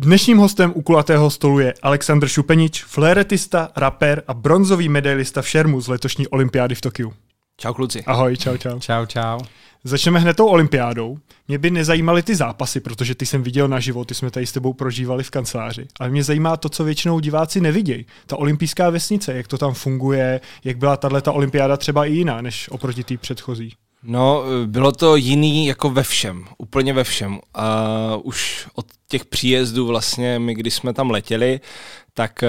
Dnešním hostem u kulatého stolu je Aleksandr Šupenič, fléretista, rapper a bronzový medailista v šermu z letošní olympiády v Tokiu. Čau kluci. Ahoj, čau, čau. Čau, čau. Začneme hned tou olympiádou. Mě by nezajímaly ty zápasy, protože ty jsem viděl naživo, ty jsme tady s tebou prožívali v kanceláři. Ale mě zajímá to, co většinou diváci nevidějí. Ta olympijská vesnice, jak to tam funguje, jak byla tahle olympiáda třeba i jiná, než oproti té předchozí. No, bylo to jiný jako ve všem, úplně ve všem. A už od těch příjezdů vlastně, my když jsme tam letěli, tak eh,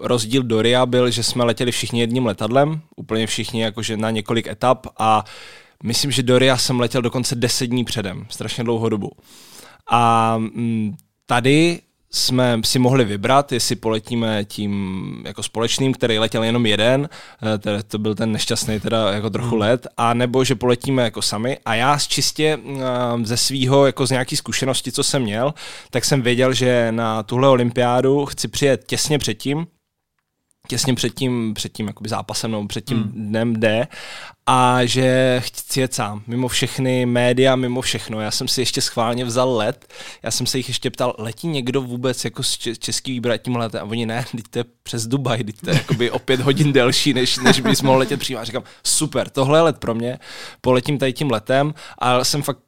rozdíl do Ria byl, že jsme letěli všichni jedním letadlem, úplně všichni jakože na několik etap a myslím, že do Ria jsem letěl dokonce 10 dní předem, strašně dlouhou dobu. A mm, tady jsme si mohli vybrat, jestli poletíme tím jako společným, který letěl jenom jeden, eh, teda to byl ten nešťastný teda jako trochu hmm. let, a nebo že poletíme jako sami. A já z čistě eh, ze svého, jako z nějaký zkušenosti, co jsem měl, tak jsem věděl, že na tuhle olympiádu chci přijet těsně předtím, těsně před tím, před tím jakoby zápasem nebo před tím hmm. dnem D a že chci jet sám, mimo všechny média, mimo všechno. Já jsem si ještě schválně vzal let, já jsem se jich ještě ptal, letí někdo vůbec jako z český výběr tím letem? A oni ne, teď to je přes Dubaj, teď to je jakoby o pět hodin delší, než, než bys mohl letět přímo. A říkám, super, tohle je let pro mě, poletím tady tím letem. A jsem fakt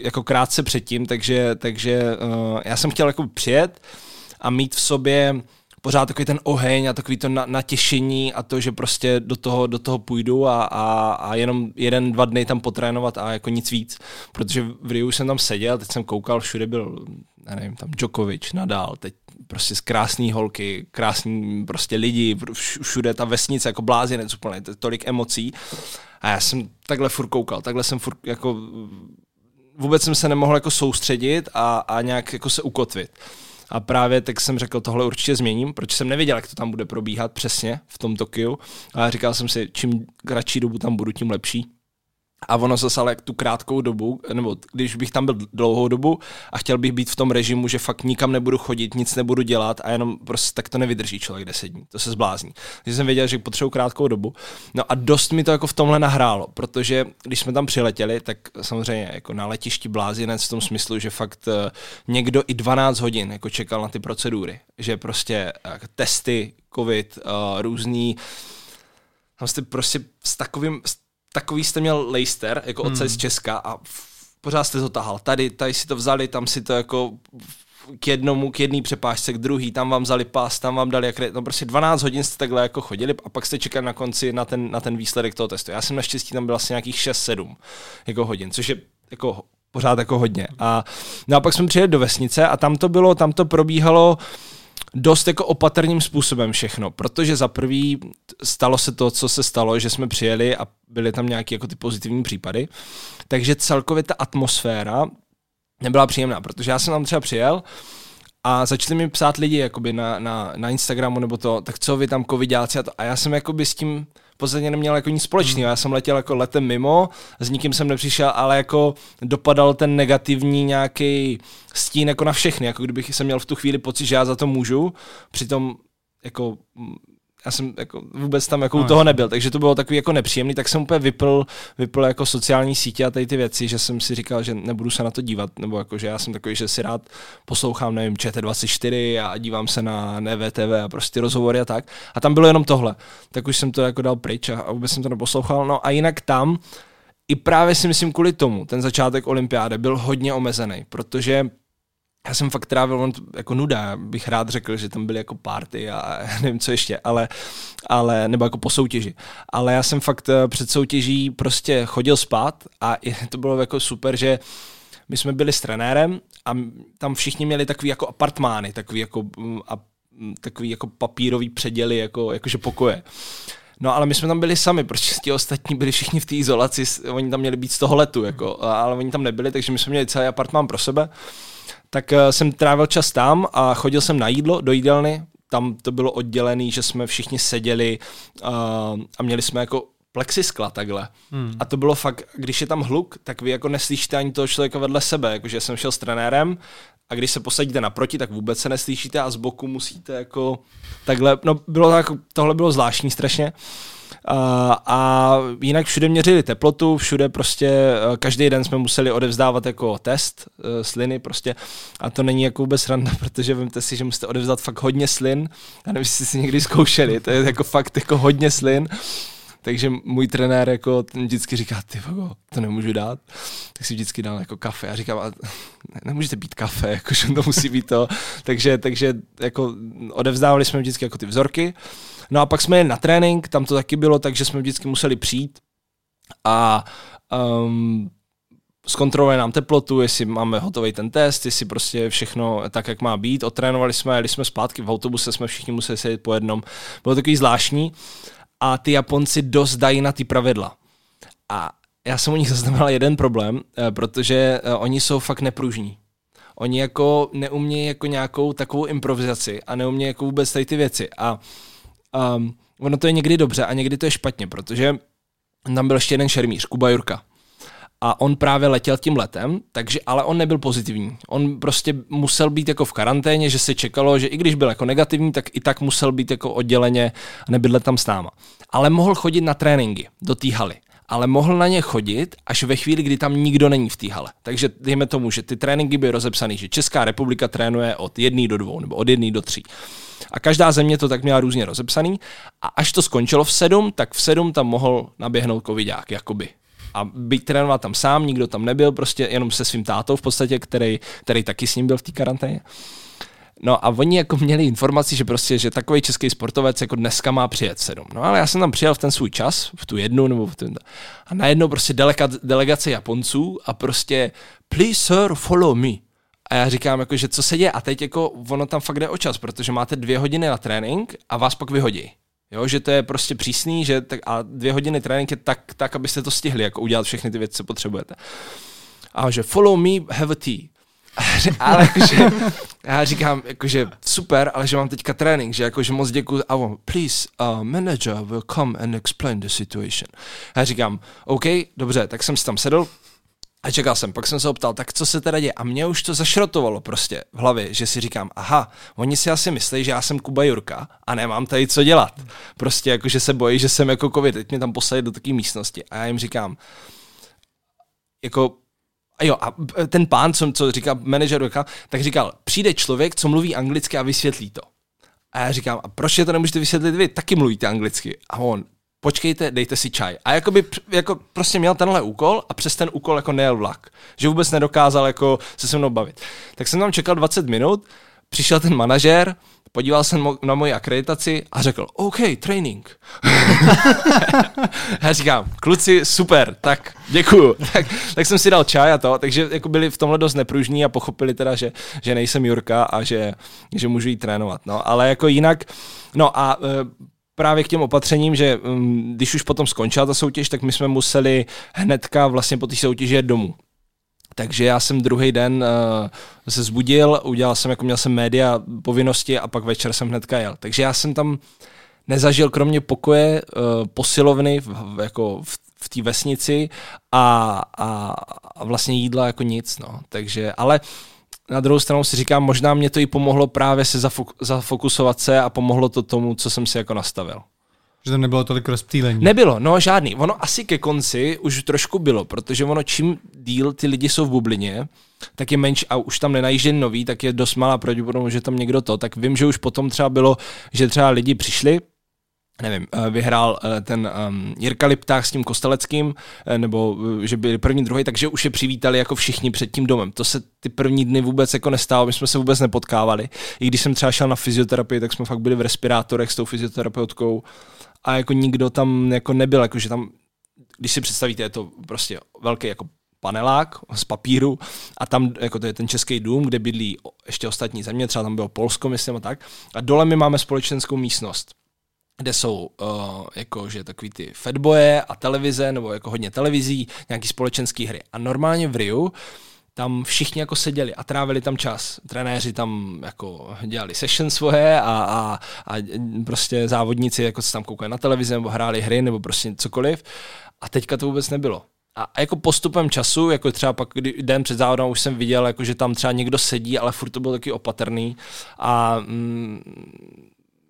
jako krátce předtím, takže, takže uh, já jsem chtěl jako přijet a mít v sobě pořád takový ten oheň a takový to na, natěšení a to, že prostě do toho, do toho půjdu a, a, a jenom jeden, dva dny tam potrénovat a jako nic víc. Protože v Riu jsem tam seděl, teď jsem koukal, všude byl, nevím, tam Djokovic, Nadal, teď prostě z krásný holky, krásní prostě lidi, všude ta vesnice jako blázinec úplně, tolik emocí. A já jsem takhle furt koukal, takhle jsem furt jako vůbec jsem se nemohl jako soustředit a, a nějak jako se ukotvit. A právě tak jsem řekl, tohle určitě změním, protože jsem nevěděl, jak to tam bude probíhat přesně v tom Tokiu. A říkal jsem si, čím kratší dobu tam budu, tím lepší. A ono zase ale tu krátkou dobu, nebo když bych tam byl dlouhou dobu a chtěl bych být v tom režimu, že fakt nikam nebudu chodit, nic nebudu dělat a jenom prostě tak to nevydrží člověk deset dní, to se zblázní. Takže jsem věděl, že potřebuji krátkou dobu. No a dost mi to jako v tomhle nahrálo, protože když jsme tam přiletěli, tak samozřejmě jako na letišti blázinec v tom smyslu, že fakt eh, někdo i 12 hodin jako čekal na ty procedury, že prostě uh, testy, covid, uh, různý, tam jste prostě s takovým, s takový jste měl Leicester, jako hmm. z Česka a pořád jste to tahal. Tady, tady si to vzali, tam si to jako k jednomu, k jedné přepážce, k druhý, tam vám vzali pás, tam vám dali, jak, no prostě 12 hodin jste takhle jako chodili a pak jste čekali na konci na ten, na ten výsledek toho testu. Já jsem naštěstí tam byl asi nějakých 6-7 jako hodin, což je jako pořád jako hodně. A, no a pak jsme přijeli do vesnice a tam to bylo, tam to probíhalo dost jako opatrným způsobem všechno, protože za prvý stalo se to, co se stalo, že jsme přijeli a byly tam nějaké jako ty pozitivní případy, takže celkově ta atmosféra nebyla příjemná, protože já jsem tam třeba přijel a začali mi psát lidi jakoby na, na, na Instagramu nebo to, tak co vy tam covidáci a to. A já jsem jakoby s tím v podstatě neměl jako nic společného. Hmm. Já jsem letěl jako letem mimo, s nikým jsem nepřišel, ale jako dopadal ten negativní nějaký stín jako na všechny, jako kdybych jsem měl v tu chvíli pocit, že já za to můžu, přitom jako já jsem jako vůbec tam jako u no, toho nebyl, takže to bylo takový jako nepříjemný, tak jsem úplně vypl, vypl jako sociální sítě a tady ty věci, že jsem si říkal, že nebudu se na to dívat, nebo jako, že já jsem takový, že si rád poslouchám, nevím, ČT24 a dívám se na NVTV a prostě rozhovory a tak. A tam bylo jenom tohle. Tak už jsem to jako dal pryč a, a vůbec jsem to neposlouchal. No a jinak tam, i právě si myslím kvůli tomu, ten začátek olympiády byl hodně omezený, protože já jsem fakt trávil on jako nuda, bych rád řekl, že tam byly jako party a nevím co ještě, ale, ale nebo jako po soutěži. Ale já jsem fakt eh, před soutěží prostě chodil spát a to bylo jako super, že my jsme byli s trenérem a tam všichni měli takový jako apartmány, takový jako, mm, a, mm, takový jako papírový předěly, jako, jakože pokoje. No ale my jsme tam byli sami, protože ti ostatní byli všichni v té izolaci, oni tam měli být z toho letu, jako, ale oni tam nebyli, takže my jsme měli celý apartmán pro sebe tak eh, jsem trávil čas tam a chodil jsem na jídlo do jídelny, tam to bylo oddělené, že jsme všichni seděli uh, a měli jsme jako plexiskla takhle. Hmm. A to bylo fakt, když je tam hluk, tak vy jako neslyšíte ani toho člověka vedle sebe, jakože jsem šel s trenérem a když se posadíte naproti, tak vůbec se neslyšíte a z boku musíte jako takhle, no bylo tak, tohle bylo zvláštní strašně. A, a jinak všude měřili teplotu, všude prostě eh, každý den jsme museli odevzdávat jako test uh, sliny prostě. A to není jako vůbec randa, protože vemte si, že musíte odevzdat fakt hodně slin, já nevím, jestli si někdy zkoušeli, to je jako fakt jako hodně slin takže můj trenér jako vždycky říká, ty vago, to nemůžu dát. Tak si vždycky dal jako kafe. A říkám, a nemůžete pít kafe, jakože to musí být to. takže, takže jako odevzdávali jsme vždycky jako ty vzorky. No a pak jsme jeli na trénink, tam to taky bylo, takže jsme vždycky museli přijít a um, zkontroluje nám teplotu, jestli máme hotový ten test, jestli prostě všechno tak, jak má být. Otrénovali jsme, jeli jsme zpátky v autobuse, jsme všichni museli sedět po jednom. Bylo takový zvláštní a ty Japonci dost dají na ty pravidla. A já jsem u nich zaznamenal jeden problém, eh, protože eh, oni jsou fakt nepružní. Oni jako neumějí jako nějakou takovou improvizaci a neumějí jako vůbec tady ty věci. A um, ono to je někdy dobře a někdy to je špatně, protože tam byl ještě jeden šermíř, Kuba Jurka a on právě letěl tím letem, takže ale on nebyl pozitivní. On prostě musel být jako v karanténě, že se čekalo, že i když byl jako negativní, tak i tak musel být jako odděleně a nebydlet tam s náma. Ale mohl chodit na tréninky do té haly ale mohl na ně chodit až ve chvíli, kdy tam nikdo není v té hale. Takže dejme tomu, že ty tréninky byly rozepsané, že Česká republika trénuje od jedné do dvou nebo od jedné do tří. A každá země to tak měla různě rozepsaný. A až to skončilo v sedm, tak v sedm tam mohl naběhnout covidák, jakoby a být trénovat tam sám, nikdo tam nebyl, prostě jenom se svým tátou v podstatě, který, který taky s ním byl v té karanténě. No a oni jako měli informaci, že prostě, že takový český sportovec jako dneska má přijet sedm. No ale já jsem tam přijel v ten svůj čas, v tu jednu nebo v ten, a najednou prostě delega, delegace Japonců a prostě please sir follow me. A já říkám, jako, že co se děje? A teď jako ono tam fakt jde o čas, protože máte dvě hodiny na trénink a vás pak vyhodí. Jo, že to je prostě přísný, že tak, a dvě hodiny trénink je tak, tak, abyste to stihli, jako udělat všechny ty věci, co potřebujete. A že follow me, have a tea. ale jakože, já říkám, jakože super, ale že mám teďka trénink, že jakože moc děkuji. A on, please, uh, manager will come and explain the situation. Já říkám, OK, dobře, tak jsem si tam sedl, a čekal jsem, pak jsem se optal, tak co se teda děje? A mě už to zašrotovalo prostě v hlavě, že si říkám, aha, oni si asi myslí, že já jsem Kuba Jurka a nemám tady co dělat. Prostě jako, že se bojí, že jsem jako covid, teď mě tam posadí do takové místnosti. A já jim říkám, jako a jo, a ten pán, co, co říká manažer, tak říkal, přijde člověk, co mluví anglicky a vysvětlí to. A já říkám, a proč je to nemůžete vysvětlit vy? Taky mluvíte anglicky. A on, počkejte, dejte si čaj. A jakoby, jako prostě měl tenhle úkol a přes ten úkol jako nejel vlak. Že vůbec nedokázal jako se se mnou bavit. Tak jsem tam čekal 20 minut, přišel ten manažer, podíval jsem na moji akreditaci a řekl, OK, training. já říkám, kluci, super, tak děkuju. tak, tak jsem si dal čaj a to, takže jako byli v tomhle dost nepružní a pochopili teda, že, že nejsem Jurka a že, že můžu jít trénovat. No, ale jako jinak, no a e, právě k těm opatřením, že um, když už potom skončila ta soutěž, tak my jsme museli hnedka vlastně po té soutěži jet domů. Takže já jsem druhý den uh, se zbudil, udělal jsem, jako měl jsem média povinnosti a pak večer jsem hnedka jel. Takže já jsem tam nezažil kromě pokoje uh, posilovny v, v, jako v, v té vesnici a, a, a vlastně jídla jako nic. No. Takže, ale uh, na druhou stranu si říkám, možná mě to i pomohlo právě se zafok- zafokusovat se a pomohlo to tomu, co jsem si jako nastavil. Že tam nebylo tolik rozptýlení. Nebylo, no žádný. Ono asi ke konci už trošku bylo, protože ono čím díl ty lidi jsou v bublině, tak je menší a už tam nenajížděn nový, tak je dost malá pravděpodobnost, že tam někdo to. Tak vím, že už potom třeba bylo, že třeba lidi přišli, nevím, eh, vyhrál eh, ten um, Jirka Lipták s tím Kosteleckým, eh, nebo že byli první, druhý, takže už je přivítali jako všichni před tím domem. To se ty první dny vůbec jako nestálo, my jsme se vůbec nepotkávali. I když jsem třeba šel na fyzioterapii, tak jsme fakt byli v respirátorech s tou fyzioterapeutkou a jako nikdo tam jako nebyl, jakože tam, když si představíte, je to prostě velký jako panelák z papíru a tam, jako to je ten český dům, kde bydlí ještě ostatní země, třeba tam bylo Polsko, myslím a tak. A dole my máme společenskou místnost kde jsou uh, jako, že takový ty fatboje a televize, nebo jako hodně televizí, nějaký společenský hry. A normálně v Riu tam všichni jako seděli a trávili tam čas. Trenéři tam jako dělali session svoje a, a, a prostě závodníci jako se tam koukali na televizi nebo hráli hry nebo prostě cokoliv. A teďka to vůbec nebylo. a jako postupem času, jako třeba pak kdy, den před závodem už jsem viděl, jako že tam třeba někdo sedí, ale furt to byl taky opatrný a mm,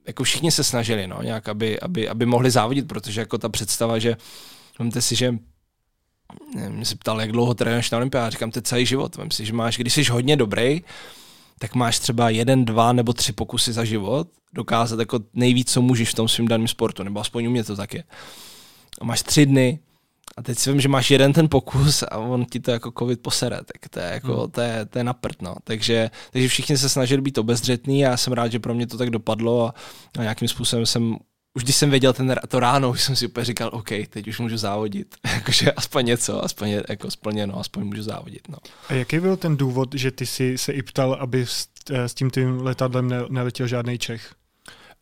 jako všichni se snažili, no, nějak, aby, aby, aby mohli závodit, protože jako ta představa, že vemte si, že mě se ptal, jak dlouho trénuješ na olympiádě, říkám, to je celý život, vem si, že máš, když jsi hodně dobrý, tak máš třeba jeden, dva nebo tři pokusy za život, dokázat jako nejvíc, co můžeš v tom svým daném sportu, nebo aspoň u mě to tak je. A máš tři dny, a teď si vím, že máš jeden ten pokus a on ti to jako covid posere, tak to je, jako, hmm. to je, to je na prd, no. takže, takže všichni se snažili být obezřetný a já jsem rád, že pro mě to tak dopadlo a, a nějakým způsobem jsem už když jsem věděl ten, to ráno, už jsem si úplně říkal, OK, teď už můžu závodit. Jakože aspoň něco, aspoň je, jako splněno, aspoň můžu závodit. No. A jaký byl ten důvod, že ty si se i ptal, aby s, eh, s tím tím letadlem ne, neletěl žádný Čech?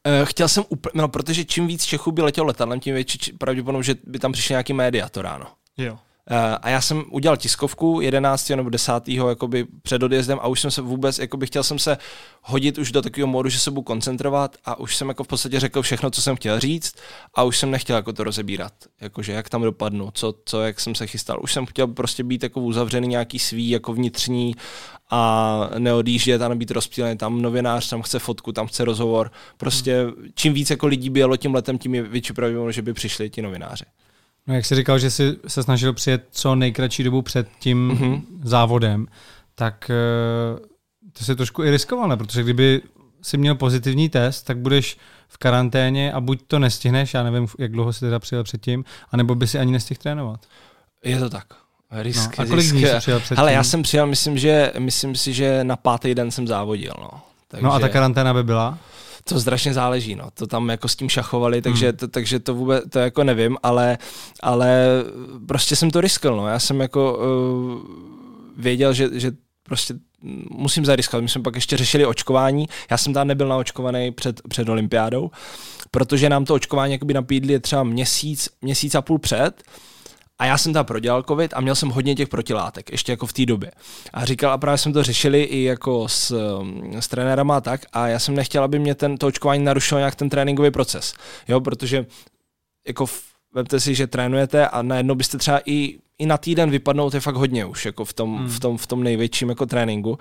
Uh, chtěl jsem úplně, no, protože čím víc Čechů by letěl letadlem, tím větší pravděpodobnost, že by tam přišli nějaký média to ráno. Jo. Uh, a já jsem udělal tiskovku 11. nebo 10. jakoby před odjezdem a už jsem se vůbec, jakoby chtěl jsem se hodit už do takového módu, že se budu koncentrovat a už jsem jako v podstatě řekl všechno, co jsem chtěl říct a už jsem nechtěl jako to rozebírat, jakože jak tam dopadnu, co, co, jak jsem se chystal. Už jsem chtěl prostě být jako uzavřený nějaký svý jako vnitřní a neodjíždět a nebýt rozptýlený. Tam novinář, tam chce fotku, tam chce rozhovor. Prostě čím víc jako lidí by jelo tím letem, tím je větší pravděpodobnost, že by přišli ti novináři. No jak jsi říkal, že jsi se snažil přijet co nejkratší dobu před tím mm-hmm. závodem, tak uh, to si trošku i riskoval, ne? Protože kdyby si měl pozitivní test, tak budeš v karanténě a buď to nestihneš, já nevím, jak dlouho jsi teda přijel předtím, anebo by si ani nestihl trénovat. Je to tak. Risk, no, a kolik dní jsi přijel předtím? Ale já jsem přijel, myslím, že, myslím si, že na pátý den jsem závodil. No. Takže... no a ta karanténa by byla? To strašně záleží, no. To tam jako s tím šachovali, takže, hmm. to, takže to vůbec, to jako nevím, ale, ale prostě jsem to riskl, no. Já jsem jako uh, věděl, že, že prostě musím zariskovat. My jsme pak ještě řešili očkování. Já jsem tam nebyl naočkovaný před, před olympiádou, protože nám to očkování jakoby napídli třeba měsíc, měsíc a půl před a já jsem tam prodělal covid a měl jsem hodně těch protilátek, ještě jako v té době. A říkal, a právě jsme to řešili i jako s, s trenérama a tak, a já jsem nechtěl, aby mě ten, to očkování narušilo nějak ten tréninkový proces. Jo, protože jako vemte si, že trénujete a najednou byste třeba i, i na týden vypadnout je fakt hodně už, jako v tom, hmm. v tom, v tom největším jako tréninku.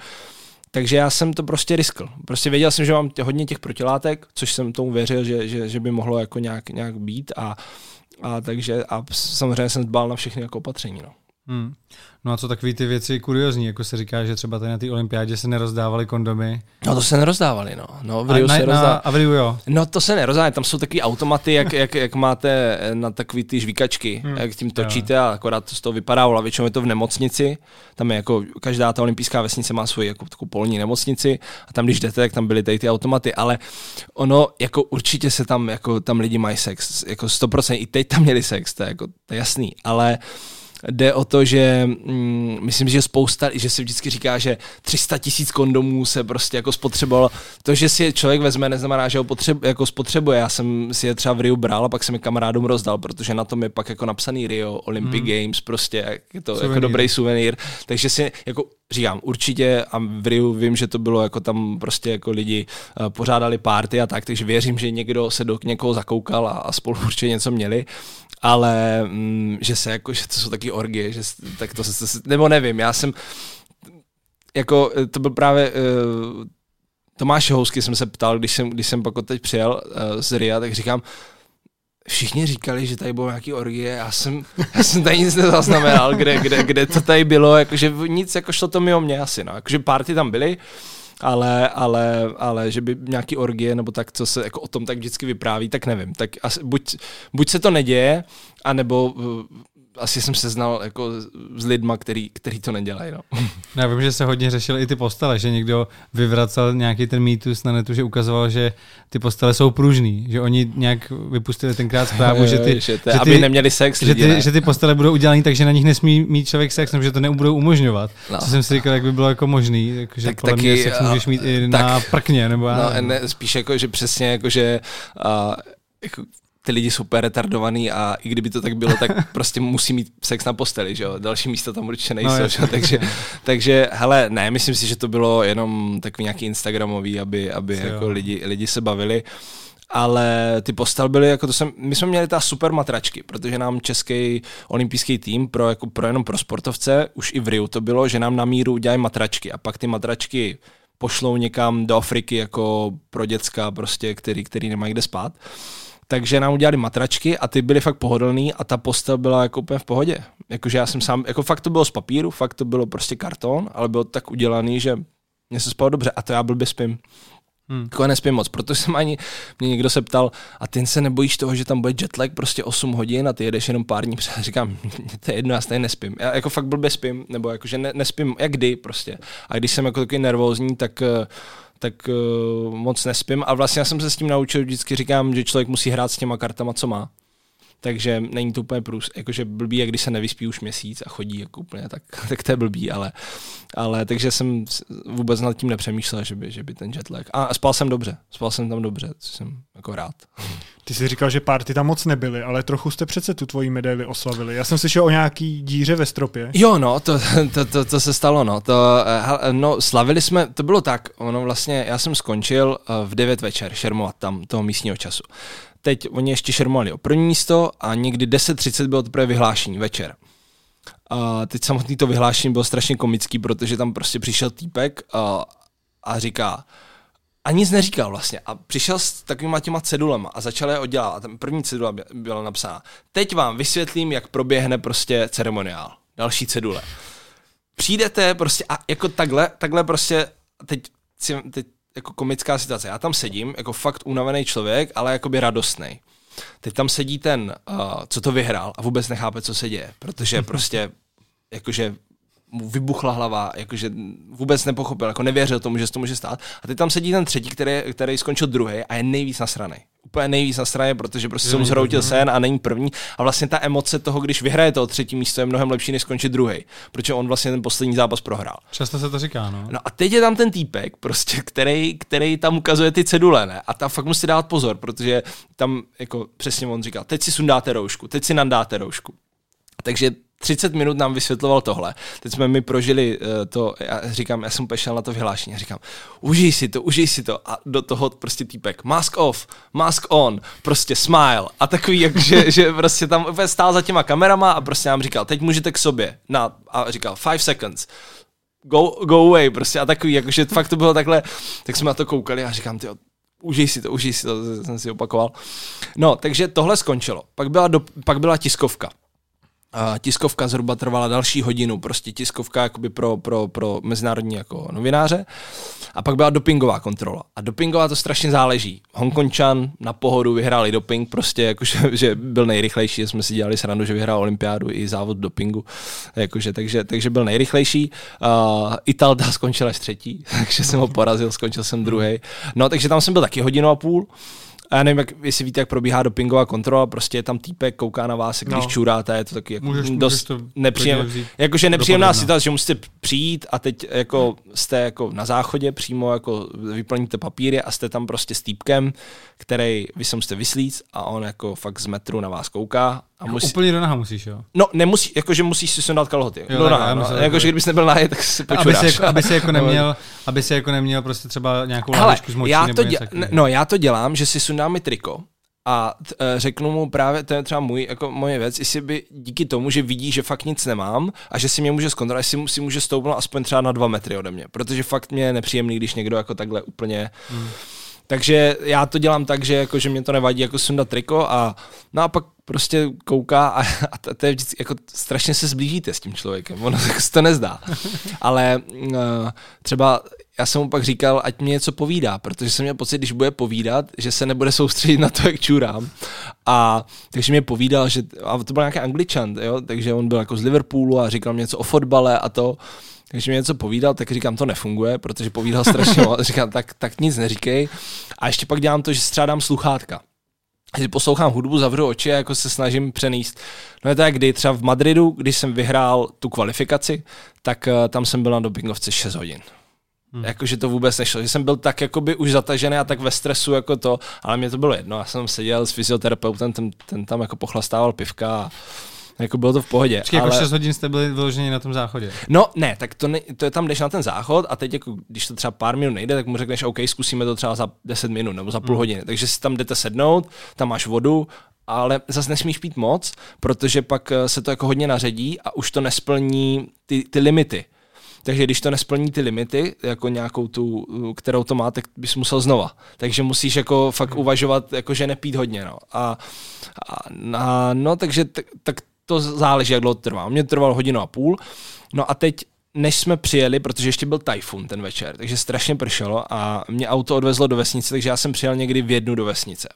Takže já jsem to prostě riskl. Prostě věděl jsem, že mám hodně těch protilátek, což jsem tomu věřil, že, že, že by mohlo jako nějak, nějak být a, a takže a samozřejmě jsem dbal na všechny jako opatření. No. Hmm. No a co takové ty věci kuriozní, jako se říká, že třeba tady na té olympiádě se nerozdávaly kondomy. No to se nerozdávaly, no. no v Rio a, se rozdá... na, a v Rio, jo. No to se nerozdává, tam jsou takový automaty, jak, jak, jak, máte na takový ty žvíkačky, hmm. jak tím točíte a akorát to z toho vypadá, ale většinou je to v nemocnici, tam je jako, každá ta olympijská vesnice má svoji jako takovou polní nemocnici a tam když jdete, tak tam byly tady ty automaty, ale ono jako určitě se tam, jako tam lidi mají sex, jako 100%, i teď tam měli sex, to je jako, to je jasný, ale jde o to, že mm, myslím, že spousta, že se vždycky říká, že 300 tisíc kondomů se prostě jako spotřebovalo. To, že si je člověk vezme, neznamená, že ho potřeb, jako spotřebuje. Já jsem si je třeba v Rio bral a pak jsem je kamarádům rozdal, protože na tom je pak jako napsaný Rio, Olympic hmm. Games, prostě je to suvenýr. jako dobrý suvenýr. Takže si jako říkám, určitě a v Riu vím, že to bylo jako tam prostě jako lidi uh, pořádali párty a tak, takže věřím, že někdo se do někoho zakoukal a, a spolu určitě něco měli ale mm, že se jako, že to jsou taky orgie, že tak to se, nebo nevím, já jsem jako, eh, to byl právě uh, Tomáš Housky jsem se ptal, když jsem, když jsem pak teď přijel uh, z RIA, tak říkám, všichni říkali, že tady bylo nějaký orgie, já jsem, já jsem tady nic nezaznamenal, kde, kde, kde to tady bylo, jakože nic, jako šlo to mimo mě asi, no, jakože party tam byly, ale, ale, ale že by nějaký orgie nebo tak, co se jako o tom tak vždycky vypráví, tak nevím. Tak asi, buď, buď se to neděje, anebo asi jsem se znal jako s lidma, který, který to nedělají. No. Já vím, že se hodně řešil i ty postele, že někdo vyvracel nějaký ten mýtus na netu, že ukazoval, že ty postele jsou pružný, že oni nějak vypustili tenkrát zprávu, že ty, že, ty, že ty, aby neměli sex že, ty, že ty postele budou udělané tak, že na nich nesmí mít člověk sex, nebo že to nebudou umožňovat. No. Co jsem si říkal, jak by bylo jako možný, jako, že tak podle taky, mě sex můžeš mít i tak, na prkně, nebo já no, ne, spíš jako, že přesně jako, že uh, jako ty lidi jsou super retardovaný a i kdyby to tak bylo, tak prostě musí mít sex na posteli, že jo? Další místa tam určitě nejsou, no, že? takže, takže hele, ne, myslím si, že to bylo jenom takový nějaký Instagramový, aby, aby jako lidi, lidi se bavili. ale ty postel byly, jako to jsem, my jsme měli ta super matračky, protože nám český olympijský tým pro, jako pro jenom pro sportovce, už i v Riu to bylo, že nám na míru udělají matračky a pak ty matračky pošlou někam do Afriky jako pro děcka, prostě, který, který nemají kde spát. Takže nám udělali matračky a ty byly fakt pohodlný a ta postel byla jako úplně v pohodě. Jakože já jsem sám, jako fakt to bylo z papíru, fakt to bylo prostě karton, ale bylo tak udělaný, že mě se spalo dobře a to já blbě spím. Hmm. Jako nespím moc, protože jsem ani, mě někdo se ptal, a ty se nebojíš toho, že tam bude jetlag prostě 8 hodin a ty jedeš jenom pár dní před. Říkám, to je jedno, já stejně nespím. Já jako fakt blbě spím, nebo jako, že ne, nespím, jak kdy prostě. A když jsem jako taky nervózní, tak tak uh, moc nespím. A vlastně já jsem se s tím naučil, vždycky říkám, že člověk musí hrát s těma kartama, co má takže není to úplně průs, jakože blbý, jak když se nevyspí už měsíc a chodí jako úplně, tak, tak to je blbý, ale, ale takže jsem vůbec nad tím nepřemýšlel, že by, že by ten jetlag. A spal jsem dobře, spal jsem tam dobře, co jsem jako rád. Ty jsi říkal, že párty tam moc nebyly, ale trochu jste přece tu tvoji medaili oslavili. Já jsem slyšel o nějaký díře ve stropě. Jo, no, to, to, to, to se stalo, no. To, eh, no, slavili jsme, to bylo tak, ono vlastně, já jsem skončil eh, v 9 večer šermovat tam toho místního času teď oni ještě šermovali o první místo a někdy 10.30 bylo teprve vyhlášení večer. A teď samotný to vyhlášení bylo strašně komický, protože tam prostě přišel týpek a, a říká, a nic neříkal vlastně. A přišel s takovýma těma cedulema a začal je oddělat. A ten první cedula byla napsána. Teď vám vysvětlím, jak proběhne prostě ceremoniál. Další cedule. Přijdete prostě a jako takhle, takhle prostě, teď, teď jako komická situace. Já tam sedím, jako fakt unavený člověk, ale jakoby radostný. Teď tam sedí ten, uh, co to vyhrál a vůbec nechápe, co se děje, protože prostě jakože mu vybuchla hlava, jakože vůbec nepochopil, jako nevěřil tomu, že se to může stát. A teď tam sedí ten třetí, který, který skončil druhý a je nejvíc nasraný. Úplně nejvíc nasraný, protože prostě se mu zhroutil sen a není první. A vlastně ta emoce toho, když vyhraje to třetí místo, je mnohem lepší, než skončit druhý, protože on vlastně ten poslední zápas prohrál. Často se to říká, no. No a teď je tam ten týpek, prostě, který, který tam ukazuje ty cedule, ne? A tam fakt musí dát pozor, protože tam jako přesně on říkal, teď si sundáte roušku, teď si nandáte roušku. Takže 30 minut nám vysvětloval tohle. Teď jsme mi prožili uh, to, já říkám, já jsem pešel na to vyhlášení, říkám, užij si to, užij si to a do toho prostě týpek, mask off, mask on, prostě smile a takový, jak, že, že prostě tam úplně stál za těma kamerama a prostě nám říkal, teď můžete k sobě, na, a říkal, five seconds, go, go away, prostě a takový, jakože fakt to bylo takhle, tak jsme na to koukali a říkám, ty užij si to, užij si to, jsem si opakoval. No, takže tohle skončilo. Pak byla, do, pak byla tiskovka. A tiskovka zhruba trvala další hodinu, prostě tiskovka jakoby pro, pro, pro mezinárodní jako novináře. A pak byla dopingová kontrola. A dopingová to strašně záleží. Hongkončan na pohodu vyhráli doping, prostě jakože, že byl nejrychlejší, jsme si dělali srandu, že vyhrál olympiádu i závod dopingu, jakože, takže, takže byl nejrychlejší. Uh, Italda skončila až třetí, takže jsem ho porazil, skončil jsem druhý. No, takže tam jsem byl taky hodinu a půl. A já nevím, jak, jestli víte, jak probíhá dopingová kontrola, prostě je tam týpek, kouká na vás, když no. čuráte, je to taky jako můžeš, dost můžeš to nepříjem, jakože nepříjemná situace, že musíte přijít a teď jako jste jako na záchodě přímo jako vyplníte papíry a jste tam prostě s týpkem, který vy se musíte vyslít a on jako fakt z metru na vás kouká a jako musí... Úplně do naha musíš, jo? No, nemusí, jakože musíš si sundat kalhoty. Jo, do naha, no. Jakože kdybys nebyl nahý, tak si počuráš. Aby si, jako, aby si jako neměl, aby si jako neměl prostě třeba nějakou láhečku z močí já to dě- No, já to dělám, že si sundám mi triko a t, uh, řeknu mu právě, to je třeba můj, jako moje věc, jestli by díky tomu, že vidí, že fakt nic nemám a že si mě může zkontrolovat, jestli si může stoupnout aspoň třeba na dva metry ode mě, protože fakt mě je nepříjemný, když někdo jako takhle úplně hmm takže já to dělám tak, že, jako, že mě to nevadí jako sundat triko a no a pak prostě kouká a, a to, to je vždycky, jako strašně se zblížíte s tím člověkem, ono se to nezdá. Ale uh, třeba já jsem mu pak říkal, ať mě něco povídá, protože jsem měl pocit, když bude povídat, že se nebude soustředit na to, jak čurám. A takže mě povídal, že, a to byl nějaký angličan, jo, takže on byl jako z Liverpoolu a říkal mě něco o fotbale a to. Takže mi něco povídal, tak říkám, to nefunguje, protože povídal strašně moc. Říkám, tak, tak nic neříkej. A ještě pak dělám to, že střádám sluchátka. Když poslouchám hudbu, zavřu oči a jako se snažím přenést. No je to jak kdy, třeba v Madridu, když jsem vyhrál tu kvalifikaci, tak uh, tam jsem byl na dopingovce 6 hodin. Hmm. Jakože to vůbec nešlo. Že jsem byl tak jakoby už zatažený a tak ve stresu jako to, ale mě to bylo jedno. Já jsem seděl s fyzioterapeutem, ten, ten tam jako pochlastával pivka a jako bylo to v pohodě. Počkej, ale... jako 6 hodin jste byli vyloženě na tom záchodě. No ne, tak to, ne, to je tam jdeš na ten záchod a teď jako, když to třeba pár minut nejde, tak mu řekneš, OK, zkusíme to třeba za 10 minut nebo za půl Hmm. hodiny. Takže si tam jdete sednout, tam máš vodu, ale zase nesmíš pít moc, protože pak eh, se to jako hodně naředí a už to nesplní ty, ty limity. Takže když to nesplní ty limity, jako nějakou tu, kterou to má, tak bys musel znova. Takže musíš jako fakt uvažovat, jako že nepít hodně. No. A, a, a no, takže tak, tak to záleží, jak dlouho trvá. Mně to trvalo hodinu a půl. No a teď než jsme přijeli, protože ještě byl tajfun ten večer, takže strašně pršelo a mě auto odvezlo do vesnice, takže já jsem přijel někdy v jednu do vesnice.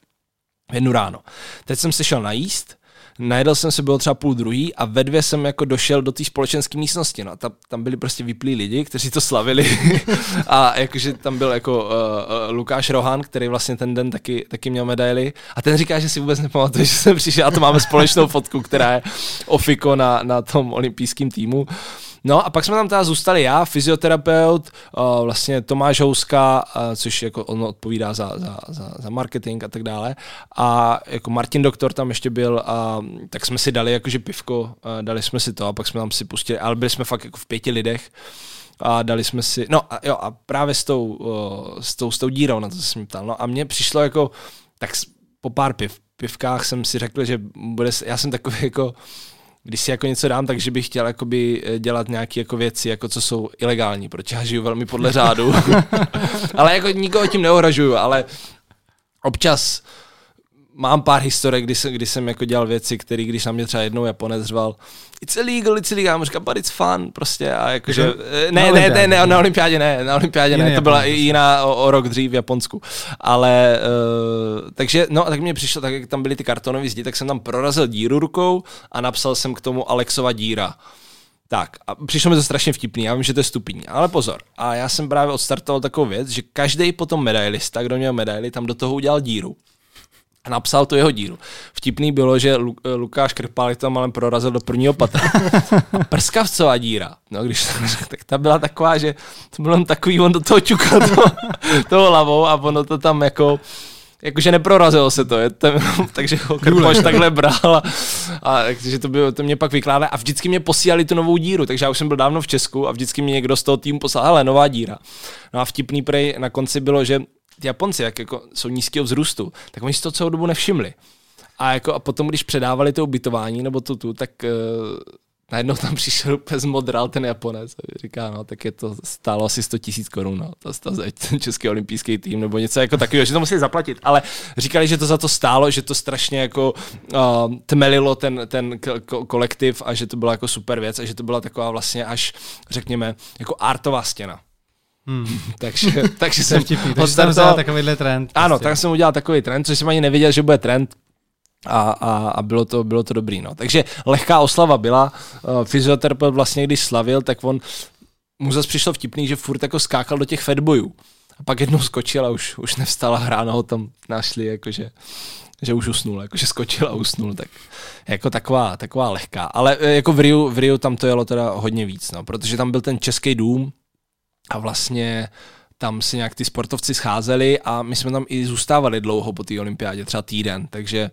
V jednu ráno. Teď jsem se šel najíst, najedl jsem se, bylo třeba půl druhý a ve dvě jsem jako došel do té společenské místnosti. No. Ta, tam byli prostě vyplí lidi, kteří to slavili a jakože tam byl jako uh, uh, Lukáš Rohan, který vlastně ten den taky, taky měl medaily a ten říká, že si vůbec nepamatuje, že jsem přišel a to máme společnou fotku, která je ofiko na, na tom olympijském týmu. No a pak jsme tam teda zůstali já, fyzioterapeut, vlastně Tomáš Houska, což jako on odpovídá za, za, za, za marketing a tak dále. A jako Martin Doktor tam ještě byl a tak jsme si dali jakože pivko, dali jsme si to a pak jsme tam si pustili, ale byli jsme fakt jako v pěti lidech a dali jsme si, no a jo a právě s tou, uh, s tou, s tou dírou, na to jsem ptal, no a mně přišlo jako, tak po pár piv, pivkách jsem si řekl, že bude, já jsem takový jako, když si jako něco dám, takže bych chtěl jakoby dělat nějaké jako věci, jako co jsou ilegální, protože já žiju velmi podle řádu. ale jako nikoho tím neohražuju, ale občas mám pár historek, kdy jsem, kdy jsem jako dělal věci, které když na mě třeba jednou Japonec řval, it's illegal, it's illegal, a říkám, but it's fun, prostě, a jakože, ne, ne, ne, ne, na olympiádě ne, na olympiádě ne, to byla i jiná o, o rok dřív v Japonsku, ale, uh, takže, no, tak mě přišlo, tak jak tam byly ty kartonové zdi, tak jsem tam prorazil díru rukou a napsal jsem k tomu Alexova díra. Tak, a přišlo mi to strašně vtipný, já vím, že to je stupidní, ale pozor. A já jsem právě odstartoval takovou věc, že každý potom medailista, kdo měl medaily, tam do toho udělal díru napsal tu jeho díru. Vtipný bylo, že Lu- Lukáš Krpálek tam ale prorazil do prvního patra. A prskavcová díra, no když tak ta byla taková, že to bylo takový, on do toho čukal to, toho hlavou a ono to tam jako jakože neprorazilo se to, je to takže ho Krpoš takhle bral a, a takže to, bylo, to mě pak vykládá a vždycky mě posílali tu novou díru, takže já už jsem byl dávno v Česku a vždycky mě někdo z toho týmu poslal, hele, nová díra. No a vtipný prej na konci bylo, že ty Japonci, jak jako jsou nízkého vzrůstu, tak oni si to celou dobu nevšimli. A, jako, a potom, když předávali to ubytování nebo tu, tu tak uh, najednou tam přišel úplně zmodral ten Japonec a říká, no, tak je to stálo asi 100 tisíc korun, no, to, to, ten český olympijský tým, nebo něco jako takového, že to museli zaplatit, ale říkali, že to za to stálo, že to strašně jako uh, tmelilo ten, ten ko- kolektiv a že to byla jako super věc a že to byla taková vlastně až, řekněme, jako artová stěna. Hmm. takže, takže jsem vtipný, takže jsem vzal takovýhle trend. Ano, prostě. tak jsem udělal takový trend, což jsem ani nevěděl, že bude trend, a, a, a bylo, to, bylo to dobrý. No. Takže lehká oslava byla. Uh, fyzioterapeut vlastně, když slavil, tak on mu zase přišlo vtipný, že furt jako skákal do těch fedbojů. A pak jednou skočil a už, už nevstala a ráno ho tam našli, jakože že už usnul, jakože skočil a usnul, tak jako taková, taková lehká. Ale jako v Riu, v Riu tam to jelo teda hodně víc, no, protože tam byl ten český dům a vlastně tam si nějak ty sportovci scházeli a my jsme tam i zůstávali dlouho po té olympiádě, třeba týden, takže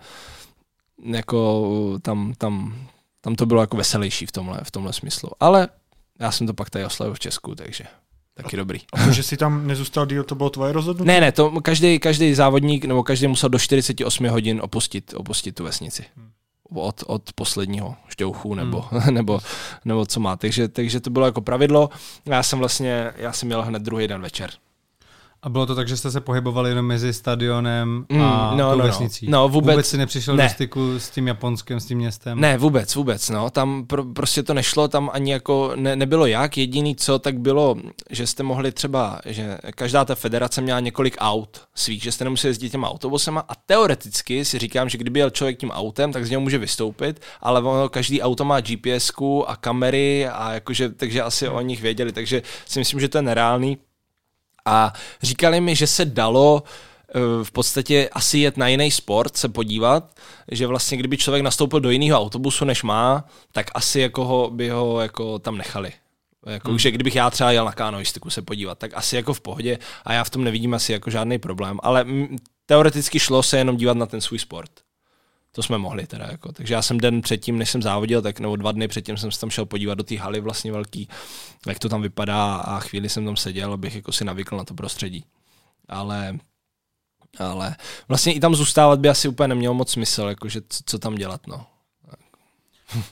jako tam, tam, tam to bylo jako veselější v tomhle, v tomhle smyslu. Ale já jsem to pak tady oslavil v Česku, takže taky dobrý. A to, že si tam nezůstal díl, to bylo tvoje rozhodnutí? Ne, ne, to každý, každý závodník nebo každý musel do 48 hodin opustit, opustit tu vesnici. Hmm. Od, od posledního šťouchu nebo, hmm. nebo, nebo co má. Takže, takže to bylo jako pravidlo. Já jsem vlastně, já jsem měl hned druhý den večer. A bylo to tak, že jste se pohybovali jenom mezi stadionem a mm, no, tou no, vesnicí? No, vůbec, vůbec si nepřišel ne. do styku s tím Japonskem, s tím městem? Ne, vůbec, vůbec. No. Tam pro, prostě to nešlo, tam ani jako ne, nebylo jak. Jediný co, tak bylo, že jste mohli třeba, že každá ta federace měla několik aut svých, že jste nemuseli jezdit těma autobusema a teoreticky si říkám, že kdyby jel člověk tím autem, tak z něho může vystoupit, ale ono, každý auto má GPS a kamery a jakože, takže asi o nich věděli, takže si myslím, že to je nereálný. A říkali mi, že se dalo v podstatě asi jet na jiný sport, se podívat, že vlastně kdyby člověk nastoupil do jiného autobusu, než má, tak asi jako ho, by ho jako tam nechali. Jako, hmm. že kdybych já třeba jel na kanoistiku se podívat, tak asi jako v pohodě a já v tom nevidím asi jako žádný problém, ale teoreticky šlo se jenom dívat na ten svůj sport. To jsme mohli teda. Jako. Takže já jsem den předtím, než jsem závodil, tak nebo dva dny předtím jsem se tam šel podívat do té haly vlastně velký, jak to tam vypadá a chvíli jsem tam seděl, abych jako si navykl na to prostředí. Ale ale vlastně i tam zůstávat by asi úplně nemělo moc smysl, jakože co, co tam dělat, no.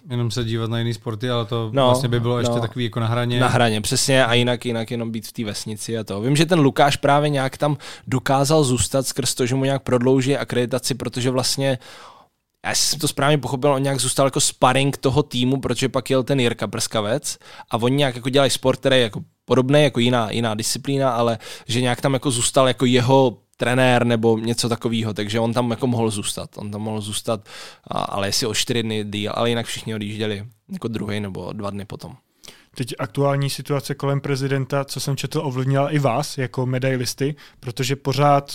Jenom se dívat na jiné sporty, ale to no, vlastně by bylo no, ještě takový jako na hraně. Na hraně, přesně, a jinak, jinak jenom být v té vesnici a to. Vím, že ten Lukáš právě nějak tam dokázal zůstat skrz to, že mu nějak prodlouží akreditaci, protože vlastně já jsem to správně pochopil, on nějak zůstal jako sparring toho týmu, protože pak jel ten Jirka Prskavec a oni nějak jako dělají sport, který je jako podobný, jako jiná, jiná disciplína, ale že nějak tam jako zůstal jako jeho trenér nebo něco takového, takže on tam jako mohl zůstat. On tam mohl zůstat, ale jestli o čtyři dny díl, ale jinak všichni odjížděli jako druhý nebo dva dny potom. Teď aktuální situace kolem prezidenta, co jsem četl, ovlivnila i vás jako medailisty, protože pořád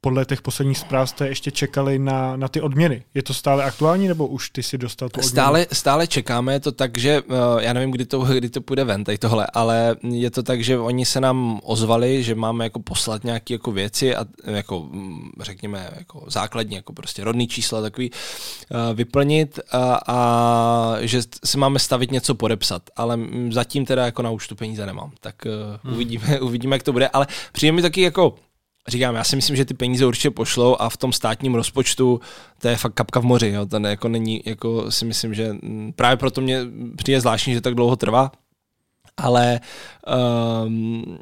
podle těch posledních zpráv jste ještě čekali na, na ty odměny. Je to stále aktuální, nebo už ty si dostal tu odměnu? Stále, stále čekáme, je to tak, že uh, já nevím, kdy to, kdy to půjde ven, tady tohle, ale je to tak, že oni se nám ozvali, že máme jako poslat nějaké jako věci a jako mm, řekněme jako základní, jako prostě rodný čísla takový uh, vyplnit a, a že si máme stavit něco podepsat, ale zatím teda jako na účtu peníze nemám, tak uh, hmm. uvidíme, uvidíme, jak to bude, ale přijde mi taky jako říkám, já si myslím, že ty peníze určitě pošlou a v tom státním rozpočtu to je fakt kapka v moři, jo, to ne, jako není, jako si myslím, že právě proto mě přijde zvláštní, že tak dlouho trvá, ale um,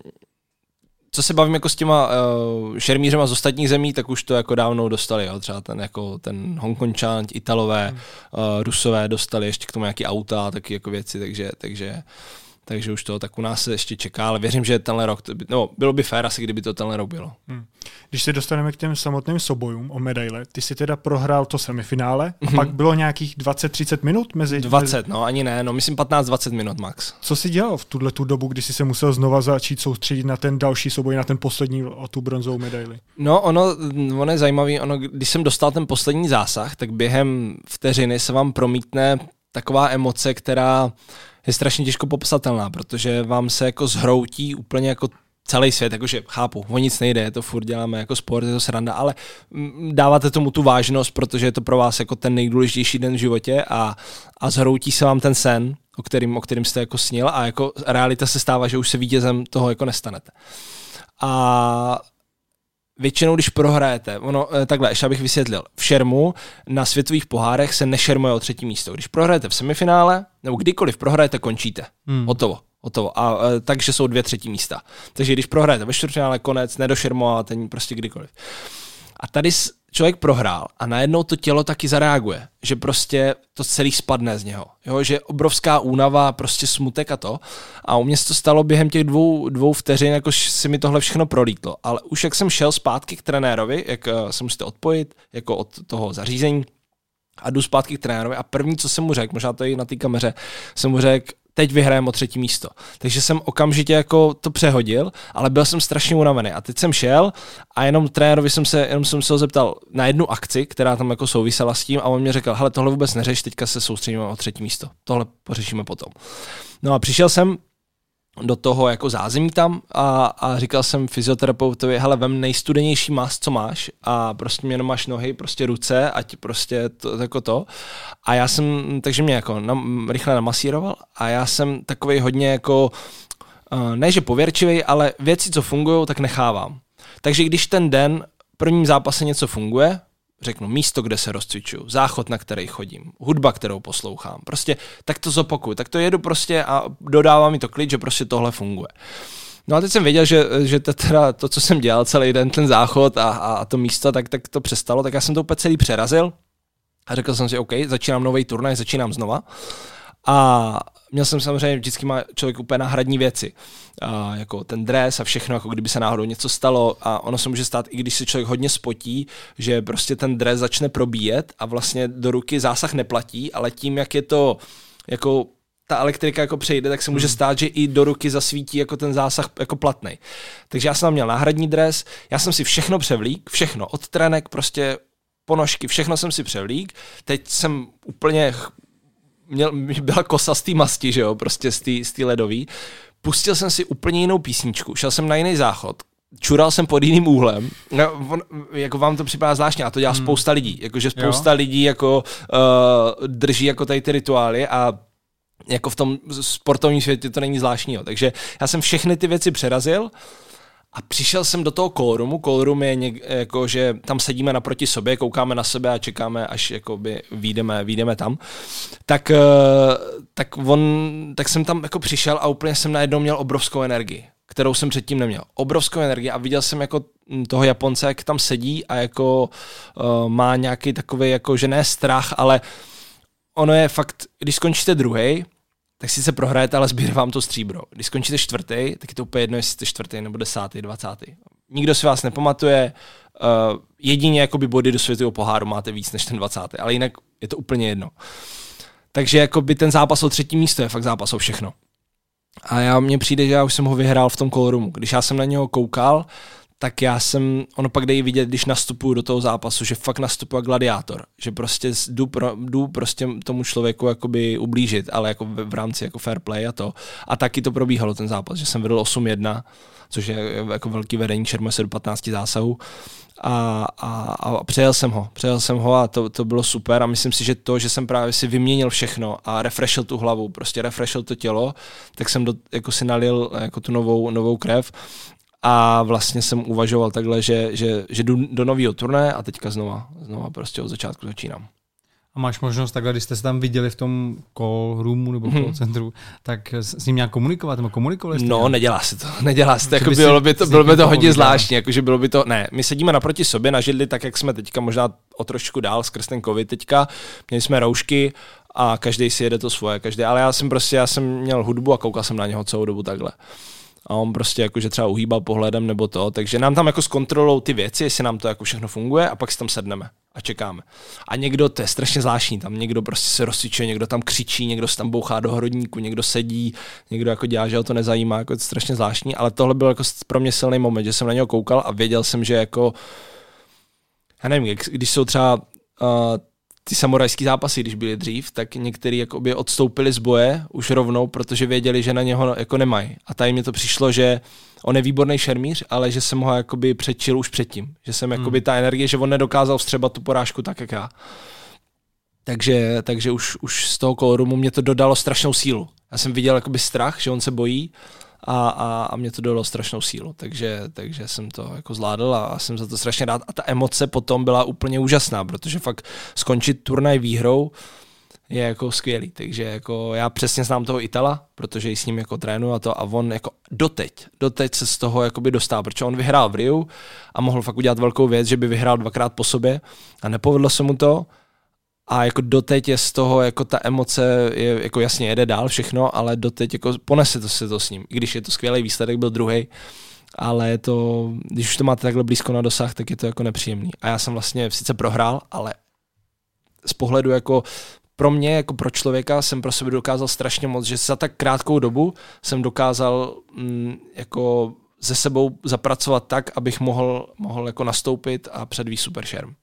co se bavím jako s těma uh, šermířema z ostatních zemí, tak už to jako dávno dostali, jo. třeba ten, jako ten Hongkončan, Italové, hmm. uh, Rusové dostali ještě k tomu nějaký auta, taky jako věci, takže, takže uh, takže už to tak u nás se ještě čeká, ale věřím, že tenhle rok, no, bylo by fér asi, kdyby to tenhle rok bylo. Hmm. Když se dostaneme k těm samotným sobojům o medaile, ty si teda prohrál to semifinále, mm-hmm. a mhm. pak bylo nějakých 20-30 minut mezi... 20, mezi... no ani ne, no myslím 15-20 minut max. Co si dělal v tuhle tu dobu, kdy jsi se musel znova začít soustředit na ten další soboj, na ten poslední o tu bronzovou medaili? No ono, ono je zajímavé, ono, když jsem dostal ten poslední zásah, tak během vteřiny se vám promítne taková emoce, která je strašně těžko popsatelná, protože vám se jako zhroutí úplně jako celý svět, jakože chápu, o nic nejde, to furt děláme jako sport, je to sranda, ale dáváte tomu tu vážnost, protože je to pro vás jako ten nejdůležitější den v životě a, a zhroutí se vám ten sen, o kterým, o kterým jste jako snil a jako realita se stává, že už se vítězem toho jako nestanete. A většinou, když prohrajete, ono eh, takhle, ještě abych vysvětlil, v šermu na světových pohárech se nešermuje o třetí místo. Když prohrajete v semifinále, nebo kdykoliv prohrajete, končíte. Hmm. Hotovo. Hotovo. A, a eh, takže jsou dvě třetí místa. Takže když prohrajete ve čtvrtfinále, konec, nedošermujete prostě kdykoliv. A tady člověk prohrál a najednou to tělo taky zareaguje, že prostě to celý spadne z něho, jo? že obrovská únava, prostě smutek a to. A u mě se to stalo během těch dvou, dvou vteřin, jako si mi tohle všechno prolítlo. Ale už jak jsem šel zpátky k trenérovi, jak uh, se musíte odpojit jako od toho zařízení, a jdu zpátky k trenérovi a první, co jsem mu řekl, možná to je i na té kameře, jsem mu řekl, teď vyhrajeme o třetí místo. Takže jsem okamžitě jako to přehodil, ale byl jsem strašně unavený. A teď jsem šel a jenom trenérovi jsem se, jenom jsem se ho zeptal na jednu akci, která tam jako souvisela s tím a on mě řekl, hele, tohle vůbec neřeš, teďka se soustředíme o třetí místo. Tohle pořešíme potom. No a přišel jsem, do toho jako zázemí tam a, a říkal jsem fyzioterapeutovi, hele, vem nejstudenější mas, co máš a prostě jenom máš nohy, prostě ruce, ať prostě to, jako to. A já jsem, takže mě jako nam, rychle namasíroval a já jsem takový hodně jako, uh, ne že pověrčivý, ale věci, co fungují, tak nechávám. Takže když ten den prvním zápase něco funguje, řeknu místo, kde se rozcvičuju, záchod, na který chodím, hudba, kterou poslouchám. Prostě tak to zopakuju, tak to jedu prostě a dodává mi to klid, že prostě tohle funguje. No a teď jsem věděl, že, že to, teda, to, co jsem dělal celý den, ten záchod a, a to místo, tak, tak to přestalo, tak já jsem to úplně celý přerazil a řekl jsem si, OK, začínám nový turnaj, začínám znova. A měl jsem samozřejmě, vždycky má člověk úplně náhradní věci. A jako ten dres a všechno, jako kdyby se náhodou něco stalo a ono se může stát, i když se člověk hodně spotí, že prostě ten dres začne probíjet a vlastně do ruky zásah neplatí, ale tím, jak je to jako ta elektrika jako přejde, tak se může hmm. stát, že i do ruky zasvítí jako ten zásah jako platný. Takže já jsem tam měl náhradní dres, já jsem si všechno převlík, všechno, od trenek, prostě ponožky, všechno jsem si převlík. Teď jsem úplně měl, byla kosa z té masti, že jo, prostě z té ledové. Pustil jsem si úplně jinou písničku, šel jsem na jiný záchod, čural jsem pod jiným úhlem. No, on, jako vám to připadá zvláštně a to dělá hmm. spousta lidí. Jakože spousta jo. lidí jako uh, drží jako tady ty rituály a jako v tom sportovním světě to není zvláštního. Takže já jsem všechny ty věci přerazil a přišel jsem do toho callroomu. Callroom je něk, jako, že tam sedíme naproti sobě, koukáme na sebe a čekáme, až jakoby výjdeme, výjdeme tam. Tak, eh, tak, on, tak jsem tam jako přišel a úplně jsem najednou měl obrovskou energii kterou jsem předtím neměl. Obrovskou energii a viděl jsem jako toho Japonce, jak tam sedí a jako uh, má nějaký takový, jako že ne strach, ale ono je fakt, když skončíte druhý, tak si se prohrajete, ale sbír vám to stříbro. Když skončíte čtvrtý, tak je to úplně jedno, jestli jste čtvrtý nebo desátý, dvacátý. Nikdo si vás nepamatuje, uh, jedině jakoby body do světového poháru máte víc než ten dvacátý, ale jinak je to úplně jedno. Takže jakoby ten zápas o třetí místo je fakt zápas o všechno. A já mně přijde, že já už jsem ho vyhrál v tom kolorumu. Když já jsem na něho koukal, tak já jsem, ono pak dej vidět, když nastupuju do toho zápasu, že fakt nastupuje gladiátor, že prostě jdu, pro, jdu prostě tomu člověku jakoby ublížit, ale jako v, v rámci jako fair play a to. A taky to probíhalo ten zápas, že jsem vedl 8-1, což je jako velký vedení, čermo se do 15 zásahů. A, a, a přejel jsem ho, přejel jsem ho a to, to bylo super. A myslím si, že to, že jsem právě si vyměnil všechno a refreshil tu hlavu, prostě refreshil to tělo, tak jsem do, jako si nalil jako tu novou, novou krev a vlastně jsem uvažoval takhle, že, že, že jdu do nového turné a teďka znova, znova prostě od začátku začínám. A máš možnost takhle, když jste se tam viděli v tom call roomu nebo call hmm. centru, tak s ním nějak komunikovat nebo komunikovali jste? No, nějak? nedělá se to, nedělá se to, jako bylo by to, bylo by to hodně zvláštní, jakože bylo by to, ne, my sedíme naproti sobě na židli, tak jak jsme teďka možná o trošku dál skrz ten covid teďka, měli jsme roušky a každý si jede to svoje, každý, ale já jsem prostě, já jsem měl hudbu a koukal jsem na něho celou dobu takhle a on prostě jakože třeba uhýbal pohledem nebo to, takže nám tam jako zkontrolou ty věci, jestli nám to jako všechno funguje a pak si tam sedneme a čekáme. A někdo, to je strašně zvláštní, tam někdo prostě se rozsičuje, někdo tam křičí, někdo se tam bouchá do hrodníku, někdo sedí, někdo jako dělá, že ho to nezajímá, jako je to strašně zvláštní, ale tohle byl jako pro mě silný moment, že jsem na něho koukal a věděl jsem, že jako já nevím, když jsou třeba uh, ty samurajský zápasy, když byly dřív, tak někteří jakoby odstoupili z boje už rovnou, protože věděli, že na něho jako nemají. A tady mi to přišlo, že on je výborný šermíř, ale že jsem ho jakoby předčil už předtím. Že jsem hmm. jakoby ta energie, že on nedokázal vstřebat tu porážku tak, jak já. Takže, takže už, už z toho kolorumu mě to dodalo strašnou sílu. Já jsem viděl jakoby strach, že on se bojí a, a, a mě to dalo strašnou sílu, takže, takže jsem to jako zvládl a jsem za to strašně rád. A ta emoce potom byla úplně úžasná, protože fakt skončit turnaj výhrou je jako skvělý, takže jako já přesně znám toho Itala, protože i s ním jako trénu a to a on jako doteď, doteď se z toho jakoby dostal, protože on vyhrál v Riu a mohl fakt udělat velkou věc, že by vyhrál dvakrát po sobě a nepovedlo se mu to a jako doteď je z toho, jako ta emoce, je, jako jasně jede dál všechno, ale doteď jako ponese to se to s ním. I když je to skvělý výsledek, byl druhý, ale je to, když už to máte takhle blízko na dosah, tak je to jako nepříjemný. A já jsem vlastně sice prohrál, ale z pohledu jako pro mě, jako pro člověka, jsem pro sebe dokázal strašně moc, že za tak krátkou dobu jsem dokázal mm, jako ze sebou zapracovat tak, abych mohl, mohl jako nastoupit a předvíst super šerm.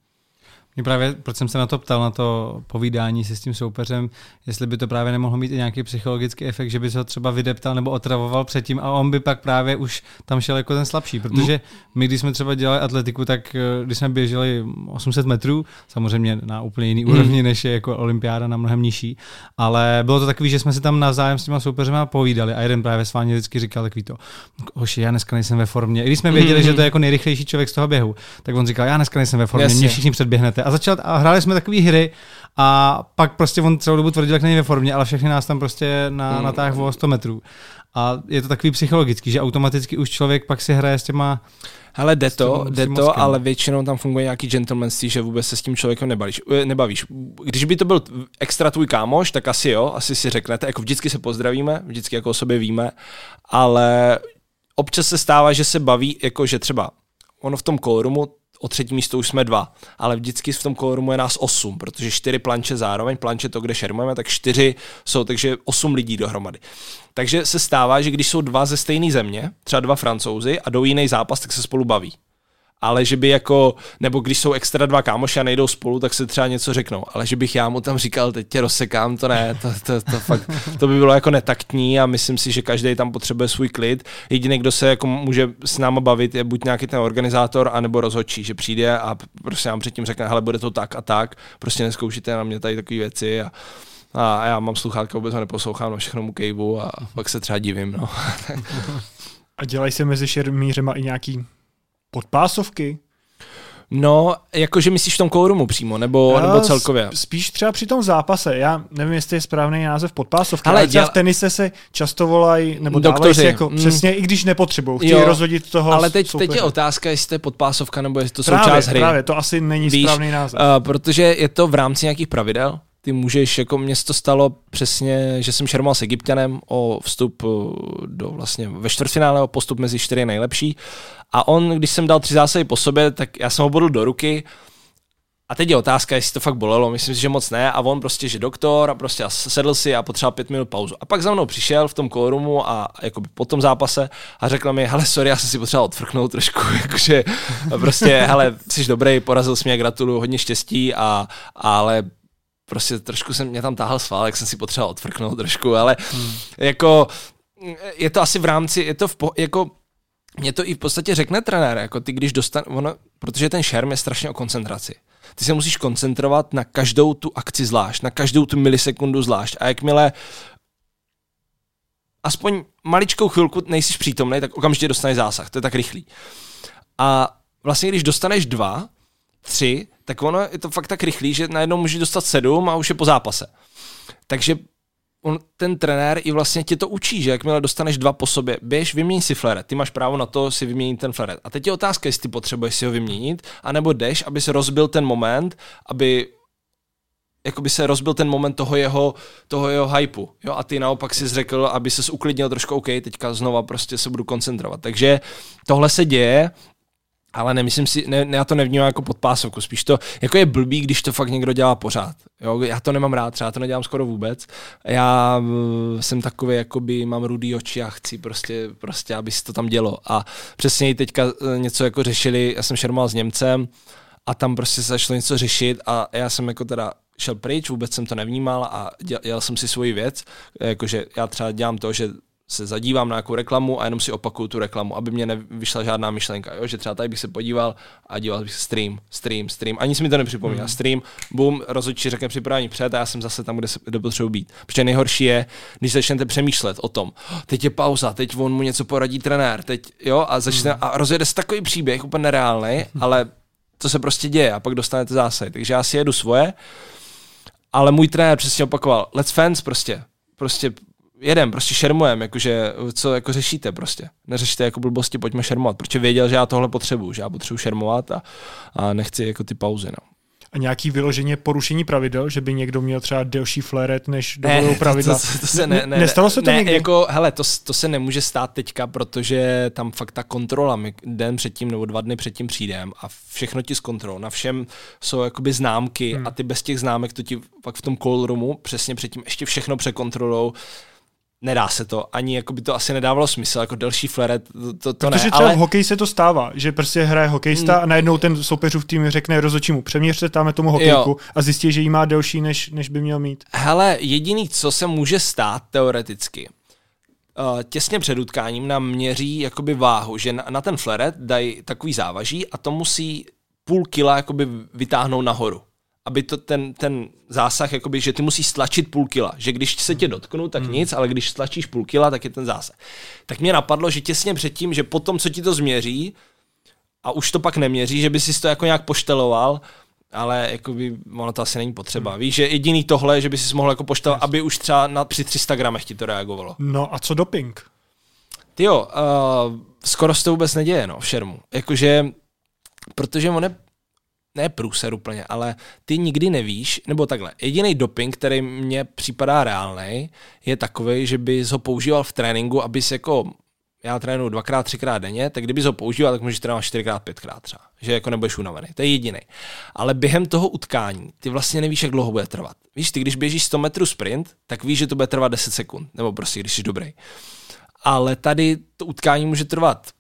Mě právě, proč jsem se na to ptal, na to povídání si s tím soupeřem, jestli by to právě nemohlo mít i nějaký psychologický efekt, že by se ho třeba vydeptal nebo otravoval předtím a on by pak právě už tam šel jako ten slabší, protože my, když jsme třeba dělali atletiku, tak eh, když jsme běželi 800 metrů, samozřejmě na úplně jiný hmm. úrovni, než je jako olympiáda na mnohem nižší, ale bylo to takový, že jsme si tam navzájem s těma soupeřema povídali a jeden právě s vámi vždycky říkal takový to, hoši, já dneska nejsem ve formě. I když jsme věděli, hmm. že to je jako nejrychlejší člověk z toho běhu, tak on říkal, já dneska nejsem ve formě, mě všichni předběhnete a začal a hráli jsme takové hry a pak prostě on celou dobu tvrdil, jak není ve formě, ale všechny nás tam prostě na, mm. natáhl o 100 metrů. A je to takový psychologický, že automaticky už člověk pak si hraje s těma Hele, jde to, jde to, ale většinou tam funguje nějaký gentlemanství, že vůbec se s tím člověkem nebavíš, eh, nebavíš. Když by to byl extra tvůj kámoš, tak asi jo, asi si řeknete, jako vždycky se pozdravíme, vždycky jako o sobě víme, ale občas se stává, že se baví, jako že třeba ono v tom kolorumu o třetí místo už jsme dva, ale vždycky v tom kolorumu je nás osm, protože čtyři planče zároveň, planče to, kde šermujeme, tak čtyři jsou, takže osm lidí dohromady. Takže se stává, že když jsou dva ze stejné země, třeba dva francouzi a jdou jiný zápas, tak se spolu baví. Ale že by jako, nebo když jsou extra dva kámoši a nejdou spolu, tak se třeba něco řeknou, ale že bych já mu tam říkal, teď tě rozsekám, to ne, to, to, to, fakt, to by bylo jako netaktní a myslím si, že každý tam potřebuje svůj klid. Jediný, kdo se jako může s náma bavit, je buď nějaký ten organizátor, anebo rozhodčí, že přijde a prostě nám předtím řekne, hele, bude to tak a tak, prostě neskoušíte na mě tady takové věci a a já mám sluchátka, vůbec ho neposlouchám, no všechno mu kejvu a pak se třeba divím. No. a dělají se mezi šermířema i nějaký podpásovky? No, jakože myslíš v tom kourumu přímo, nebo, nebo celkově? Spíš třeba při tom zápase. Já nevím, jestli je správný název podpásovky, ale, ale děla... v tenise se často volají, nebo dávají se jako, mm. přesně, i když nepotřebují, chtějí jo, rozhodit toho Ale teď, teď je otázka, jestli to je podpásovka, nebo jestli to právě, součást hry. Právě, to asi není Víš, správný název. Uh, protože je to v rámci nějakých pravidel, ty můžeš, jako mě to stalo přesně, že jsem šermoval s Egyptianem o vstup eh, do vlastně ve čtvrtfinále, o postup mezi čtyři nejlepší a on, když jsem dal tři zásady po sobě, tak já jsem ho bodl do ruky a teď je otázka, jestli to fakt bolelo, myslím si, že moc ne. A on prostě, že doktor a prostě sedl si a potřeboval pět minut pauzu. A pak za mnou přišel v tom kórumu a jakoby po tom zápase a řekl mi, hele, sorry, já jsem si potřeboval odfrknout trošku, jakože prostě, hele, jsi dobrý, porazil jsi mě, gratuluju, hodně štěstí, a, ale prostě trošku jsem mě tam táhl sval, jak jsem si potřeboval odfrknout trošku, ale hmm. jako je to asi v rámci, je to v po, jako mě to i v podstatě řekne trenér, jako ty když dostane, ono, protože ten šerm je strašně o koncentraci. Ty se musíš koncentrovat na každou tu akci zvlášť, na každou tu milisekundu zvlášť. A jakmile aspoň maličkou chvilku nejsi přítomný, tak okamžitě dostaneš zásah. To je tak rychlý. A vlastně, když dostaneš dva, tři, tak ono je to fakt tak rychlý, že najednou můžeš dostat sedm a už je po zápase. Takže on, ten trenér i vlastně tě to učí, že jakmile dostaneš dva po sobě, běž, vyměň si fleret, ty máš právo na to si vyměnit ten fleret. A teď je otázka, jestli ty potřebuješ si ho vyměnit, anebo jdeš, aby se rozbil ten moment, aby jakoby se rozbil ten moment toho jeho, toho jeho hypeu. Jo? A ty naopak si řekl, aby se uklidnil trošku, OK, teďka znova prostě se budu koncentrovat. Takže tohle se děje ale nemyslím si, ne, já to nevnímám jako podpásovku, spíš to, jako je blbý, když to fakt někdo dělá pořád. Jo? Já to nemám rád, třeba to nedělám skoro vůbec. Já uh, jsem takový, jakoby mám rudý oči a chci prostě, prostě, aby se to tam dělo. A přesně teďka uh, něco jako řešili, já jsem šermoval s Němcem a tam prostě se začalo něco řešit a já jsem jako teda šel pryč, vůbec jsem to nevnímal a dělal, jsem si svoji věc, jakože já třeba dělám to, že se zadívám na nějakou reklamu a jenom si opakuju tu reklamu, aby mě nevyšla žádná myšlenka. Jo? Že třeba tady bych se podíval a díval bych se stream, stream, stream. Ani si mi to nepřipomíná. Mm. Stream, boom, rozhodčí řekne připravení před a já jsem zase tam, kde, se, kde potřebuji být. Protože nejhorší je, když začnete přemýšlet o tom, teď je pauza, teď on mu něco poradí trenér, teď jo, a začne mm. a rozjede se takový příběh, úplně nereálný, mm. ale to se prostě děje a pak dostanete zásah. Takže já si jedu svoje, ale můj trenér přesně opakoval, let's fans prostě, prostě jedem, prostě šermujem, jakože, co jako řešíte prostě. Neřešíte jako blbosti, pojďme šermovat, protože věděl, že já tohle potřebuju, že já potřebuji šermovat a, a nechci jako ty pauzy, no. A nějaký vyloženě porušení pravidel, že by někdo měl třeba delší fléret, než dovolují pravidla? To, to, to se ne, ne, Nestalo se to ne, někdy? Jako, hele, to, to se nemůže stát teďka, protože tam fakt ta kontrola, my den předtím nebo dva dny předtím přijdem a všechno ti zkontrolou. Na všem jsou jakoby známky hmm. a ty bez těch známek to ti pak v tom call roomu přesně předtím ještě všechno překontrolou nedá se to, ani jako by to asi nedávalo smysl, jako delší fleret, to, to, to Protože ne. třeba ale... v hokeji se to stává, že prostě hraje hokejista hmm. a najednou ten soupeřův tým řekne rozhodčímu, přeměřte tam tomu hokejku jo. a zjistí, že jí má delší, než, než by měl mít. Hele, jediný, co se může stát teoreticky, uh, těsně před utkáním nám měří jakoby váhu, že na, na ten fleret dají takový závaží a to musí půl kila jakoby vytáhnout nahoru aby to ten, ten zásah, jakoby, že ty musíš stlačit půl kila. Že když se tě dotknu, tak hmm. nic, ale když stlačíš půl kila, tak je ten zásah. Tak mě napadlo, že těsně předtím, že potom, co ti to změří, a už to pak neměří, že by si to jako nějak pošteloval, ale jakoby, ono to asi není potřeba. Hmm. Víš, že jediný tohle, že by si mohl jako poštelovat, yes. aby už třeba na, při 300 gramech ti to reagovalo. No a co doping? Ty jo, uh, skoro se to vůbec neděje, no, v šermu. Jakože, protože on je ne průser úplně, ale ty nikdy nevíš, nebo takhle, jediný doping, který mně připadá reálný, je takový, že bys ho používal v tréninku, abys jako já trénuji dvakrát, třikrát denně, tak kdyby ho používal, tak můžeš trénovat čtyřikrát, pětkrát třeba. Že jako nebudeš unavený. To je jediný. Ale během toho utkání ty vlastně nevíš, jak dlouho bude trvat. Víš, ty když běžíš 100 metrů sprint, tak víš, že to bude trvat 10 sekund. Nebo prostě, když jsi dobrý. Ale tady to utkání může trvat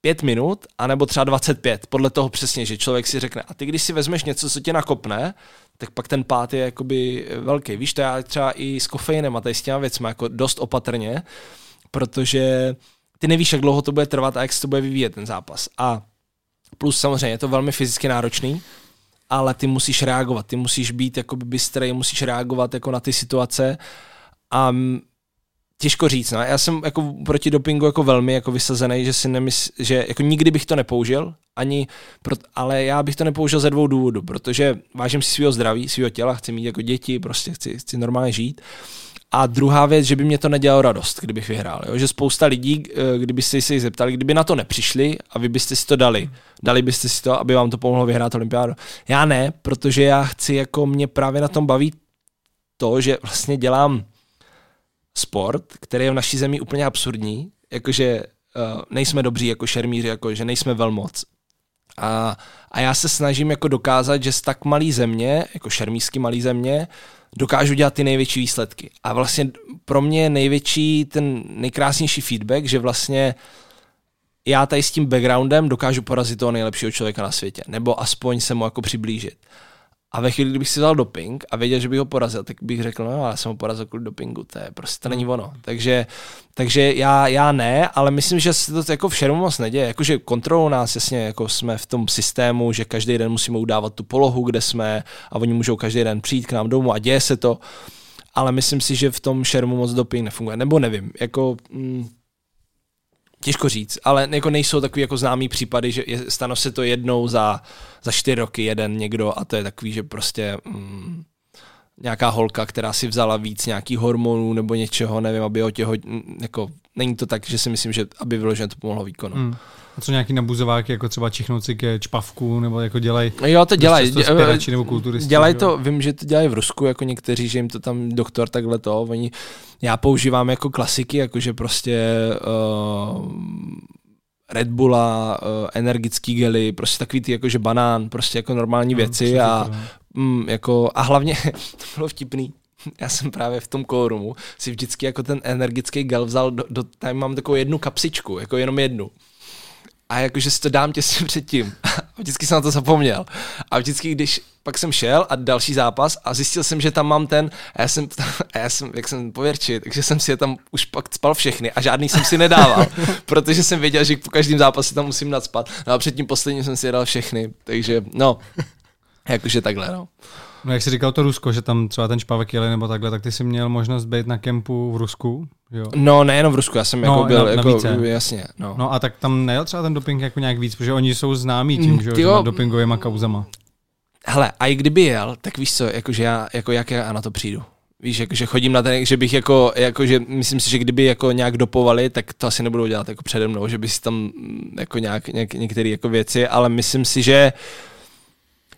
pět minut, anebo třeba 25, podle toho přesně, že člověk si řekne, a ty když si vezmeš něco, co tě nakopne, tak pak ten pát je jakoby velký. Víš, to já třeba i s kofeinem a tady s těma věcmi jako dost opatrně, protože ty nevíš, jak dlouho to bude trvat a jak se to bude vyvíjet ten zápas. A plus samozřejmě je to velmi fyzicky náročný, ale ty musíš reagovat, ty musíš být jako bystrý, musíš reagovat jako na ty situace a těžko říct. No. Já jsem jako proti dopingu jako velmi jako vysazený, že si nemysl, že jako nikdy bych to nepoužil, ani, pro, ale já bych to nepoužil ze dvou důvodů, protože vážím si svého zdraví, svého těla, chci mít jako děti, prostě chci, chci normálně žít. A druhá věc, že by mě to nedělalo radost, kdybych vyhrál. Jo? Že spousta lidí, eh, kdybyste se jich zeptali, kdyby na to nepřišli a vy byste si to dali, dali byste si to, aby vám to pomohlo vyhrát olympiádu. Já ne, protože já chci, jako mě právě na tom baví to, že vlastně dělám sport, který je v naší zemi úplně absurdní, jakože uh, nejsme dobří jako šermíři, jako že nejsme velmoc. A, a já se snažím jako dokázat, že z tak malý země, jako šermířský malý země, dokážu dělat ty největší výsledky. A vlastně pro mě je největší, ten nejkrásnější feedback, že vlastně já tady s tím backgroundem dokážu porazit toho nejlepšího člověka na světě, nebo aspoň se mu jako přiblížit. A ve chvíli, kdybych si dal doping a věděl, že bych ho porazil, tak bych řekl, no já jsem ho porazil kvůli dopingu, to je prostě to není ono. Takže, takže já, já ne, ale myslím, že se to jako v šermu moc neděje. Jakože kontrolou nás, jasně, jako jsme v tom systému, že každý den musíme udávat tu polohu, kde jsme a oni můžou každý den přijít k nám domů a děje se to. Ale myslím si, že v tom šermu moc doping nefunguje. Nebo nevím, jako... Mm, Těžko říct, ale jako nejsou takový jako známý případy, že je, stane se to jednou za, za čtyři roky jeden někdo a to je takový, že prostě mm, nějaká holka, která si vzala víc nějakých hormonů nebo něčeho, nevím, aby ho těho, jako není to tak, že si myslím, že aby vyloženě to pomohlo výkonu. Mm. A co nějaký nabuzováky, jako třeba čichnout si ke čpavku, nebo jako dělají? Jo, to dělají. nebo kulturisti. Dělají to, vím, že to dělají v Rusku, jako někteří, že jim to tam doktor takhle to, oni, já používám jako klasiky, jakože prostě uh, Red Bulla, uh, energický gely, prostě takový ty jakože banán, prostě jako normální no, věci a, mm, jako, a hlavně to bylo vtipný, já jsem právě v tom kórumu si vždycky jako ten energický gel vzal, do, do, tam mám takovou jednu kapsičku, jako jenom jednu a jakože si to dám těsně předtím. A vždycky jsem na to zapomněl. A vždycky, když pak jsem šel a další zápas a zjistil jsem, že tam mám ten, a já jsem, a já jsem jak jsem pověrčit, takže jsem si je tam už pak spal všechny a žádný jsem si nedával, protože jsem věděl, že po každém zápase tam musím nadspat. No a před tím posledním jsem si je dal všechny, takže no, jakože takhle, no. No jak jsi říkal to Rusko, že tam třeba ten špavek jeli nebo takhle, tak ty jsi měl možnost být na kempu v Rusku, jo? No nejenom v Rusku, já jsem no, jako byl, na, jako, více. jasně. No. no. a tak tam nejel třeba ten doping jako nějak víc, protože oni jsou známí tím, mm, že, že dopingovými kauzama. Hele, a i kdyby jel, tak víš co, jakože já, jako jak já na to přijdu. Víš, jakože chodím na ten, že bych jako, jakože myslím si, že kdyby jako nějak dopovali, tak to asi nebudou dělat jako přede mnou, že by si tam mm, jako nějak, nějak některé jako věci, ale myslím si, že uh,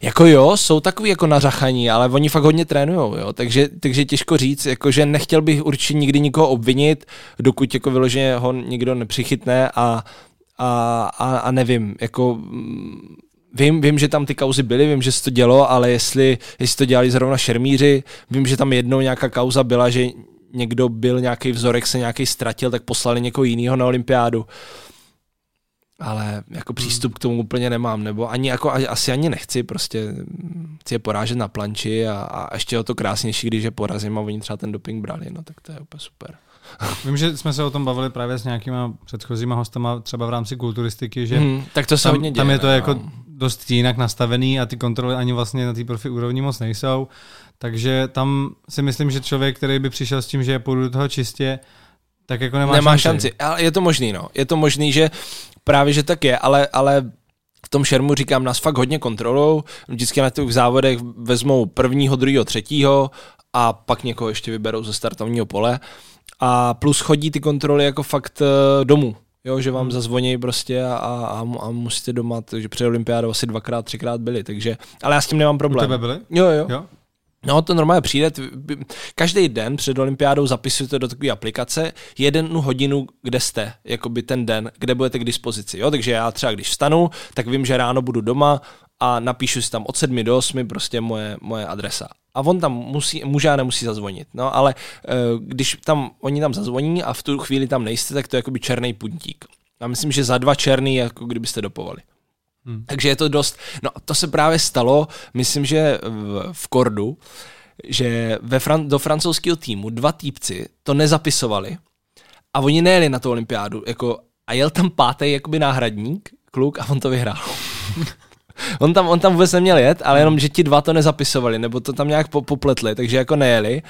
jako jo, jsou takový jako nařachaní, ale oni fakt hodně trénujou, jo, takže, takže těžko říct, jako že nechtěl bych určitě nikdy nikoho obvinit, dokud jako vyloženě ho nikdo nepřichytne a, a, a, a nevím, jako mm, vím, vím, že tam ty kauzy byly, vím, že se to dělo, ale jestli, jestli to dělali zrovna šermíři, vím, že tam jednou nějaká kauza byla, že někdo byl nějaký vzorek, se nějaký ztratil, tak poslali někoho jiného na olympiádu ale jako přístup k tomu úplně nemám, nebo ani jako asi ani nechci, prostě chci je porážet na planči a, a ještě o to krásnější, když je porazím a oni třeba ten doping brali, no tak to je úplně super. Vím, že jsme se o tom bavili právě s nějakýma předchozíma hostama, třeba v rámci kulturistiky, že hmm, tak to se tam, hodně děje, tam je to no. jako dost jinak nastavený a ty kontroly ani vlastně na té profi úrovni moc nejsou, takže tam si myslím, že člověk, který by přišel s tím, že půjdu do toho čistě, tak jako nemá, nemá šanci. šanci. Ale je to možný, no. Je to možný, že Právě, že tak je, ale, ale v tom šermu říkám, nás fakt hodně kontrolou. Vždycky na těch závodech vezmou prvního, druhého, třetího a pak někoho ještě vyberou ze startovního pole. A plus chodí ty kontroly jako fakt uh, domů. Jo, že vám hmm. zazvoní prostě a, a, a musíte doma, takže před olympiádou asi dvakrát, třikrát byli, takže, ale já s tím nemám problém. U tebe byli? Jo, jo. jo? No, to normálně přijde. Každý den před olympiádou zapisujete do takové aplikace jednu hodinu, kde jste, jako by ten den, kde budete k dispozici. Jo? Takže já třeba, když vstanu, tak vím, že ráno budu doma a napíšu si tam od 7 do 8 prostě moje, moje adresa. A on tam musí, může a nemusí zazvonit. No, ale eh, když tam, oni tam zazvoní a v tu chvíli tam nejste, tak to je jakoby černý puntík. Já myslím, že za dva černý, jako kdybyste dopovali. Hmm. Takže je to dost, no to se právě stalo, myslím, že v, v Kordu, že ve Fran- do francouzského týmu dva týpci to nezapisovali a oni nejeli na tu olympiádu, jako, a jel tam pátý jakoby náhradník, kluk, a on to vyhrál. on, tam, on tam vůbec neměl jet, ale jenom, že ti dva to nezapisovali, nebo to tam nějak popletli, takže jako nejeli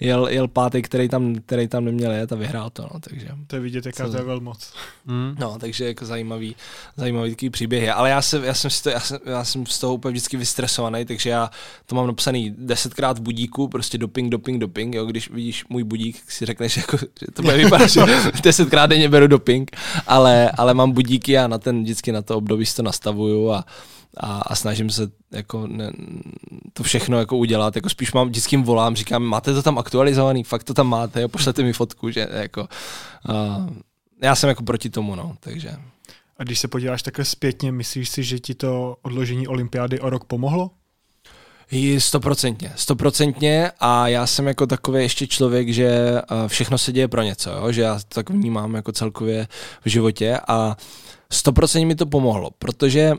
jel, jel pátý, který tam, který tam neměl jet a vyhrál to, no, takže. To je vidět, jaká to je velmoc. Mm. No, takže jako zajímavý, zajímavý takový příběhy, ale já, se, já, jsem si to, já, jsem, já jsem z toho úplně vždycky vystresovaný, takže já to mám napsaný desetkrát v budíku, prostě doping, doping, doping, jo, když vidíš můj budík, si řekneš, jako, že to bude vypadat, že desetkrát denně beru doping, ale, ale mám budíky a na ten vždycky na to období si to nastavuju a a, a snažím se jako ne, to všechno jako udělat, jako spíš mám, vždycky jim volám, říkám, máte to tam aktualizovaný, fakt to tam máte, jo, pošlete mi fotku, že jako, uh, já jsem jako proti tomu, no, takže. A když se podíváš takhle zpětně, myslíš si, že ti to odložení olympiády o rok pomohlo? Stoprocentně, stoprocentně a já jsem jako takový ještě člověk, že všechno se děje pro něco, jo? že já to tak vnímám jako celkově v životě a stoprocentně mi to pomohlo, protože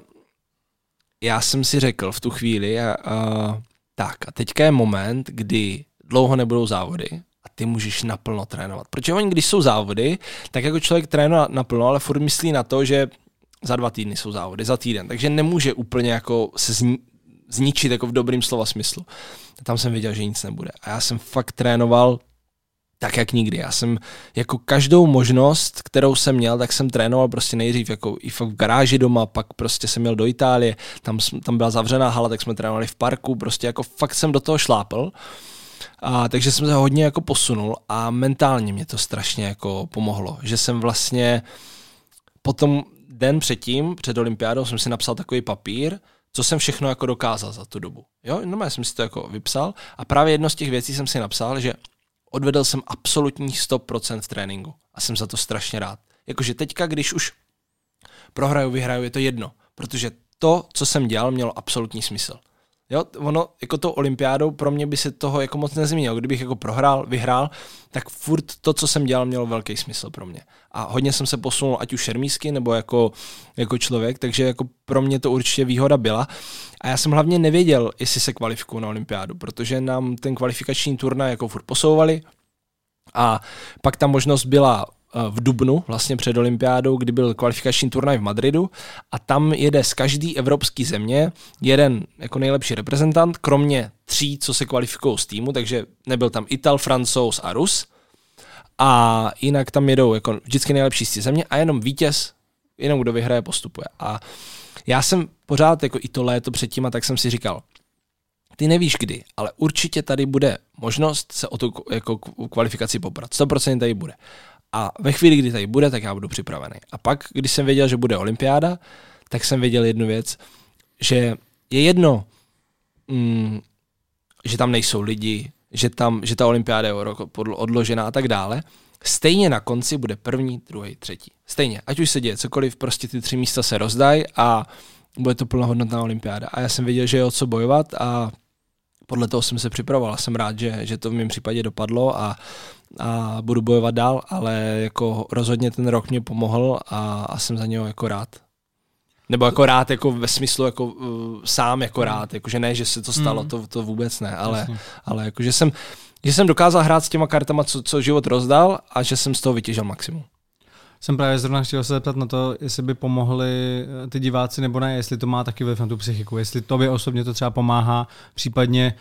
já jsem si řekl v tu chvíli, a, a, tak a teďka je moment, kdy dlouho nebudou závody a ty můžeš naplno trénovat. Protože oni, když jsou závody, tak jako člověk trénuje naplno, ale furt myslí na to, že za dva týdny jsou závody, za týden, takže nemůže úplně jako se zni, zničit jako v dobrým slova smyslu. Tam jsem věděl, že nic nebude. A já jsem fakt trénoval tak jak nikdy. Já jsem jako každou možnost, kterou jsem měl, tak jsem trénoval prostě nejdřív jako i v garáži doma, pak prostě jsem měl do Itálie, tam, tam byla zavřená hala, tak jsme trénovali v parku, prostě jako fakt jsem do toho šlápl. A, takže jsem se hodně jako posunul a mentálně mě to strašně jako pomohlo, že jsem vlastně potom den předtím, před olympiádou, jsem si napsal takový papír, co jsem všechno jako dokázal za tu dobu. Jo, no já jsem si to jako vypsal a právě jedno z těch věcí jsem si napsal, že odvedl jsem absolutních 100% v tréninku a jsem za to strašně rád. Jakože teďka, když už prohraju, vyhraju, je to jedno, protože to, co jsem dělal, mělo absolutní smysl. Jo, ono, jako to olympiádou, pro mě by se toho jako moc nezmínilo. Kdybych jako prohrál, vyhrál, tak furt to, co jsem dělal, mělo velký smysl pro mě. A hodně jsem se posunul, ať už šermísky, nebo jako, jako člověk, takže jako pro mě to určitě výhoda byla. A já jsem hlavně nevěděl, jestli se kvalifikuju na olympiádu, protože nám ten kvalifikační turnaj jako furt posouvali, a pak ta možnost byla v Dubnu, vlastně před olympiádou, kdy byl kvalifikační turnaj v Madridu a tam jede z každé evropské země jeden jako nejlepší reprezentant, kromě tří, co se kvalifikují z týmu, takže nebyl tam Ital, Francouz a Rus. A jinak tam jedou jako vždycky nejlepší z té země a jenom vítěz, jenom kdo vyhraje, postupuje. A já jsem pořád jako i to léto předtím a tak jsem si říkal, ty nevíš kdy, ale určitě tady bude možnost se o tu jako kvalifikaci poprat. 100% tady bude. A ve chvíli, kdy tady bude, tak já budu připravený. A pak, když jsem věděl, že bude olympiáda, tak jsem věděl jednu věc, že je jedno, mm, že tam nejsou lidi, že, tam, že ta olympiáda je odložená a tak dále. Stejně na konci bude první, druhý, třetí. Stejně, ať už se děje cokoliv, prostě ty tři místa se rozdají a bude to plnohodnotná olympiáda. A já jsem věděl, že je o co bojovat a podle toho jsem se připravoval. Jsem rád, že, že to v mém případě dopadlo a a budu bojovat dál, ale jako rozhodně ten rok mě pomohl a, a jsem za něho jako rád. Nebo jako rád, jako ve smyslu jako uh, sám jako rád, jako že ne, že se to stalo, mm. to, to vůbec ne, ale, ale jako že jsem, že jsem dokázal hrát s těma kartama, co, co život rozdal a že jsem z toho vytěžil maximum. Jsem právě zrovna chtěl se zeptat na to, jestli by pomohli eh, ty diváci nebo ne, jestli to má taky vliv na tu psychiku, jestli tobě osobně to třeba pomáhá, případně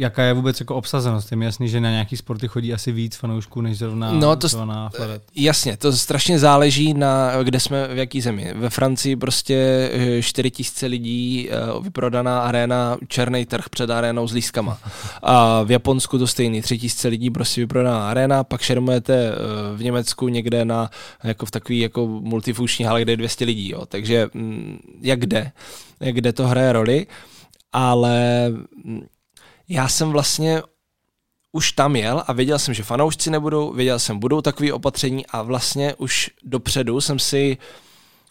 jaká je vůbec jako obsazenost. Je mi jasný, že na nějaký sporty chodí asi víc fanoušků, než zrovna no, to na Flavet. Jasně, to strašně záleží na, kde jsme, v jaký zemi. Ve Francii prostě 4000 eh, lidí, eh, vyprodaná arena, černý trh před arénou s lískama. A v Japonsku to stejný, 3000 lidí prostě vyprodaná arena, pak šermujete eh, v Německu někde na, jako v takový jako multifunkční hale, kde je 200 lidí, jo. takže mm, jak kde, jak kde to hraje roli, ale mm, já jsem vlastně už tam jel a věděl jsem, že fanoušci nebudou, věděl jsem, budou takové opatření a vlastně už dopředu jsem si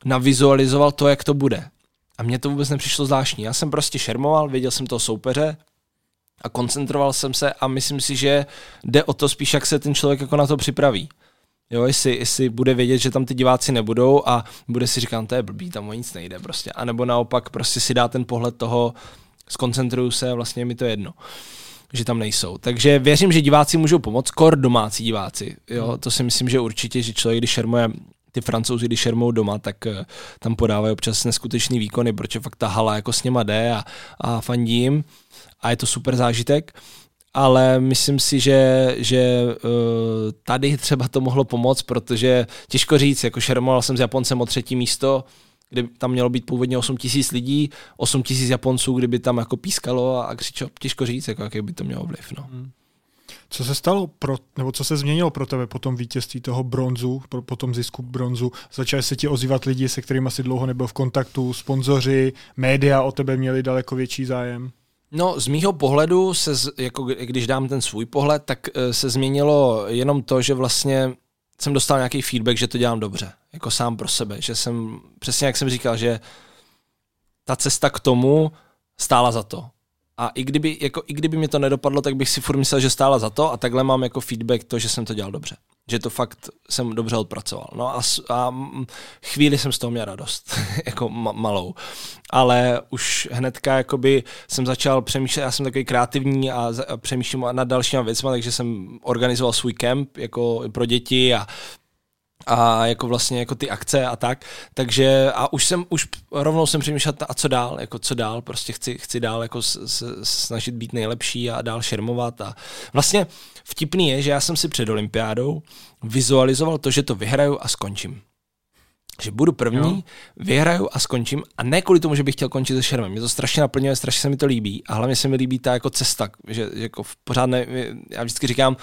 navizualizoval to, jak to bude. A mně to vůbec nepřišlo zvláštní. Já jsem prostě šermoval, věděl jsem toho soupeře a koncentroval jsem se a myslím si, že jde o to spíš, jak se ten člověk jako na to připraví. Jo, jestli, jestli bude vědět, že tam ty diváci nebudou a bude si říkat, no, to je blbý, tam o nic nejde prostě. A nebo naopak prostě si dá ten pohled toho, skoncentruju se vlastně mi to jedno že tam nejsou. Takže věřím, že diváci můžou pomoct, kor domácí diváci. Jo? Hmm. To si myslím, že určitě, že člověk, když šermuje ty francouzi, když šermou doma, tak uh, tam podávají občas neskutečný výkony, protože fakt ta hala jako s něma jde a, a fandí jim a je to super zážitek ale myslím si, že, že uh, tady třeba to mohlo pomoct, protože těžko říct, jako šermoval jsem s Japoncem o třetí místo, kde tam mělo být původně 8 tisíc lidí, 8 tisíc Japonců, kdyby tam jako pískalo a, a křičelo, těžko říct, jako, jaký by to mělo vliv. No. Hmm. Co se stalo pro, nebo co se změnilo pro tebe po tom vítězství toho bronzu, po, po tom zisku bronzu? Začali se ti ozývat lidi, se kterými asi dlouho nebyl v kontaktu, sponzoři, média o tebe měli daleko větší zájem? No, z mýho pohledu, se, jako když dám ten svůj pohled, tak eh, se změnilo jenom to, že vlastně jsem dostal nějaký feedback, že to dělám dobře, jako sám pro sebe, že jsem, přesně jak jsem říkal, že ta cesta k tomu stála za to. A i kdyby, jako, i kdyby mě to nedopadlo, tak bych si furt myslel, že stála za to a takhle mám jako feedback to, že jsem to dělal dobře. Že to fakt jsem dobře odpracoval. No a, a chvíli jsem z toho měl radost, jako ma, malou. Ale už hnedka jakoby jsem začal přemýšlet, já jsem takový kreativní a, a přemýšlím nad dalšíma věcmi, takže jsem organizoval svůj kemp jako pro děti a a jako vlastně jako ty akce a tak. Takže a už jsem, už rovnou jsem přemýšlel, a co dál, jako co dál, prostě chci, chci dál jako s, s, snažit být nejlepší a dál šermovat a vlastně vtipný je, že já jsem si před olympiádou vizualizoval to, že to vyhraju a skončím. Že budu první, jo. vyhraju a skončím a ne kvůli tomu, že bych chtěl končit se šermem. Mě to strašně naplňuje, strašně se mi to líbí a hlavně se mi líbí ta jako cesta, že, že jako pořád ne, já vždycky říkám,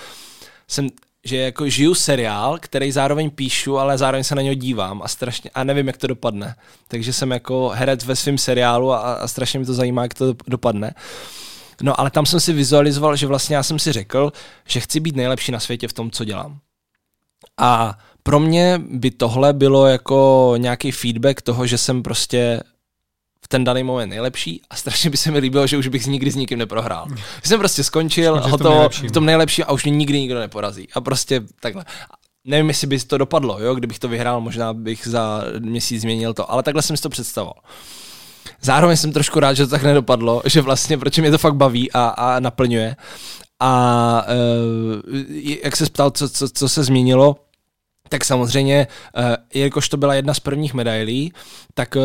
jsem že jako žiju seriál, který zároveň píšu, ale zároveň se na něj dívám a strašně, a nevím, jak to dopadne. Takže jsem jako herec ve svém seriálu a, a strašně mi to zajímá, jak to dopadne. No ale tam jsem si vizualizoval, že vlastně já jsem si řekl, že chci být nejlepší na světě v tom, co dělám. A pro mě by tohle bylo jako nějaký feedback toho, že jsem prostě v ten daný moment nejlepší a strašně by se mi líbilo, že už bych nikdy s nikým neprohrál. Jsem prostě skončil, hotovo, v tom nejlepším a už mě nikdy nikdo neporazí. A prostě takhle. Nevím, jestli by to dopadlo, jo? kdybych to vyhrál, možná bych za měsíc změnil to, ale takhle jsem si to představoval. Zároveň jsem trošku rád, že to tak nedopadlo, že vlastně, proč mě to fakt baví a, a naplňuje. A uh, jak se ptal, co, co, co se změnilo, tak samozřejmě, eh, jelikož to byla jedna z prvních medailí, tak eh,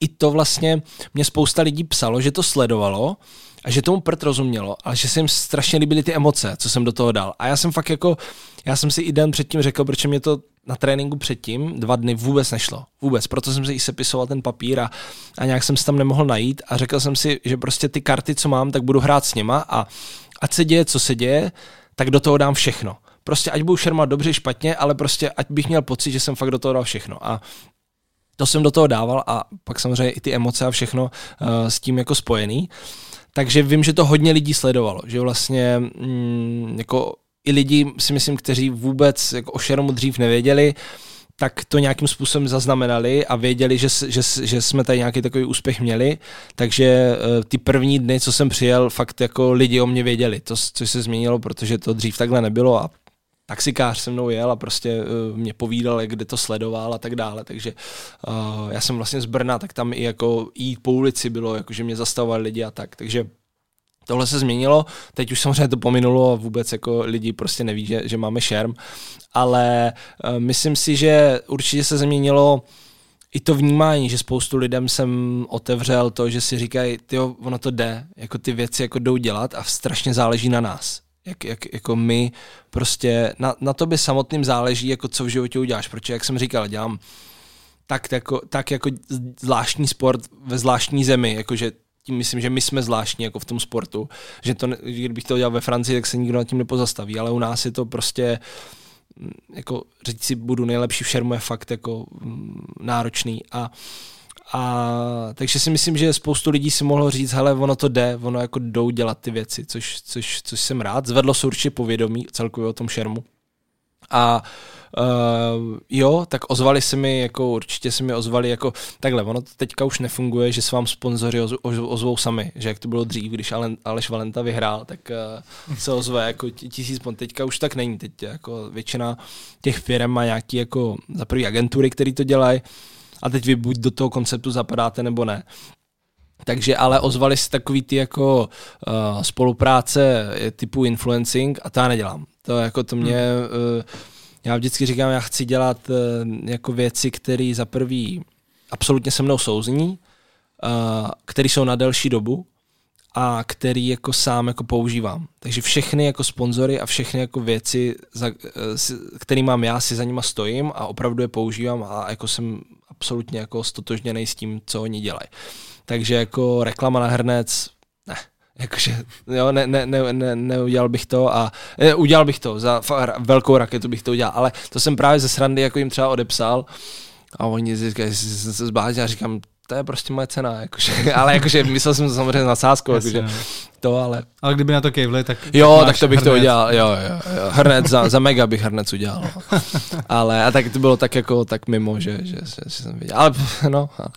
i to vlastně mě spousta lidí psalo, že to sledovalo a že tomu prd rozumělo, ale že se jim strašně líbily ty emoce, co jsem do toho dal. A já jsem fakt jako, já jsem si i den předtím řekl, proč mě to na tréninku předtím dva dny vůbec nešlo. Vůbec. Proto jsem si i sepisoval ten papír a, a nějak jsem se tam nemohl najít a řekl jsem si, že prostě ty karty, co mám, tak budu hrát s něma a ať se děje, co se děje, tak do toho dám všechno prostě ať budu šermat dobře, špatně, ale prostě ať bych měl pocit, že jsem fakt do toho dal všechno. A to jsem do toho dával a pak samozřejmě i ty emoce a všechno uh, s tím jako spojený. Takže vím, že to hodně lidí sledovalo, že vlastně mm, jako i lidi si myslím, kteří vůbec jako o šermu dřív nevěděli, tak to nějakým způsobem zaznamenali a věděli, že, že, že jsme tady nějaký takový úspěch měli, takže uh, ty první dny, co jsem přijel, fakt jako lidi o mě věděli, to, což se změnilo, protože to dřív takhle nebylo a taxikář se mnou jel a prostě uh, mě povídal, kde to sledoval a tak dále, takže uh, já jsem vlastně z Brna, tak tam i jako jít po ulici bylo, jako že mě zastavovali lidi a tak, takže tohle se změnilo, teď už samozřejmě to pominulo a vůbec jako lidi prostě neví, že, že máme šerm, ale uh, myslím si, že určitě se změnilo i to vnímání, že spoustu lidem jsem otevřel to, že si říkají, ty ono to jde, jako ty věci jako jdou dělat a strašně záleží na nás jak, jak jako my prostě, na, na tobě samotným záleží, jako co v životě uděláš, protože jak jsem říkal, dělám tak jako, tak jako zvláštní sport ve zvláštní zemi, jakože tím myslím, že my jsme zvláštní jako v tom sportu, že to, kdybych to dělal ve Francii, tak se nikdo nad tím nepozastaví, ale u nás je to prostě mm, jako říct si, budu nejlepší v šermu je fakt jako mm, náročný. A a takže si myslím, že spoustu lidí si mohlo říct, hele, ono to jde, ono jako jdou dělat ty věci, což, což, což jsem rád. Zvedlo se určitě povědomí celkově o tom šermu. A Uh, jo, tak ozvali se mi, jako určitě se mi ozvali, jako takhle, ono to teďka už nefunguje, že se vám sponzoři oz, oz, ozvou sami, že jak to bylo dřív, když Aleš Valenta vyhrál, tak uh, se ozve jako tisíc. Teďka už tak není, teď jako většina těch firm má nějaký jako za prvý agentury, které to dělají a teď vy buď do toho konceptu zapadáte nebo ne. Takže ale ozvali se takový ty jako uh, spolupráce typu influencing a to já nedělám. To jako to mě... Uh, já vždycky říkám, já chci dělat uh, jako věci, které za prvý absolutně se mnou souzní, uh, které jsou na delší dobu a který jako sám jako používám. Takže všechny jako sponzory a všechny jako věci, za, který mám já, si za nima stojím a opravdu je používám a jako jsem absolutně jako stotožněný s tím, co oni dělají. Takže jako reklama na hrnec, ne, jakože, jo, ne, ne, ne, ne, neudělal bych to a ne, udělal bych to, za velkou raketu bych to udělal, ale to jsem právě ze srandy jako jim třeba odepsal a oni říkají, se zbláznil a říkám, to je prostě moje cena, jakože, ale jakože myslel jsem to samozřejmě na sázku, jakože, no. To, ale... Ale kdyby na to kejvli, tak... Jo, tak, to bych hrnec. to udělal, jo, jo, jo. hrnec, za, za mega bych hrnec udělal, no. ale a tak to bylo tak jako, tak mimo, že, že, že, že jsem viděl, ale no, ale.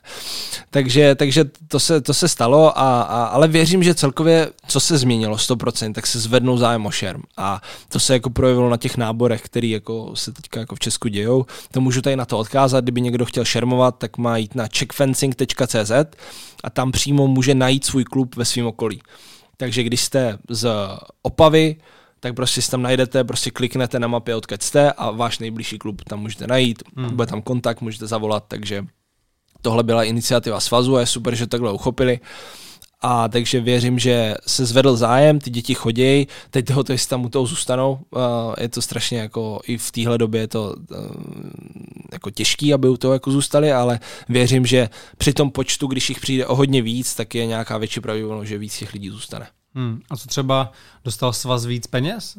takže, takže to se, to se stalo, a, a, ale věřím, že celkově, co se změnilo 100%, tak se zvednou zájem o šerm a to se jako projevilo na těch náborech, který jako se teďka jako v Česku dějou, to můžu tady na to odkázat, kdyby někdo chtěl šermovat, tak má jít na checkfencing.cz a tam přímo může najít svůj klub ve svém okolí. Takže když jste z Opavy, tak prostě si tam najdete, prostě kliknete na mapě, odkud jste a váš nejbližší klub tam můžete najít, hmm. bude tam kontakt, můžete zavolat, takže tohle byla iniciativa svazu a je super, že takhle uchopili. A takže věřím, že se zvedl zájem, ty děti chodí, teď toho to, jestli tam u toho zůstanou, je to strašně jako, i v téhle době je to e, jako těžký, aby u toho jako zůstali, ale věřím, že při tom počtu, když jich přijde o hodně víc, tak je nějaká větší pravděpodobnost, že víc těch lidí zůstane. Hmm. A co třeba dostal svaz víc peněz?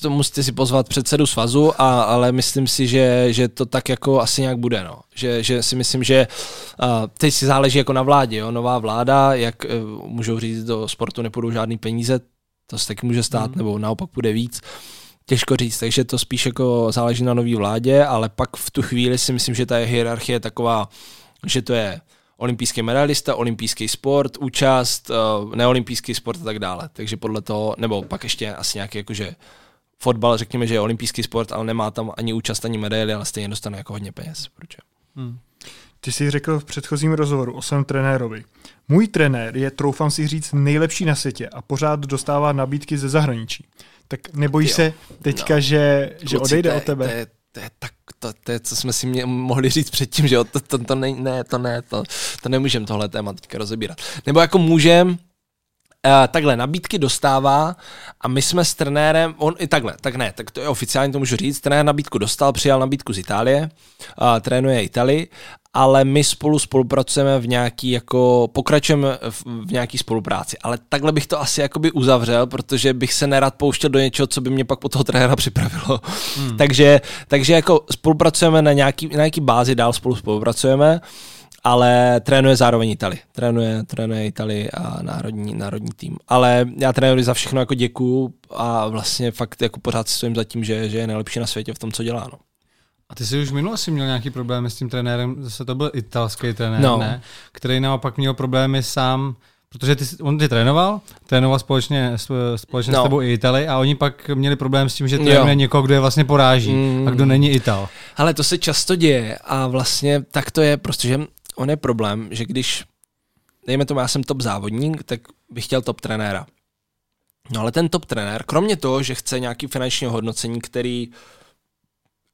To musíte si pozvat předsedu svazu, a, ale myslím si, že, že to tak jako asi nějak bude. No. Že, že si myslím, že uh, teď si záleží jako na vládě. Jo. Nová vláda, jak uh, můžou říct, do sportu nepůjdou žádný peníze, to se taky může stát, mm. nebo naopak bude víc. Těžko říct, takže to spíš jako záleží na nový vládě, ale pak v tu chvíli si myslím, že ta hierarchie je taková, že to je olympijský medalista, olympijský sport, účast, uh, neolympijský sport a tak dále. Takže podle toho, nebo pak ještě asi nějaký jakože fotbal, řekněme, že je olympijský sport, ale nemá tam ani účast, ani medaily, ale stejně dostane jako hodně peněz. Proč? Hmm. Ty jsi řekl v předchozím rozhovoru o svém trenérovi. Můj trenér je, troufám si říct, nejlepší na světě a pořád dostává nabídky ze zahraničí. Tak nebojíš se teďka, no. že, že odejde to od tebe? To je, to je tak, to, to je, co jsme si mě mohli říct předtím, že to, to, to ne, ne, to ne, to, to nemůžeme tohle téma teďka rozebírat. Nebo jako můžem, takhle, nabídky dostává a my jsme s trenérem, on i takhle, tak ne, tak to je oficiálně to můžu říct, trenér nabídku dostal, přijal nabídku z Itálie, uh, trénuje Itálii, ale my spolu spolupracujeme v nějaký, jako pokračujeme v, v nějaký spolupráci. Ale takhle bych to asi jakoby uzavřel, protože bych se nerad pouštěl do něčeho, co by mě pak po toho trenéra připravilo. Hmm. takže, takže jako spolupracujeme na nějaký, na nějaký bázi, dál spolu spolupracujeme ale trénuje zároveň Itali. Trénuje, trénuje Itali a národní, národní tým. Ale já trénuji za všechno jako děkuju a vlastně fakt jako pořád stojím za tím, že, že je nejlepší na světě v tom, co dělá. No. A ty jsi už minule si měl nějaký problémy s tím trenérem, zase to byl italský trenér, no. ne? Který naopak měl problémy sám, protože ty, on ty trénoval, trénoval společně, společně no. s tebou i Itali a oni pak měli problém s tím, že trénuje jo. někoho, kdo je vlastně poráží mm. a kdo není Ital. Ale to se často děje a vlastně tak to je, protože on je problém, že když, dejme tomu, já jsem top závodník, tak bych chtěl top trenéra. No ale ten top trenér, kromě toho, že chce nějaký finanční hodnocení, který,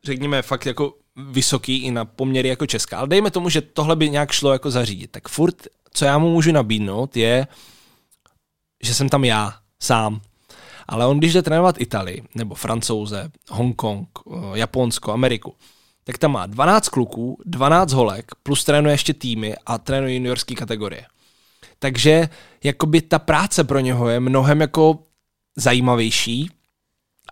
řekněme, fakt jako vysoký i na poměry jako česká, ale dejme tomu, že tohle by nějak šlo jako zařídit, tak furt, co já mu můžu nabídnout, je, že jsem tam já, sám. Ale on, když jde trénovat Italii, nebo Francouze, Hongkong, Japonsko, Ameriku, tak tam má 12 kluků, 12 holek, plus trénuje ještě týmy a trénuje juniorské kategorie. Takže jakoby ta práce pro něho je mnohem jako zajímavější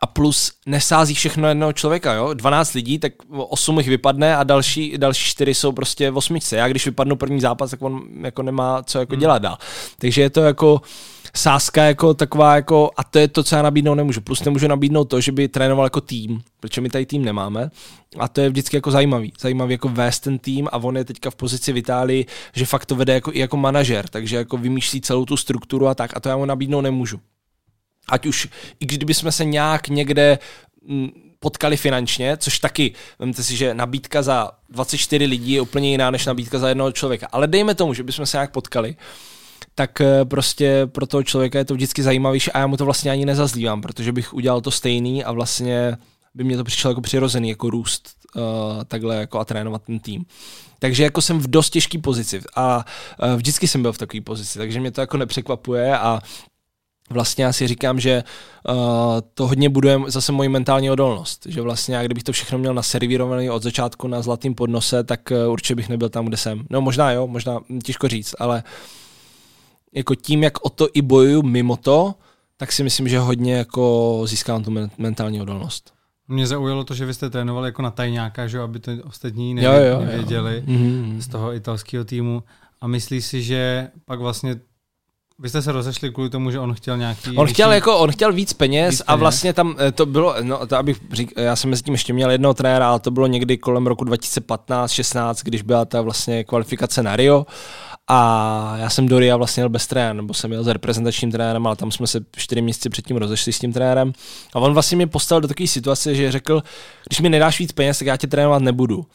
a plus nesází všechno jednoho člověka, jo? 12 lidí, tak 8 jich vypadne a další, další 4 jsou prostě v osmičce. Já když vypadnu první zápas, tak on jako nemá co jako hmm. dělat dál. Takže je to jako sázka jako taková jako, a to je to, co já nabídnout nemůžu. Plus nemůžu nabídnout to, že by trénoval jako tým, protože my tady tým nemáme. A to je vždycky jako zajímavý. Zajímavý jako vést ten tým a on je teďka v pozici v Itálii, že fakt to vede jako, i jako manažer, takže jako vymýšlí celou tu strukturu a tak a to já mu nabídnout nemůžu. Ať už, i kdyby jsme se nějak někde mm, potkali finančně, což taky, vemte si, že nabídka za 24 lidí je úplně jiná než nabídka za jednoho člověka. Ale dejme tomu, že bychom se nějak potkali, tak eh, prostě pro toho člověka je to vždycky zajímavější a já mu to vlastně ani nezazlívám, protože bych udělal to stejný a vlastně by mě to přišlo jako přirozený, jako růst uh, takhle jako a trénovat ten tým. Takže jako jsem v dost těžké pozici a uh, vždycky jsem byl v takové pozici, takže mě to jako nepřekvapuje a vlastně já si říkám, že uh, to hodně buduje zase moji mentální odolnost. Že vlastně já kdybych to všechno měl naservírované od začátku na zlatým podnose, tak uh, určitě bych nebyl tam, kde jsem. No možná jo, možná těžko říct, ale jako tím, jak o to i bojuju mimo to, tak si myslím, že hodně jako získám tu mentální odolnost. Mě zaujalo to, že vy jste trénovali jako na tajňáka, že aby to ostatní nevěděli, jo, jo, jo. nevěděli mm-hmm. z toho italského týmu. A myslíš si, že pak vlastně vy jste se rozešli kvůli tomu, že on chtěl nějaký... On chtěl, jako, on chtěl víc peněz, víc peněz a vlastně tam eh, to bylo, no to abych řík, já jsem mezi tím ještě měl jednoho trenéra, ale to bylo někdy kolem roku 2015-16, když byla ta vlastně kvalifikace na Rio a já jsem do Ria vlastně jel bez trenéra, nebo jsem jel s reprezentačním trenérem, ale tam jsme se čtyři měsíce předtím rozešli s tím trenérem. A on vlastně mě postavil do takové situace, že řekl, když mi nedáš víc peněz, tak já tě trénovat nebudu.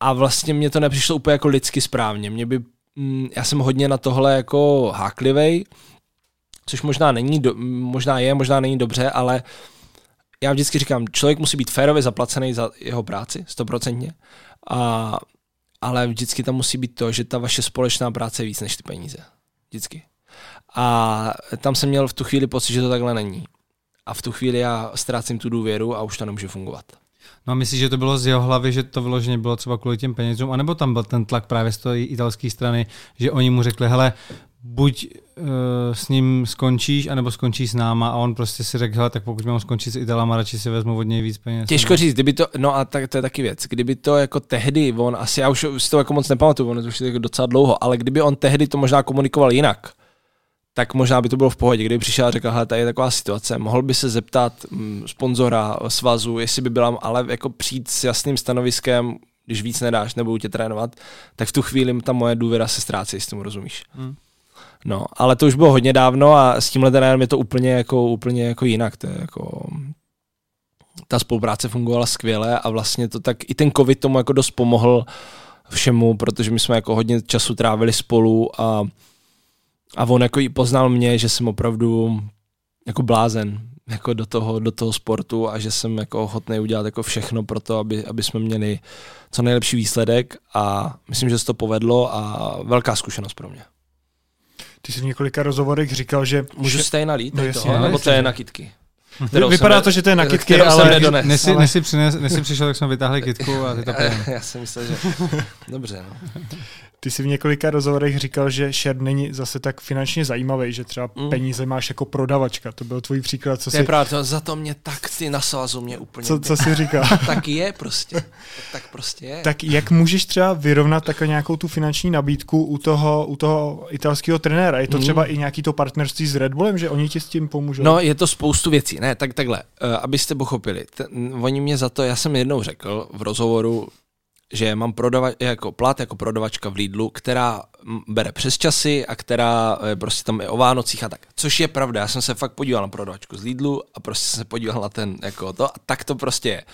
A vlastně mě to nepřišlo úplně jako lidsky správně. Mě by, mm, já jsem hodně na tohle jako háklivej, což možná není, do, možná je, možná není dobře, ale já vždycky říkám, člověk musí být férově zaplacený za jeho práci, stoprocentně. A ale vždycky tam musí být to, že ta vaše společná práce je víc než ty peníze. Vždycky. A tam jsem měl v tu chvíli pocit, že to takhle není. A v tu chvíli já ztrácím tu důvěru a už to nemůže fungovat. No a myslíš, že to bylo z jeho hlavy, že to vyloženě bylo třeba kvůli těm penězům, anebo tam byl ten tlak právě z té italské strany, že oni mu řekli, hele, buď uh, s ním skončíš, anebo skončíš s náma. A on prostě si řekl, hele, tak pokud mám skončit s Italama, radši si vezmu od něj víc peněz. Těžko říct, kdyby to, no a tak, to je taky věc, kdyby to jako tehdy, on asi, já už si to jako moc nepamatuju, on už je jako docela dlouho, ale kdyby on tehdy to možná komunikoval jinak, tak možná by to bylo v pohodě, kdyby přišel a řekl, hele, tady je taková situace, mohl by se zeptat mm, sponzora, svazu, jestli by byla, ale jako přijít s jasným stanoviskem, když víc nedáš, nebudu tě trénovat, tak v tu chvíli ta moje důvěra se ztrácí, jestli tomu rozumíš. Hmm. No, ale to už bylo hodně dávno a s tímhle trenérem je to úplně jako, úplně jako jinak. To je jako, ta spolupráce fungovala skvěle a vlastně to tak, i ten covid tomu jako dost pomohl všemu, protože my jsme jako hodně času trávili spolu a, a on jako i poznal mě, že jsem opravdu jako blázen jako do toho, do toho sportu a že jsem jako ochotný udělat jako všechno pro to, aby, aby jsme měli co nejlepší výsledek a myslím, že se to povedlo a velká zkušenost pro mě. Ty jsi v několika rozhovorech říkal, že... Můžu že... stejně nalít? No, jasně, toho, nebo to je na kitky? Vypadá to, že to je na kitky, ale... Nesi, ale... Nesi, přines, nesi přišel, tak jsme vytáhli kitku a ty to Já jsem myslel, že... Dobře, no. Ty jsi v několika rozhovorech říkal, že share není zase tak finančně zajímavý, že třeba mm. peníze máš jako prodavačka. To byl tvůj příklad. Co to je pravda, za to mě tak ty na svazu mě úplně... Co, co jsi říkal? tak je prostě. Tak prostě je. Tak jak můžeš třeba vyrovnat takhle nějakou tu finanční nabídku u toho, u toho italského trenéra? Je to mm. třeba i nějaký to partnerství s Red Bullem, že oni ti s tím pomůžou? No, je to spoustu věcí. Ne, tak takhle, uh, abyste pochopili. Ten, oni mě za to, já jsem jednou řekl v rozhovoru, že mám prodava, jako plat jako prodavačka v Lidlu, která bere přes časy a která je prostě tam je o Vánocích a tak. Což je pravda, já jsem se fakt podíval na prodavačku z Lidlu a prostě jsem se podíval na ten jako to a tak to prostě je.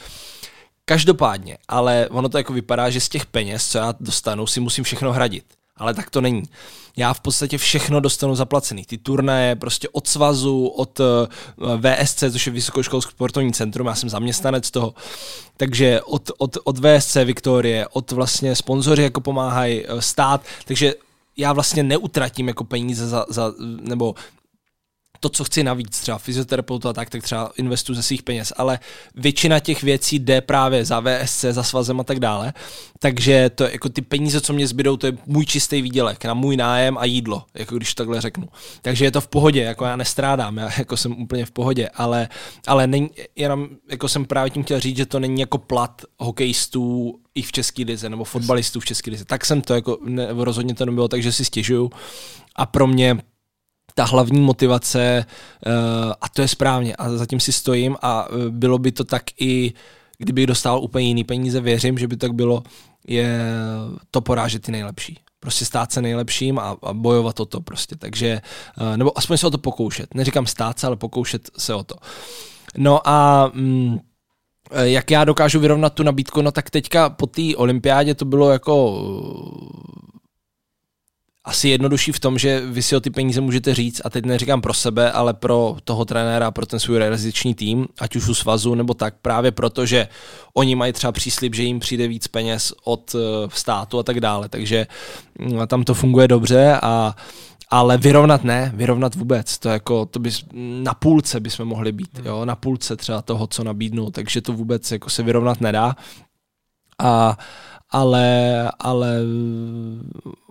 Každopádně, ale ono to jako vypadá, že z těch peněz, co já dostanu, si musím všechno hradit. Ale tak to není. Já v podstatě všechno dostanu zaplacený. Ty turnaje prostě od svazu, od eh, VSC, což je Vysokoškolské sportovní centrum, já jsem zaměstnanec toho, takže od, od, od VSC Viktorie, od vlastně sponzoři jako pomáhají eh, stát, takže já vlastně neutratím jako peníze za, za nebo to, co chci navíc, třeba fyzioterapeuta tak, tak třeba investuju ze svých peněz, ale většina těch věcí jde právě za VSC, za svazem a tak dále, takže to jako ty peníze, co mě zbydou, to je můj čistý výdělek na můj nájem a jídlo, jako když takhle řeknu. Takže je to v pohodě, jako já nestrádám, já jako jsem úplně v pohodě, ale, ale není, jenom jako jsem právě tím chtěl říct, že to není jako plat hokejistů i v České lize, nebo fotbalistů v České lize. Tak jsem to jako, ne, rozhodně to nebylo tak, že si stěžuju. A pro mě ta hlavní motivace, uh, a to je správně, a zatím si stojím a uh, bylo by to tak i, kdybych dostal úplně jiný peníze, věřím, že by tak bylo, je to porážet ty nejlepší. Prostě stát se nejlepším a, a bojovat o to prostě. Takže, uh, nebo aspoň se o to pokoušet. Neříkám stát se, ale pokoušet se o to. No a mm, jak já dokážu vyrovnat tu nabídku, no tak teďka po té olympiádě to bylo jako asi jednodušší v tom, že vy si o ty peníze můžete říct, a teď neříkám pro sebe, ale pro toho trenéra, pro ten svůj realizační tým, ať už u svazu nebo tak, právě proto, že oni mají třeba příslip, že jim přijde víc peněz od eh, státu a tak dále. Takže mm, tam to funguje dobře a ale vyrovnat ne, vyrovnat vůbec, to jako, to bys, na půlce bychom mohli být, jo, na půlce třeba toho, co nabídnou, takže to vůbec jako se vyrovnat nedá. A, ale, ale,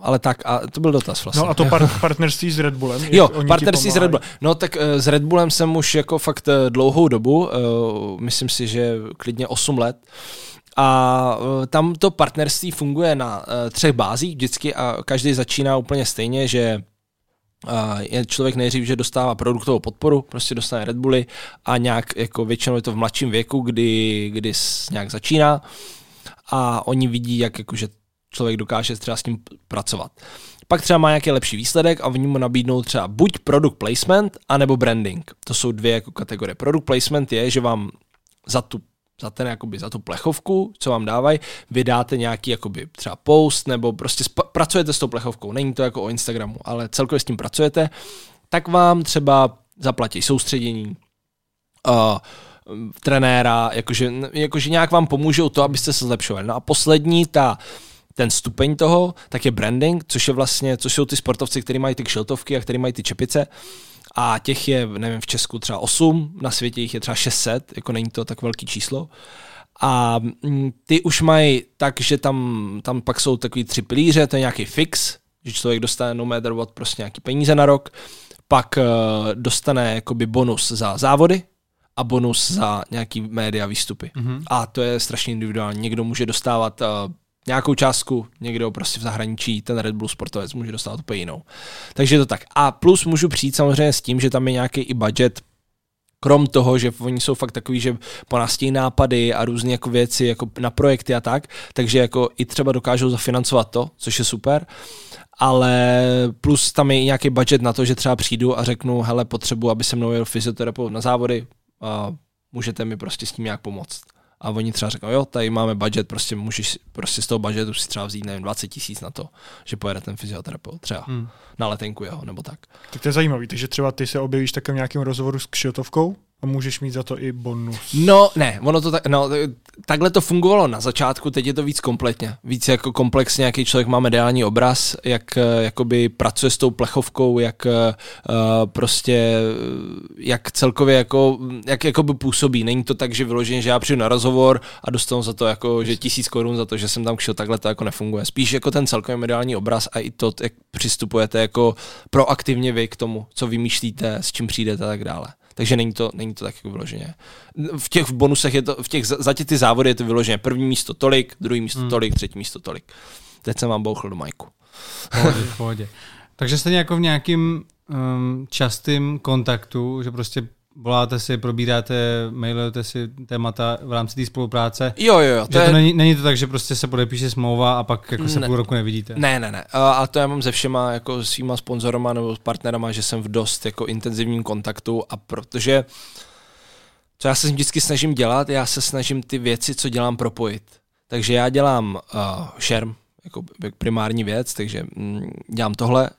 ale tak, a to byl dotaz vlastně. No a to par- partnerství s Red Bullem? Jo, partnerství s Red Bullem. No tak uh, s Red Bullem jsem už jako fakt uh, dlouhou dobu, uh, myslím si, že klidně 8 let. A uh, tam to partnerství funguje na uh, třech bázích vždycky a každý začíná úplně stejně, že Uh, je člověk nejdřív, že dostává produktovou podporu, prostě dostane Red Bully a nějak, jako většinou je to v mladším věku, kdy, kdy nějak začíná a oni vidí, jak jakože člověk dokáže třeba s tím pracovat. Pak třeba má nějaký lepší výsledek a oni mu nabídnou třeba buď product placement, anebo branding. To jsou dvě jako kategorie. Product placement je, že vám za tu za, ten, jakoby, za tu plechovku, co vám dávají, vydáte nějaký jakoby, třeba post, nebo prostě sp- pracujete s tou plechovkou. Není to jako o Instagramu, ale celkově s tím pracujete, tak vám třeba zaplatí soustředění, uh, trenéra, jakože, jakože nějak vám pomůžou to, abyste se zlepšovali. No a poslední, ta, ten stupeň toho, tak je branding, což je vlastně, což jsou ty sportovci, kteří mají ty kšiltovky a kteří mají ty čepice. A těch je, nevím, v Česku třeba 8, na světě jich je třeba 600, jako není to tak velký číslo. A mm, ty už mají tak, že tam, tam pak jsou takový tři pilíře, to je nějaký fix, že člověk dostane no matter what prostě nějaký peníze na rok, pak uh, dostane jakoby bonus za závody, a bonus za nějaký média výstupy. Mm-hmm. A to je strašně individuální. Někdo může dostávat uh, nějakou částku, někdo prostě v zahraničí, ten Red Bull sportovec může dostávat úplně jinou. Takže to tak. A plus můžu přijít samozřejmě s tím, že tam je nějaký i budget, krom toho, že oni jsou fakt takový, že po nás nápady a různé jako věci jako na projekty a tak, takže jako i třeba dokážou zafinancovat to, což je super ale plus tam je nějaký budget na to, že třeba přijdu a řeknu, hele, potřebuji, aby se mnou jel fyzioterapeut na závody, a můžete mi prostě s tím nějak pomoct. A oni třeba řeknou, jo, tady máme budget, prostě můžeš prostě z toho budgetu si třeba vzít, nevím, 20 tisíc na to, že pojede ten fyzioterapeut, třeba hmm. na letenku jeho, nebo tak. Tak to je zajímavý, takže třeba ty se objevíš takovým nějakým rozhovoru s kšiltovkou a můžeš mít za to i bonus. No, ne, ono to tak, no, takhle to fungovalo na začátku, teď je to víc kompletně. Víc jako komplexně, jaký člověk má mediální obraz, jak eh, jakoby pracuje s tou plechovkou, jak uh, prostě, jak celkově jako, jak jakoby působí. Není to tak, že vyloženě, že já přijdu na rozhovor a dostanu za to jako, že tisíc korun za to, že jsem tam kšil, takhle to jako nefunguje. Spíš jako ten celkový mediální obraz a i to, jak přistupujete jako proaktivně vy k tomu, co vymýšlíte, s čím přijdete a tak dále takže není to, není to tak jako vyloženě. V těch bonusech je to, v těch, za těch ty závody je to vyloženě první místo tolik, druhý místo hmm. tolik, třetí místo tolik. Teď jsem vám bouchl do majku. Pohodě, pohodě. Takže jste jako v nějakým um, častým kontaktu, že prostě voláte si, probíráte, mailujete si témata v rámci té spolupráce. Jo, jo, jo. To, že je... to není, není, to tak, že prostě se podepíše smlouva a pak jako se ne. půl roku nevidíte. Ne, ne, ne. A to já mám se všema jako svýma sponzorama nebo partnerama, že jsem v dost jako intenzivním kontaktu a protože co já se vždycky snažím dělat, já se snažím ty věci, co dělám, propojit. Takže já dělám uh, šerm, jako primární věc, takže mm, dělám tohle,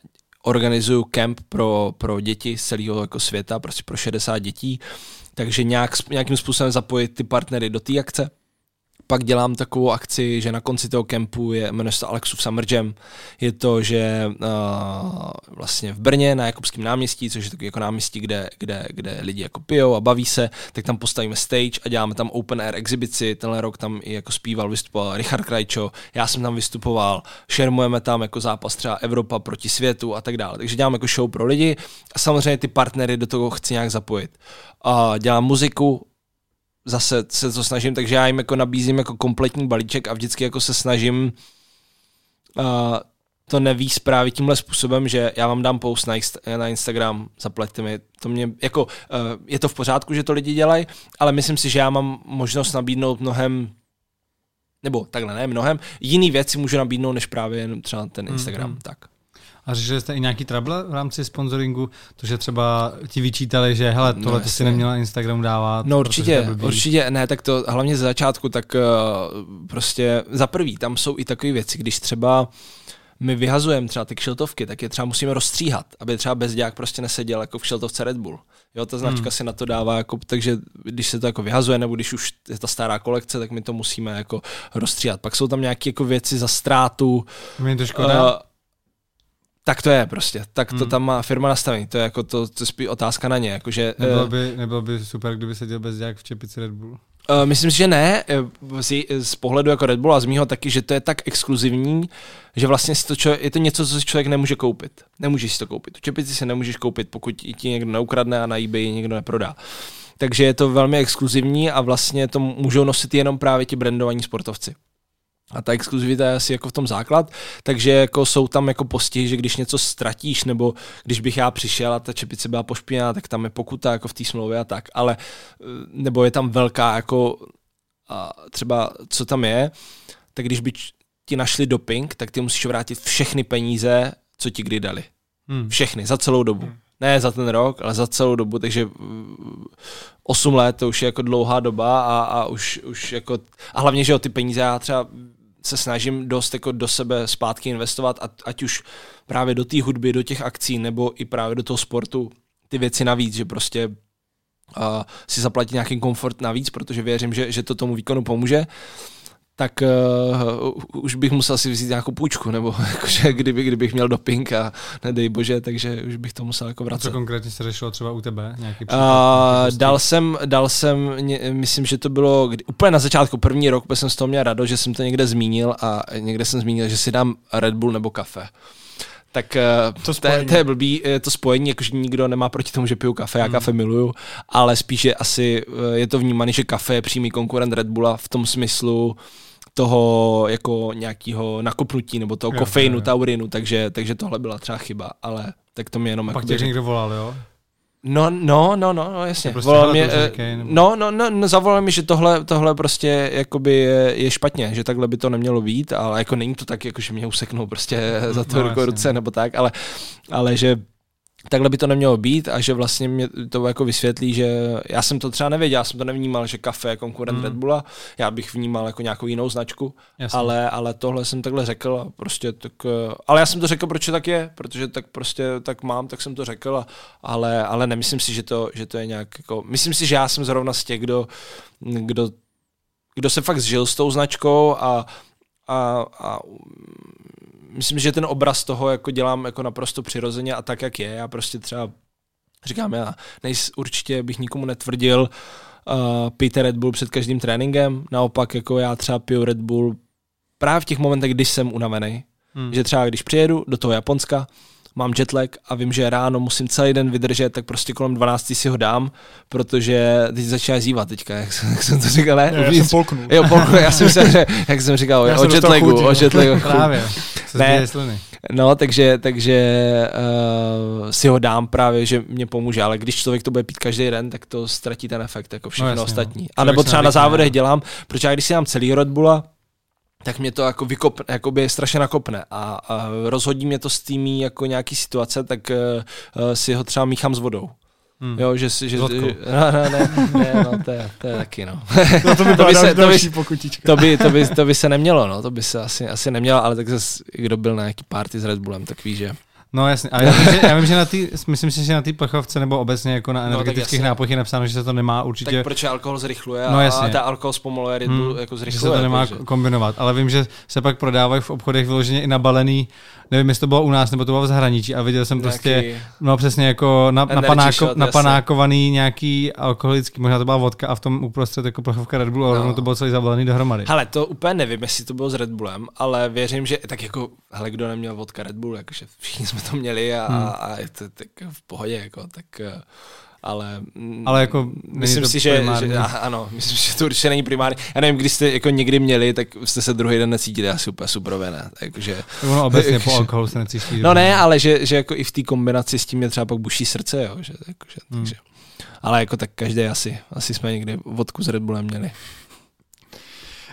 organizuju kemp pro, pro děti z celého jako světa, prostě pro 60 dětí, takže nějak, nějakým způsobem zapojit ty partnery do té akce. Pak dělám takovou akci, že na konci toho kempu je, jmenuje se Alexův Summer Jam. Je to, že uh, vlastně v Brně na Jakubském náměstí, což je takový jako náměstí, kde, kde, kde lidi jako pijou a baví se, tak tam postavíme stage a děláme tam open air exibici. Tenhle rok tam i jako zpíval, vystupoval Richard Krajčo, já jsem tam vystupoval, šermujeme tam jako zápas třeba Evropa proti světu a tak dále. Takže dělám jako show pro lidi a samozřejmě ty partnery do toho chci nějak zapojit. A dělám muziku, zase se to snažím, takže já jim jako nabízím jako kompletní balíček a vždycky jako se snažím uh, to neví právě tímhle způsobem, že já vám dám post na, na Instagram, zaplaťte mi, to mě, jako, uh, je to v pořádku, že to lidi dělají, ale myslím si, že já mám možnost nabídnout mnohem nebo takhle ne mnohem, jiný věci můžu nabídnout, než právě třeba ten Instagram, mm-hmm. tak. A řešili jste i nějaký trouble v rámci sponsoringu? To, že třeba ti vyčítali, že hele, no, tohle no, ty si neměla Instagram dávat? No určitě, určitě, ne, tak to hlavně ze začátku, tak uh, prostě za prvý, tam jsou i takové věci, když třeba my vyhazujeme třeba ty kšiltovky, tak je třeba musíme rozstříhat, aby třeba bezďák prostě neseděl jako v kšiltovce Red Bull. Jo, ta značka hmm. si na to dává, jako, takže když se to jako vyhazuje, nebo když už je ta stará kolekce, tak my to musíme jako rozstříhat. Pak jsou tam nějaké jako věci za ztrátu. Mě to škoda. Uh, tak to je prostě, tak to hmm. tam má firma nastavení, to je jako to, to spíš otázka na ně. Jakože, nebylo, eh, by, nebylo by super, kdyby se dělal bez v čepici Red Bull? Uh, myslím si, že ne, eh, z, z pohledu jako Red Bull a z mýho taky, že to je tak exkluzivní, že vlastně si to člověk, je to něco, co si člověk nemůže koupit. Nemůžeš si to koupit. Tu čepici si nemůžeš koupit, pokud ti někdo neukradne a na eBay někdo neprodá. Takže je to velmi exkluzivní a vlastně to můžou nosit jenom právě ti brandovaní sportovci. A ta exkluzivita je asi jako v tom základ, takže jako jsou tam jako postihy, že když něco ztratíš, nebo když bych já přišel a ta čepice byla pošpěná, tak tam je pokuta jako v té smlouvě a tak, ale eh, nebo je tam velká jako a třeba co tam je, tak když by ti našli doping, tak ty musíš vrátit všechny peníze, co ti kdy dali. Hmm. Všechny, za celou dobu. Hmm. Ne za ten rok, ale za celou dobu, takže 8 let to už je jako dlouhá doba a, a už, už jako, a hlavně, že o ty peníze já třeba se snažím dost jako do sebe zpátky investovat, ať už právě do té hudby, do těch akcí, nebo i právě do toho sportu, ty věci navíc, že prostě uh, si zaplatit nějaký komfort navíc, protože věřím, že, že to tomu výkonu pomůže tak uh, už bych musel si vzít nějakou půjčku, nebo jakože kdyby, kdybych měl doping a nedej bože, takže už bych to musel jako vracet. A co konkrétně se řešilo třeba u tebe? Nějaký příklad, uh, nějaký dal jsem, dal jsem, myslím, že to bylo kdy, úplně na začátku, první rok, jsem z toho měl rado, že jsem to někde zmínil a někde jsem zmínil, že si dám Red Bull nebo kafe tak eh, to, to, to je blbý, to spojení, jakože nikdo nemá proti tomu, že piju kafe, já hmm. kafe miluju, ale spíše asi je to vnímané, že kafe je přímý konkurent Red Bulla v tom smyslu, toho jako nějakého nakopnutí nebo toho jo, kofeinu, jo, jo. taurinu, takže, takže tohle byla třeba chyba, ale tak to mi jenom... Pak tě někdo volal, jo? No, no, no, no, no jasně. Prostě volal mě, říkej, nebo... no, no, no, no, zavolal mi, že tohle, tohle prostě jakoby je, je, špatně, že takhle by to nemělo být, ale jako není to tak, jako že mě useknou prostě za to no, ruce nebo tak, ale, ale že takhle by to nemělo být a že vlastně mě to jako vysvětlí, že já jsem to třeba nevěděl, já jsem to nevnímal, že kafe je konkurent mm. Red Bulla, já bych vnímal jako nějakou jinou značku, ale, ale tohle jsem takhle řekl a prostě tak, ale já jsem to řekl, proč tak je, protože tak prostě tak mám, tak jsem to řekl, a, ale, ale nemyslím si, že to, že to je nějak jako, myslím si, že já jsem zrovna z těch, kdo, kdo, kdo se fakt zžil s tou značkou a, a, a myslím, že ten obraz toho jako dělám jako naprosto přirozeně a tak, jak je. Já prostě třeba říkám, já nejs, určitě bych nikomu netvrdil, uh, pijte Red Bull před každým tréninkem, naopak jako já třeba piju Red Bull právě v těch momentech, když jsem unavený. Hmm. Že třeba když přijedu do toho Japonska, mám jetlag a vím, že ráno musím celý den vydržet, tak prostě kolem 12 si ho dám, protože teď začíná zívat teďka, jak jsem, jak jsem to říkal, ne? Já, já jsem polknul. Jo, polknu, já jsem myslel, že, jak jsem říkal, já o jetlagu, o jetlagu. Právě, ne, no, takže, takže uh, si ho dám právě, že mě pomůže, ale když člověk to bude pít každý den, tak to ztratí ten efekt, jako všechno no, jasně, ostatní. No. A nebo třeba na závodech dělám, protože já když si dám celý Red Bulla, tak mě to jako vykopne, jakoby strašně nakopne a, a rozhodí mě to s týmí jako nějaký situace, tak uh, si ho třeba míchám s vodou. Hmm. Jo, že si, že, že no, no, ne, ne, no, to je, to je taky, no. no to by, to by se, to by, to by, to by, to by se nemělo, no, to by se asi, asi nemělo, ale tak zase, kdo byl na nějaký party s Red Bullem, tak ví, že No jasně, ale já vím, že, já vím, že na tý, myslím si, že na té plechovce nebo obecně jako na No, tak energetických jasně. nápojích je napsáno, že se to nemá Tak určitě, proč alkohol zrychluje No, a, jasně. a ta alkohol zpomaluje Bull Hmm. jako že zrychluje. se to nemá takže- kombinovat. Ale vím, že se pak prodávají v obchodech vyloženě i nabalený, nevím, jestli to bylo u nás nebo to bylo v zahraničí a viděl jsem prostě No přesně jako na, napanáko, shot, napanákovaný nějaký alkoholický, možná to byla vodka a v tom uprostřed jako plechovka Red Bull, ale No. no. to bylo celý zabalený dohromady. Hele, to úplně nevím, jestli to bylo s Red Bullem, ale věřím, že tak jako, hele, kdo neměl vodka Red Bull, jakože všichni jsme to měli a, Hmm. a, a je to tak v pohodě, jako, tak eh, ale, mm, Ale jako myslím si, že, primární. že a, ano, myslím, že to určitě není primární. Já nevím, když jste jako někdy měli, tak jste se druhý den necítili asi úplně superově, ne? Jakože, Ono obecně po alkoholu se necítí. no ne, ale že, že jako i v té kombinaci s tím je třeba pak buší srdce, jo, že, jakože, Hmm. takže. Ale jako tak každý asi, asi jsme někdy vodku s Red Bullem měli.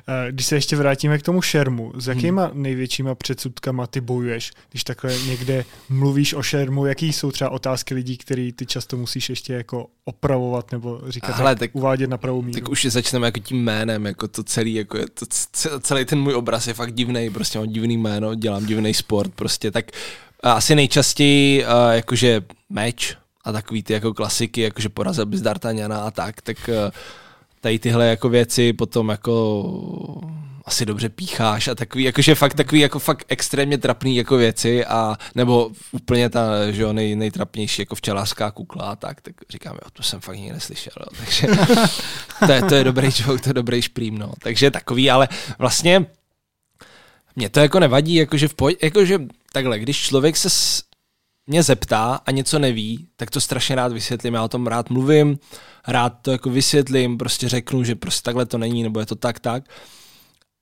Eh, Když se ještě vrátíme k tomu šermu, s jakýma největšíma předsudkama ty bojuješ, když takhle někde mluvíš o šermu, jaký jsou třeba otázky lidí, který ty často musíš ještě jako opravovat nebo říkat, Hele, tak, uvádět na pravou míru. Tak už začneme jako tím jménem, jako to celý, jako je to celý ten můj obraz je fakt divný, prostě mám divný jméno, dělám divný sport, prostě tak a asi nejčastěji uh, jakože meč a takový ty jako klasiky, jakože porazil bys D'Artagnana a tak, tak tady tyhle jako věci potom jako asi dobře pícháš a takový, jakože fakt takový jako fakt extrémně trapný jako věci a nebo úplně ta, že jo, nej, nejtrapnější jako včelařská kukla a tak, tak říkám, jo, to jsem fakt nikdy neslyšel, jo, takže to je, to je dobrý joke, to je dobrý šprým, no. Takže takový, ale vlastně mě to jako nevadí, jakože v pohodě, jakože takhle, když člověk se s, mě zeptá a něco neví, tak to strašně rád vysvětlím, já o tom rád mluvím, rád to jako vysvětlím, prostě řeknu, že prostě takhle to není, nebo je to tak, tak.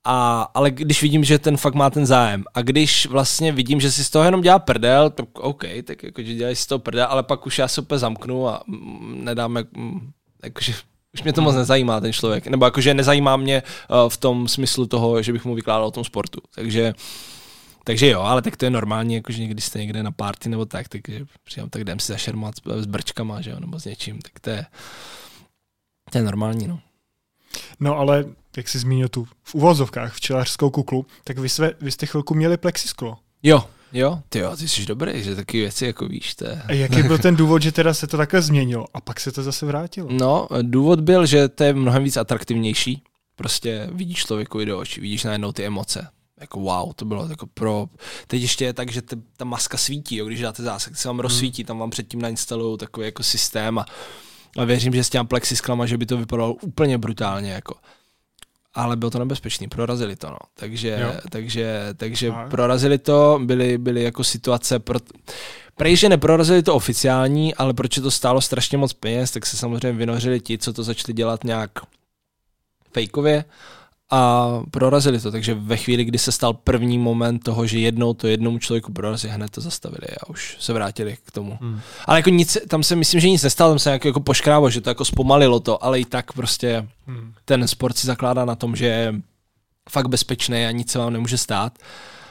A, ale když vidím, že ten fakt má ten zájem a když vlastně vidím, že si z toho jenom dělá prdel, tak OK, tak jako, že dělají si z toho prdel, ale pak už já se úplně zamknu a mm, nedáme, mm, jakože už mě to moc nezajímá ten člověk, nebo jakože nezajímá mě uh, v tom smyslu toho, že bych mu vykládal o tom sportu, takže takže jo, ale tak to je normální, jakože někdy jste někde na party nebo tak, takže přijám, tak jdem si zašermat s, brčkama, že jo, nebo s něčím, tak to je, to je normální, no. No ale, jak jsi zmínil tu v uvozovkách včelařskou kuklu, tak vy, své, vy jste chvilku měli plexisklo. Jo, jo, ty jo, ty jsi dobrý, že taky věci jako víš, to je... A jaký byl ten důvod, že teda se to takhle změnilo a pak se to zase vrátilo? No, důvod byl, že to je mnohem víc atraktivnější. Prostě vidíš člověku do očí, vidíš najednou ty emoce. Jako wow, to bylo jako pro... Teď ještě je tak, že te, ta maska svítí, jo, když dáte zásah, se vám rozsvítí, tam vám předtím nainstalují takový jako systém a, a věřím, že s těm plexisklama, že by to vypadalo úplně brutálně, jako. Ale bylo to nebezpečný, prorazili to, no. Takže, Jo. takže, takže A- prorazili to, byly, byly jako situace, pro, Prej, že neprorazili to oficiální, ale proč to stálo strašně moc peněz, tak se samozřejmě vynořili ti, co to začali dělat nějak fejkově a prorazili to. Takže ve chvíli, kdy se stal první moment toho, že jednou to jednomu člověku prorazí, hned to zastavili a už se vrátili k tomu. Hmm. Ale jako nic, tam se myslím, že nic nestalo, tam se nějak jako poškrávo, že to jako zpomalilo to, ale i tak prostě Hmm. ten sport si zakládá na tom, že je fakt bezpečný a nic se vám nemůže stát.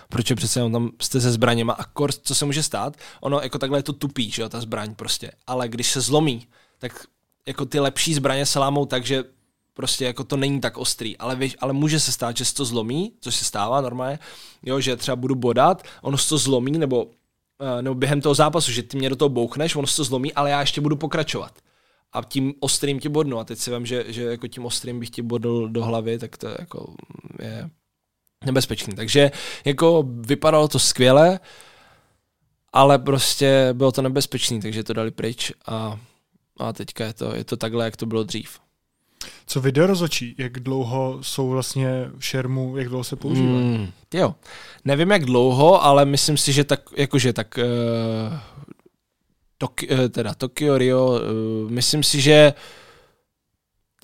Proč přece jenom tam jste se zbraněma a kor, co se může stát, ono jako takhle je to tupý, že jo, ta zbraň prostě, ale když se zlomí, tak jako ty lepší zbraně se lámou tak, že prostě jako to není tak ostrý, ale, víš, ale může se stát, že se to zlomí, což se stává normálně, jo, že třeba budu bodat, ono se to zlomí, nebo, eh, nebo během toho zápasu, že ty mě do toho bouchneš, ono se to zlomí, ale já ještě budu pokračovat a tím ostrým ti bodnu. A teď si vím, že, že jako tím ostrým bych ti bodl do hlavy, tak to jako je nebezpečný. Takže jako vypadalo to skvěle, ale prostě bylo to nebezpečný, takže to dali pryč a, a teďka je to, je to takhle, jak to bylo dřív. Co video rozočí? Jak dlouho jsou vlastně v šermu, jak dlouho se používají? Mm, jo. Nevím, jak dlouho, ale myslím si, že tak, jakože tak uh, Tok, uh, teda Tokio, Rio, uh, myslím si, že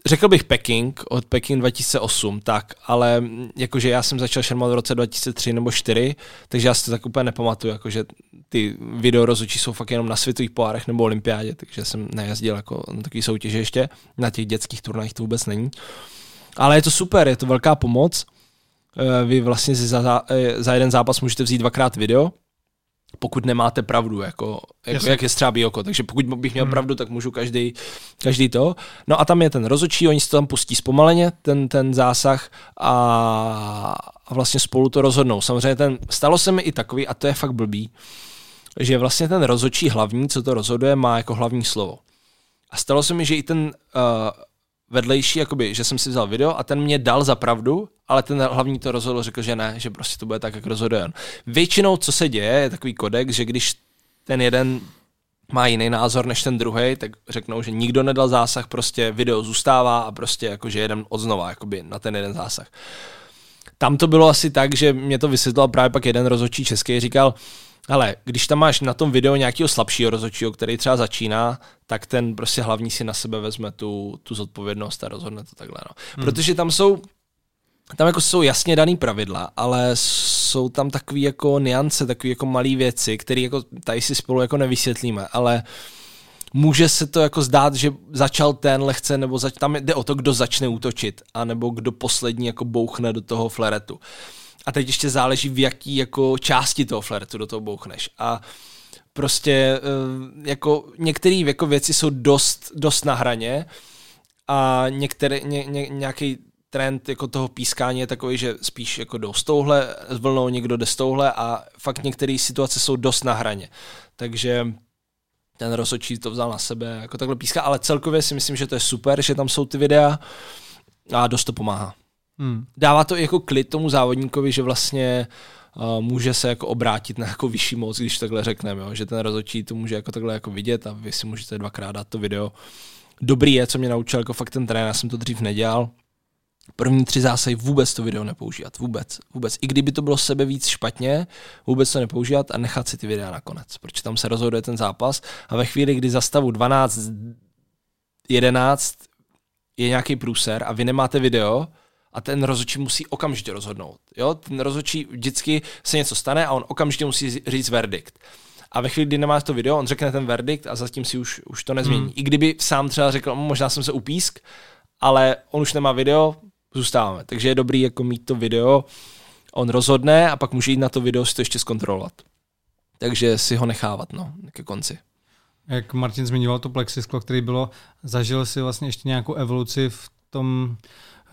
řekl bych Peking, od Peking 2008, tak, ale jakože já jsem začal šermovat v roce 2003 nebo 4, takže já si to tak úplně nepamatuju, jakože ty video rozhodčí jsou fakt jenom na světových pohárech nebo olympiádě, takže jsem nejezdil jako na takový soutěže ještě, na těch dětských turnajích to vůbec není. Ale je to super, je to velká pomoc. Eh, Vy vlastně za, eh, za jeden zápas můžete vzít dvakrát video, pokud nemáte pravdu, jako, jako jak je střábí oko. Takže pokud bych měl Hmm. pravdu, tak můžu každý, každý to. No a tam je ten rozočí, oni si to tam pustí zpomaleně, ten, ten zásah a, a vlastně spolu to rozhodnou. Samozřejmě ten, stalo se mi i takový, a to je fakt blbý, že vlastně ten rozhodčí hlavní, co to rozhoduje, má jako hlavní slovo. A stalo se mi, že i ten uh, vedlejší, jakoby, že jsem si vzal video a ten mě dal za pravdu, ale ten hlavní to rozhodl, řekl, že ne, že prostě to bude tak, jak rozhoduje on. Většinou, co se děje, je takový kodex, že když ten jeden má jiný názor než ten druhý, tak řeknou, že nikdo nedal zásah, prostě video zůstává a prostě jakože jeden odznova jakoby na ten jeden zásah. Tam to bylo asi tak, že mě to vysvětlil právě pak jeden rozhodčí český, říkal, ale když tam máš na tom videu nějakého slabšího rozhodčího, který třeba začíná, tak ten prostě hlavní si na sebe vezme tu, tu zodpovědnost a rozhodne to takhle. No. Hmm. Protože tam jsou tam jako jsou jasně daný pravidla, ale jsou tam takové jako niance, takové jako malé věci, které jako tady si spolu jako nevysvětlíme, ale může se to jako zdát, že začal ten lehce, nebo zač- tam jde o to, kdo začne útočit, anebo kdo poslední jako bouchne do toho fleretu. A teď ještě záleží, v jaký jako části toho fleretu do toho bouchneš. A prostě eh, jako některé jako věci jsou dost, dost na hraně a některé, ně, ně, nějaký trend jako toho pískání je takový, že spíš jako jdou s touhle s vlnou, někdo jde s touhle a fakt některé situace jsou dost na hraně. Takže ten rozhodčí to vzal na sebe jako takhle píská, ale celkově si myslím, že to je super, že tam jsou ty videa a dost to pomáhá. Hmm. Dává to jako klid tomu závodníkovi, že vlastně uh, může se jako obrátit na jako vyšší moc, když takhle řekneme, že ten rozhodčí to může jako takhle jako vidět a vy si můžete dvakrát dát to video. Dobrý je, co mě naučil jako fakt ten trenér, já jsem to dřív nedělal, první tři zásahy vůbec to video nepoužívat. Vůbec. Vůbec. I kdyby to bylo sebe víc špatně, vůbec to nepoužívat a nechat si ty videa nakonec. Protože tam se rozhoduje ten zápas a ve chvíli, kdy za stavu 12, 11 je nějaký průser a vy nemáte video, a ten rozhodčí musí okamžitě rozhodnout. Jo? Ten rozhodčí vždycky se něco stane a on okamžitě musí říct verdikt. A ve chvíli, kdy nemáš to video, on řekne ten verdikt a zatím si už, už to nezmění. Hmm. I kdyby sám třeba řekl, hm, možná jsem se upísk, ale on už nemá video, zůstáváme. Takže je dobrý jako mít to video, on rozhodne a pak může jít na to video si to ještě zkontrolovat. Takže si ho nechávat, no, ke konci. Jak Martin zmiňoval to plexisklo, který bylo, zažil si vlastně ještě nějakou evoluci v tom,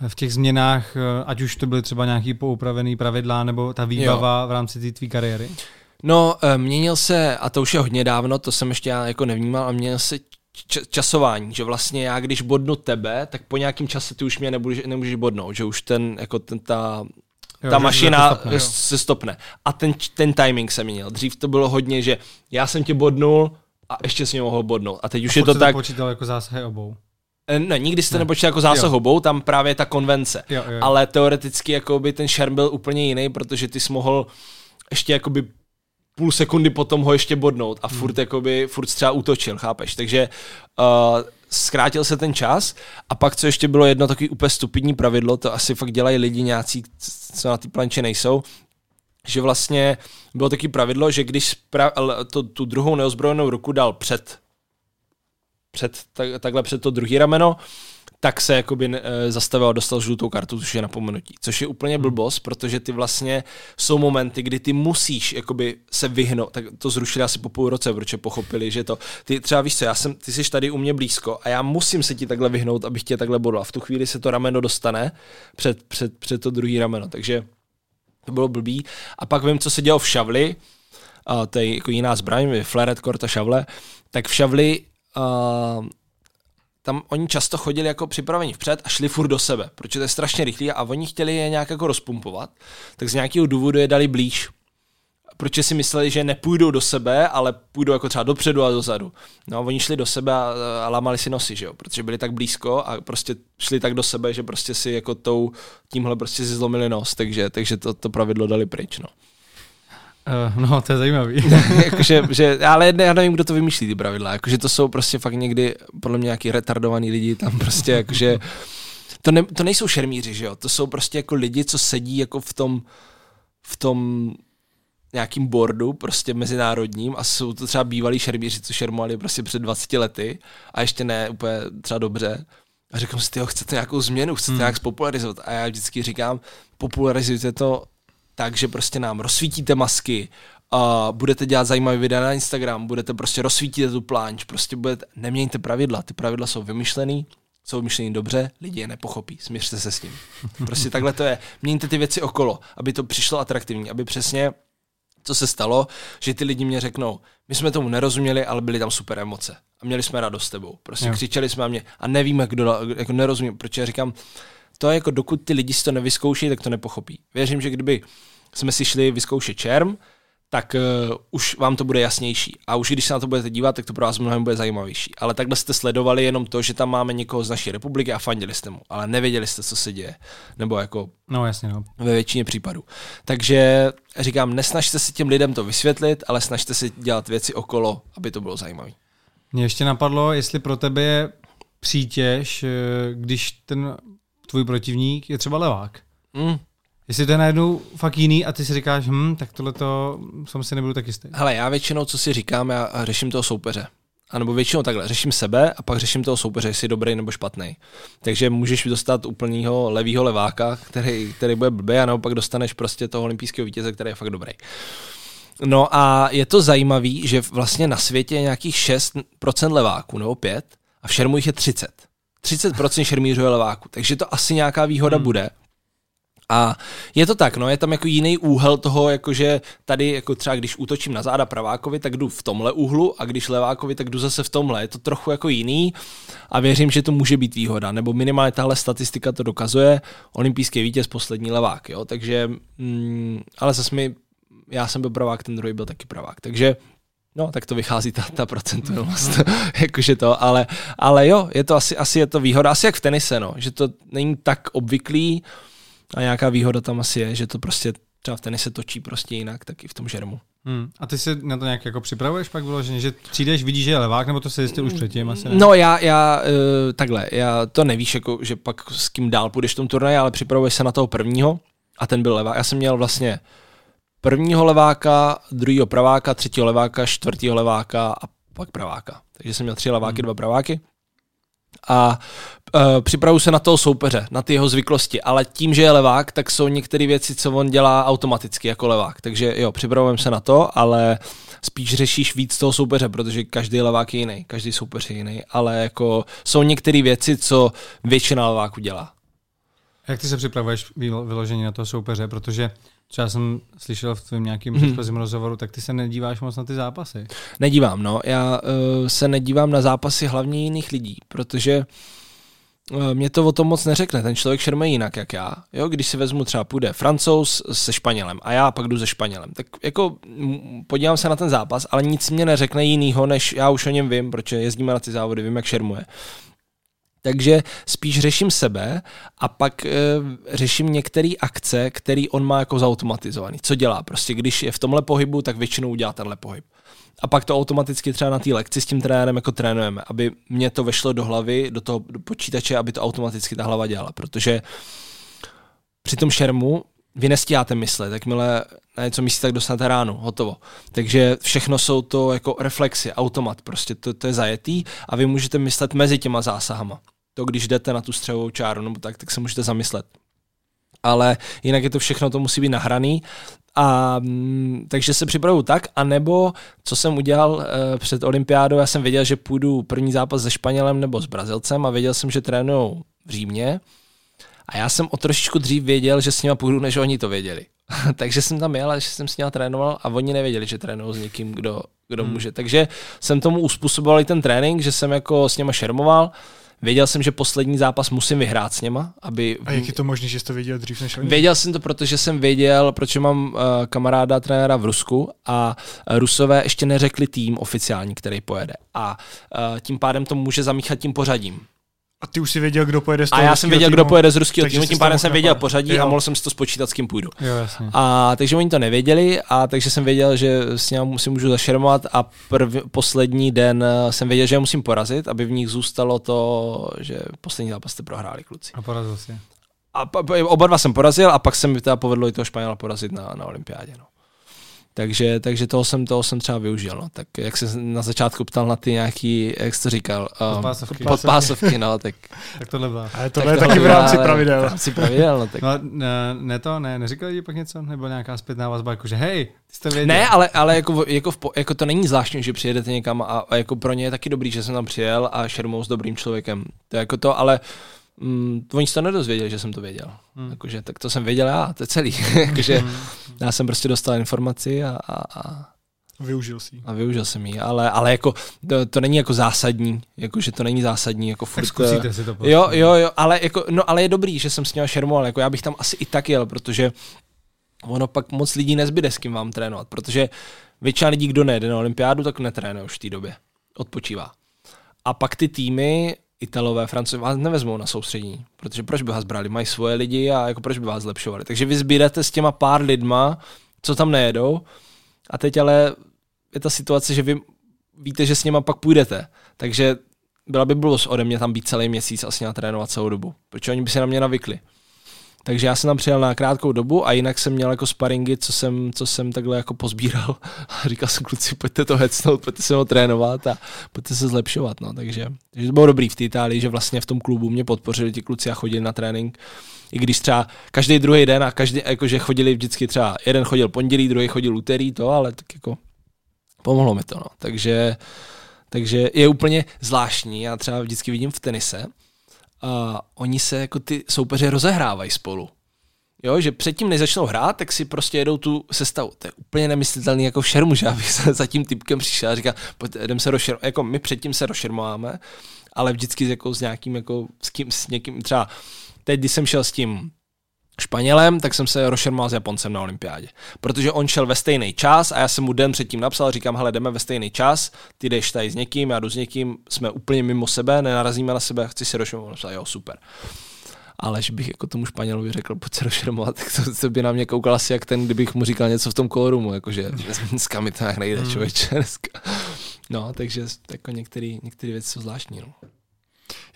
v těch změnách, ať už to byly třeba nějaký poupravený pravidla, nebo ta výbava jo. v rámci té tvý kariéry? No, eh, měnil se, a to už je hodně dávno, to jsem ještě já jako nevnímal, a měnil se časování, že vlastně já když bodnu tebe, tak po nějakém čase ty už mě nebudeš, nemůžeš bodnout, že už ten, jako ten, ta, jo, ta mašina stopne, se stopne. A ten, ten timing se měnil. Dřív to bylo hodně, že já jsem tě bodnul a ještě si mě mohl bodnout. A teď už a je to tak... počítal jako zásahy obou. E, ne, nikdy jste ne. nepočítal jako zásah jo. tam právě ta konvence. Jo, jo. Ale teoreticky jako by ten šerm byl úplně jiný, protože ty jsi mohl ještě jakoby půl sekundy potom ho ještě bodnout a furt, hmm. jakoby, furt třeba útočil, chápeš? Takže uh, zkrátil se ten čas a pak, co ještě bylo jedno takový úplně stupidní pravidlo, to asi fakt dělají lidi nějací, co na ty planče nejsou, že vlastně bylo taky pravidlo, že když spra- to, tu druhou neozbrojenou ruku dal před, před tak, takhle před to druhý rameno, tak se jakoby e, zastavil a dostal žlutou kartu, což je napomenutí. Což je úplně hmm. blbost, protože ty vlastně jsou momenty, kdy ty musíš jakoby se vyhnout. Tak to zrušili asi po půl roce, protože pochopili, že to. Ty třeba víš co, já jsem, ty jsi tady u mě blízko a já musím se ti takhle vyhnout, abych tě takhle bodla. V tu chvíli se to rameno dostane před, před, před to druhý rameno. Takže to bylo blbý. A pak vím, co se dělo v šavli, a to je jako jiná zbraň, flaret, korta, šavle, tak v šavli uh, tam oni často chodili jako připraveni vpřed a šli furt do sebe, protože to je strašně rychlý a oni chtěli je nějak jako rozpumpovat, tak z nějakého důvodu je dali blíž. Proč si mysleli, že nepůjdou do sebe, ale půjdou jako třeba dopředu a dozadu. No, oni šli do sebe a, a lámali si nosy, že jo? protože byli tak blízko a prostě šli tak do sebe, že prostě si jako tou, tímhle prostě si zlomili nos, takže, takže to, to pravidlo dali pryč. No. Uh, no, to je zajímavý. jakože, že, ale já nevím, kdo to vymýšlí, ty pravidla. Jakože to jsou prostě fakt někdy podle mě nějaký retardovaný lidi tam prostě jakože... To, ne, to nejsou šermíři, že jo? To jsou prostě jako lidi, co sedí jako v tom, v tom nějakým boardu, prostě mezinárodním a jsou to třeba bývalí šermíři, co šermovali prostě před 20 lety a ještě ne úplně třeba dobře. A říkám si, tyjo, chcete nějakou změnu, chcete hmm. nějak spopularizovat. A já vždycky říkám, popularizujte to takže prostě nám rozsvítíte masky, a budete dělat zajímavé videa na Instagram, budete prostě rozsvítit tu plánč, prostě budete, neměňte pravidla, ty pravidla jsou vymyšlený, jsou vymyšlený dobře, lidi je nepochopí, směřte se s tím. Prostě takhle to je. Měňte ty věci okolo, aby to přišlo atraktivní, aby přesně co se stalo, že ty lidi mě řeknou, my jsme tomu nerozuměli, ale byly tam super emoce. A měli jsme radost s tebou. Prostě jo. křičeli jsme na mě a nevíme, kdo, jako nerozumím, proč já říkám, to je jako dokud ty lidi si to nevyzkouší, tak to nepochopí. Věřím, že kdyby jsme si šli vyzkoušet čerm, tak uh, už vám to bude jasnější. A už když se na to budete dívat, tak to pro vás mnohem bude zajímavější. Ale takhle jste sledovali jenom to, že tam máme někoho z naší republiky a fandili jste mu, ale nevěděli jste, co se děje. Nebo jako no, jasně, no. ve většině případů. Takže říkám, nesnažte se těm lidem to vysvětlit, ale snažte se dělat věci okolo, aby to bylo zajímavé. Mně ještě napadlo, jestli pro tebe je přítěž, eh, když ten tvůj protivník je třeba levák. Mm. Jestli to je najednou fakt jiný a ty si říkáš, hm, tak tohle to jsem si nebudu tak jistý. Hele, já většinou, co si říkám, já řeším toho soupeře. A nebo většinou takhle, řeším sebe a pak řeším toho soupeře, jestli je dobrý nebo špatný. Takže můžeš dostat úplného levýho leváka, který, který bude blbý, a naopak dostaneš prostě toho olympijského vítěze, který je fakt dobrý. No a je to zajímavé, že vlastně na světě je nějakých 6% leváků nebo 5 a v šermu jich je 30. 30% šermířů je leváků, takže to asi nějaká výhoda hmm. bude. A je to tak, no, je tam jako jiný úhel toho, jakože tady, jako třeba když útočím na záda pravákovi, tak jdu v tomhle úhlu a když levákovi, tak jdu zase v tomhle. Je to trochu jako jiný a věřím, že to může být výhoda, nebo minimálně tahle statistika to dokazuje. Olympijský vítěz, poslední levák, jo, takže, mm, ale zase mi, já jsem byl pravák, ten druhý byl taky pravák, takže No, tak to vychází ta, ta procentuálnost, jakože to, ale, ale jo, je to asi, asi je to výhoda, asi jak v tenise, no, že to není tak obvyklý, a nějaká výhoda tam asi je, že to prostě třeba v tenise točí prostě jinak, tak i v tom žermu. Hmm. A ty se na to nějak jako připravuješ pak vyloženě, že přijdeš, vidíš, že je levák, nebo to se jistil už předtím? Asi ne? No já, já uh, takhle, já to nevíš, jako, že pak s kým dál půjdeš v tom turnaji, ale připravuješ se na toho prvního a ten byl levák. Já jsem měl vlastně prvního leváka, druhého praváka, třetího leváka, čtvrtého leváka a pak praváka. Takže jsem měl tři leváky, hmm. dva praváky a uh, připravuju se na toho soupeře, na ty jeho zvyklosti, ale tím, že je levák, tak jsou některé věci, co on dělá automaticky jako levák. Takže jo, připravujeme se na to, ale spíš řešíš víc toho soupeře, protože každý levák je jiný, každý soupeř je jiný, ale jako jsou některé věci, co většina leváků dělá. Jak ty se připravuješ vyložení na toho soupeře, protože Třeba jsem slyšel v tvém nějakým hmm. předchozím rozhovoru, tak ty se nedíváš moc na ty zápasy. Nedívám, no. Já uh, se nedívám na zápasy hlavně jiných lidí, protože uh, mě to o tom moc neřekne. Ten člověk šerme jinak, jak já. Jo, když si vezmu třeba půjde francouz se Španělem a já pak jdu se Španělem, tak jako podívám se na ten zápas, ale nic mě neřekne jinýho, než já už o něm vím, protože jezdíme na ty závody, vím, jak šermuje. Takže spíš řeším sebe a pak e, řeším některé akce, které on má jako zautomatizovaný. Co dělá? Prostě když je v tomhle pohybu, tak většinou udělá tenhle pohyb. A pak to automaticky třeba na té lekci s tím trenérem jako trénujeme, aby mě to vešlo do hlavy, do toho do počítače, aby to automaticky ta hlava dělala. Protože při tom šermu vy nestíháte myslet, jakmile na něco myslíte, tak dostanete ránu, hotovo. Takže všechno jsou to jako reflexy, automat, prostě to, to je zajetý a vy můžete myslet mezi těma zásahama to, když jdete na tu střevovou čáru nebo tak, tak se můžete zamyslet. Ale jinak je to všechno, to musí být nahraný. A mm, takže se připravuju tak, anebo co jsem udělal e, před olympiádou, já jsem věděl, že půjdu první zápas se Španělem nebo s Brazilcem a věděl jsem, že trénují v Římě. A já jsem o trošičku dřív věděl, že s nimi půjdu, než oni to věděli. takže jsem tam jel a že jsem s nimi trénoval a oni nevěděli, že trénují s někým, kdo, kdo hmm. může. Takže jsem tomu uspůsoboval i ten trénink, že jsem jako s nimi šermoval Věděl jsem, že poslední zápas musím vyhrát s něma, aby... A jak je to možné, že jsi to věděl dřív než oni? Věděl jsem to, protože jsem věděl, protože mám uh, kamaráda trenéra v Rusku a uh, Rusové ještě neřekli tým oficiální, který pojede. A uh, tím pádem to může zamíchat tím pořadím. A ty už si věděl, kdo pojede z toho A já jsem věděl, týmu, kdo pojede z ruského týmu, tím pádem jsem věděl pořadí jo. a mohl jsem si to spočítat, s kým půjdu. Jo, jasně. A takže oni to nevěděli, a takže jsem věděl, že s ním si můžu zašermovat a prv, poslední den eh, jsem věděl, že je musím porazit, aby v nich zůstalo to, že poslední zápas jste prohráli kluci. A porazil si. A oba dva jsem porazil a pak se mi teda povedlo i toho Španěla porazit na, na olympiádě. No. Takže, takže toho jsem, toho jsem třeba využil. No. Tak jak se na začátku ptal na ty nějaký, jak jsi to říkal, um, podpásovky. podpásovky, no, tak. tak tohle byla. Ale tohle tak je taky v rámci pravidel. V rámci pravidel, no, tak. No, ne, ne, to, ne, neříkali ti pak něco? Nebo nějaká zpětná vazba, jako že hej, ty jsi to věděl. Ne, ale, ale jako, jako, v, jako, to není zvláštní, že přijedete někam a, a, jako pro ně je taky dobrý, že jsem tam přijel a šermou s dobrým člověkem. To je jako to, ale mm, oni se to nedozvěděli, že jsem to věděl. Hmm. Jakože, tak to jsem věděl já, to je celý. Jakože, hmm. já jsem prostě dostal informaci a, a, a Využil si A využil jsem ji, ale, ale jako, to, to, není jako zásadní, jako, že to není zásadní, jako furt... Zkusíte si to prostě. Jo, jo, jo, ale, jako, no, ale je dobrý, že jsem s ním šermoval, jako já bych tam asi i tak jel, protože ono pak moc lidí nezbyde s kým vám trénovat, protože většina lidí, kdo nejde na olympiádu, tak netrénuje už v té době. Odpočívá. A pak ty týmy, Italové, Francouzi vás nevezmou na soustřední, protože proč by vás brali? Mají svoje lidi a jako proč by vás zlepšovali. Takže vy sbíráte s těma pár lidma, co tam nejedou, a teď ale je ta situace, že vy víte, že s něma pak půjdete. Takže byla by blbost ode mě tam být celý měsíc a s ním trénovat celou dobu, protože oni by se na mě navykli. Takže já jsem tam přijel na krátkou dobu a jinak jsem měl jako sparingy, co jsem, co jsem takhle jako pozbíral. A říkal jsem kluci, pojďte to hecnout, pojďte se ho trénovat a pojďte se zlepšovat. No. Takže, takže to bylo dobrý v té Itálii, že vlastně v tom klubu mě podpořili ti kluci a chodili na trénink. I když třeba každý druhý den a každý, jakože chodili vždycky třeba, jeden chodil pondělí, druhý chodil úterý, to, ale tak jako pomohlo mi to. No. Takže, takže je úplně zvláštní. Já třeba vždycky vidím v tenise, a oni se jako ty soupeře rozehrávají spolu. Jo, že předtím, než začnou hrát, tak si prostě jedou tu sestavu. To je úplně nemyslitelný jako v šermu, že já bych se za tím typkem přišel a říkal, jdem se rozšermovat. Jako my předtím se rozšermováme, ale vždycky jako s nějakým, jako s, kým, s někým, třeba teď, když jsem šel s tím Španělem, tak jsem se rozšermal s Japoncem na olympiádě. Protože on šel ve stejný čas a já jsem mu den předtím napsal, říkám, hele, jdeme ve stejný čas, ty jdeš tady s někým, já jdu s někým, jsme úplně mimo sebe, nenarazíme na sebe, chci se rozšermovat. Napsal, jo, super. Ale že bych jako tomu Španělovi řekl, pojď se rozšermovat, tak to, to, by na mě koukal asi jak ten, kdybych mu říkal něco v tom kolorumu, jakože dneska mi to nejde, hmm. člověče, dneska. No, takže jako některé věci jsou zvláštní. No.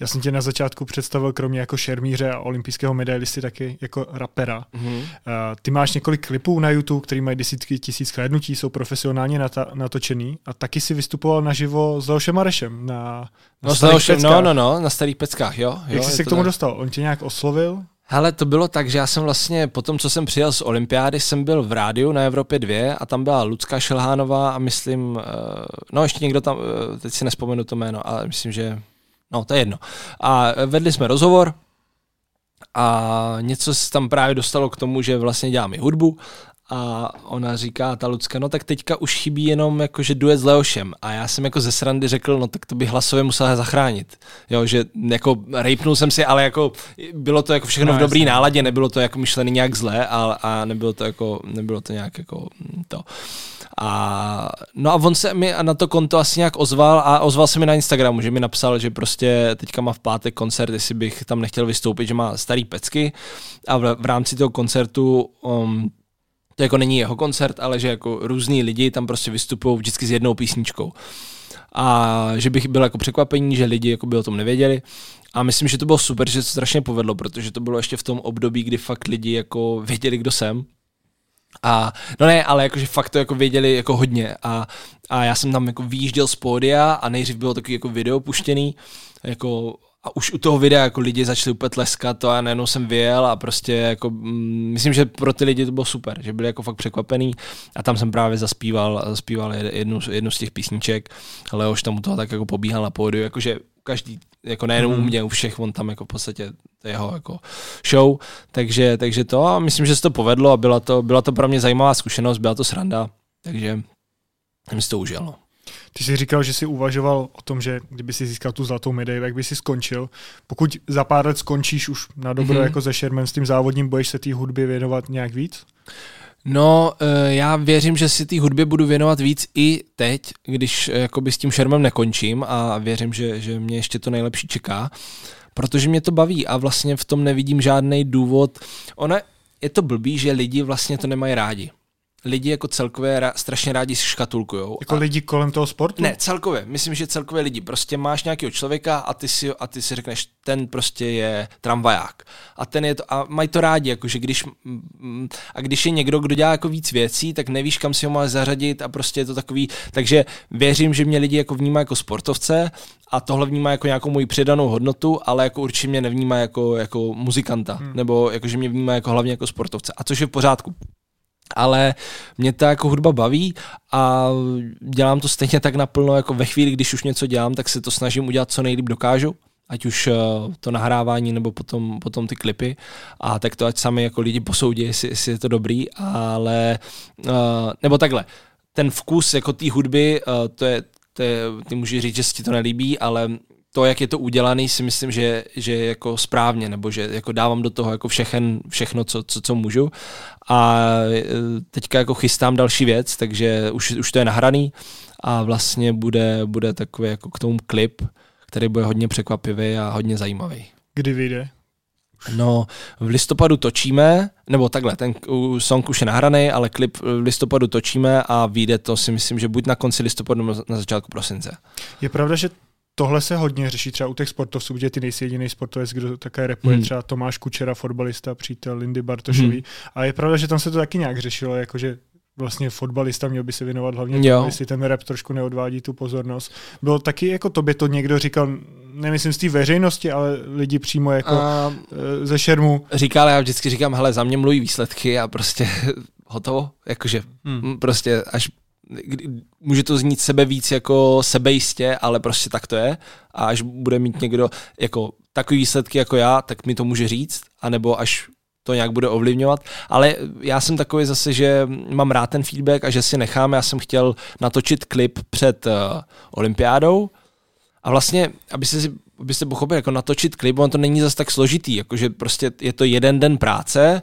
Já jsem tě na začátku představil kromě jako šermíře a olympijského medailisty taky jako rapera. Mm-hmm. Uh, ty máš několik klipů na YouTube, který mají desítky tisíc hlédnutí, jsou profesionálně nata- natočený a taky si vystupoval naživo s Leošem Marešem na, na no, Leošem, no, no, no, na starých peckách, jo. jo Jak jsi se k tomu tak. dostal? On tě nějak oslovil? Hele, to bylo tak, že já jsem vlastně po tom, co jsem přijel z olympiády, jsem byl v rádiu na Evropě 2 a tam byla Lucka Šelhánová a myslím, uh, no ještě někdo tam, uh, teď si nespomenu to jméno, ale myslím, že No, to je jedno. A vedli jsme rozhovor a něco se tam právě dostalo k tomu, že vlastně dělám i hudbu a ona říká, ta Lucka, no tak teďka už chybí jenom jakože duet s Leošem. A já jsem jako ze srandy řekl, no tak to bych hlasově musel zachránit. Jo, že jako rejpnul jsem si, ale jako bylo to jako všechno no, v dobrý jasný. náladě, nebylo to jako myšlený nějak zlé a, a nebylo to jako, nebylo to nějak jako to. A, no a on se mi na to konto asi nějak ozval a ozval se mi na Instagramu, že mi napsal, že prostě teďka má v pátek koncert, jestli bych tam nechtěl vystoupit, že má starý pecky a v, v rámci toho koncertu um, to jako není jeho koncert, ale že jako různí lidi tam prostě vystupují vždycky s jednou písničkou. A že bych byl jako překvapení, že lidi jako by o tom nevěděli. A myslím, že to bylo super, že se to strašně povedlo, protože to bylo ještě v tom období, kdy fakt lidi jako věděli, kdo jsem. A no ne, ale jakože fakt to jako věděli jako hodně a, a já jsem tam jako výjížděl z pódia a nejdřív bylo takový jako video puštěný, jako a už u toho videa jako lidi začali úplně tleskat to a najednou jsem vyjel a prostě jako mm, myslím, že pro ty lidi to bylo super, že byli jako fakt překvapený a tam jsem právě zaspíval, zaspíval jednu, jednu z těch písniček, Leoš tam u toho tak jako pobíhal na pódiu, jakože každý, jako nejenom mm. u mě, u všech, on tam jako v podstatě jeho jako show, takže, takže to a myslím, že se to povedlo a byla to, byla to pro mě zajímavá zkušenost, byla to sranda, takže jsem si to užil. No. Ty jsi říkal, že jsi uvažoval o tom, že kdyby si získal tu zlatou medaili, jak by si skončil. Pokud za pár let skončíš už na dobro mm-hmm. jako ze Sherman s tím závodním, budeš se té hudbě věnovat nějak víc? No, eh, já věřím, že si té hudbě budu věnovat víc i teď, když eh, jakoby s tím šermem nekončím a věřím, že, že mě ještě to nejlepší čeká, protože mě to baví a vlastně v tom nevidím žádný důvod. Ona je to blbý, že lidi vlastně to nemají rádi lidi jako celkově ra- strašně rádi škatulkujou. Jako a... lidi kolem toho sportu? Ne, celkově. Myslím, že celkově lidi. Prostě máš nějakého člověka a ty si, a ty si řekneš, ten prostě je tramvaják. A ten je to, a mají to rádi, jakože když, a když je někdo, kdo dělá jako víc věcí, tak nevíš, kam si ho máš zařadit a prostě je to takový, takže věřím, že mě lidi jako vnímají jako sportovce a tohle vnímá jako nějakou moji přidanou hodnotu, ale jako určitě mě nevnímá jako, jako muzikanta, hmm. nebo jako, že mě vnímá jako hlavně jako sportovce. A což je v pořádku ale mě ta jako hudba baví a dělám to stejně tak naplno, jako ve chvíli, když už něco dělám, tak se to snažím udělat co nejlíp dokážu. Ať už uh, to nahrávání nebo potom, potom ty klipy. A tak to ať sami jako lidi posoudí, jestli, jestli je to dobrý, ale uh, nebo takhle, ten vkus jako té hudby, uh, to je, to je, ty můžeš říct, že si ti to nelíbí, ale to, jak je to udělané, si myslím, že, že je jako správně, nebo že jako dávám do toho jako všechen, všechno, co, co, co můžu. A e, teďka jako chystám další věc, takže už, už to je nahraný a vlastně bude, bude takový jako k tomu klip, který bude hodně překvapivý a hodně zajímavý. Kdy vyjde? No, v listopadu točíme, nebo takhle, ten song už je nahraný, ale klip v listopadu točíme a vyjde to si myslím, že buď na konci listopadu nebo na začátku prosince. Je pravda, že tohle se hodně řeší třeba u těch sportovců, kde ty nejsi jediný sportovec, kdo také repuje, hmm. třeba Tomáš Kučera, fotbalista, přítel Lindy Bartošový. Hmm. A je pravda, že tam se to taky nějak řešilo, jakože vlastně fotbalista měl by se věnovat hlavně tomu, jestli ten rap trošku neodvádí tu pozornost. Bylo taky jako tobě to někdo říkal, nemyslím z té veřejnosti, ale lidi přímo jako uh, ze šermu. Říkal, já vždycky říkám, hele, za mě mluví výsledky a prostě hotovo, jakože hmm. prostě až může to znít sebe víc jako sebejistě, ale prostě tak to je. A až bude mít někdo jako takový výsledky jako já, tak mi to může říct, anebo až to nějak bude ovlivňovat, ale já jsem takový zase, že mám rád ten feedback a že si nechám, já jsem chtěl natočit klip před uh, olympiádou. A vlastně, aby si abyste pochopili, jako natočit klip, on to není zase tak složitý, jakože prostě je to jeden den práce,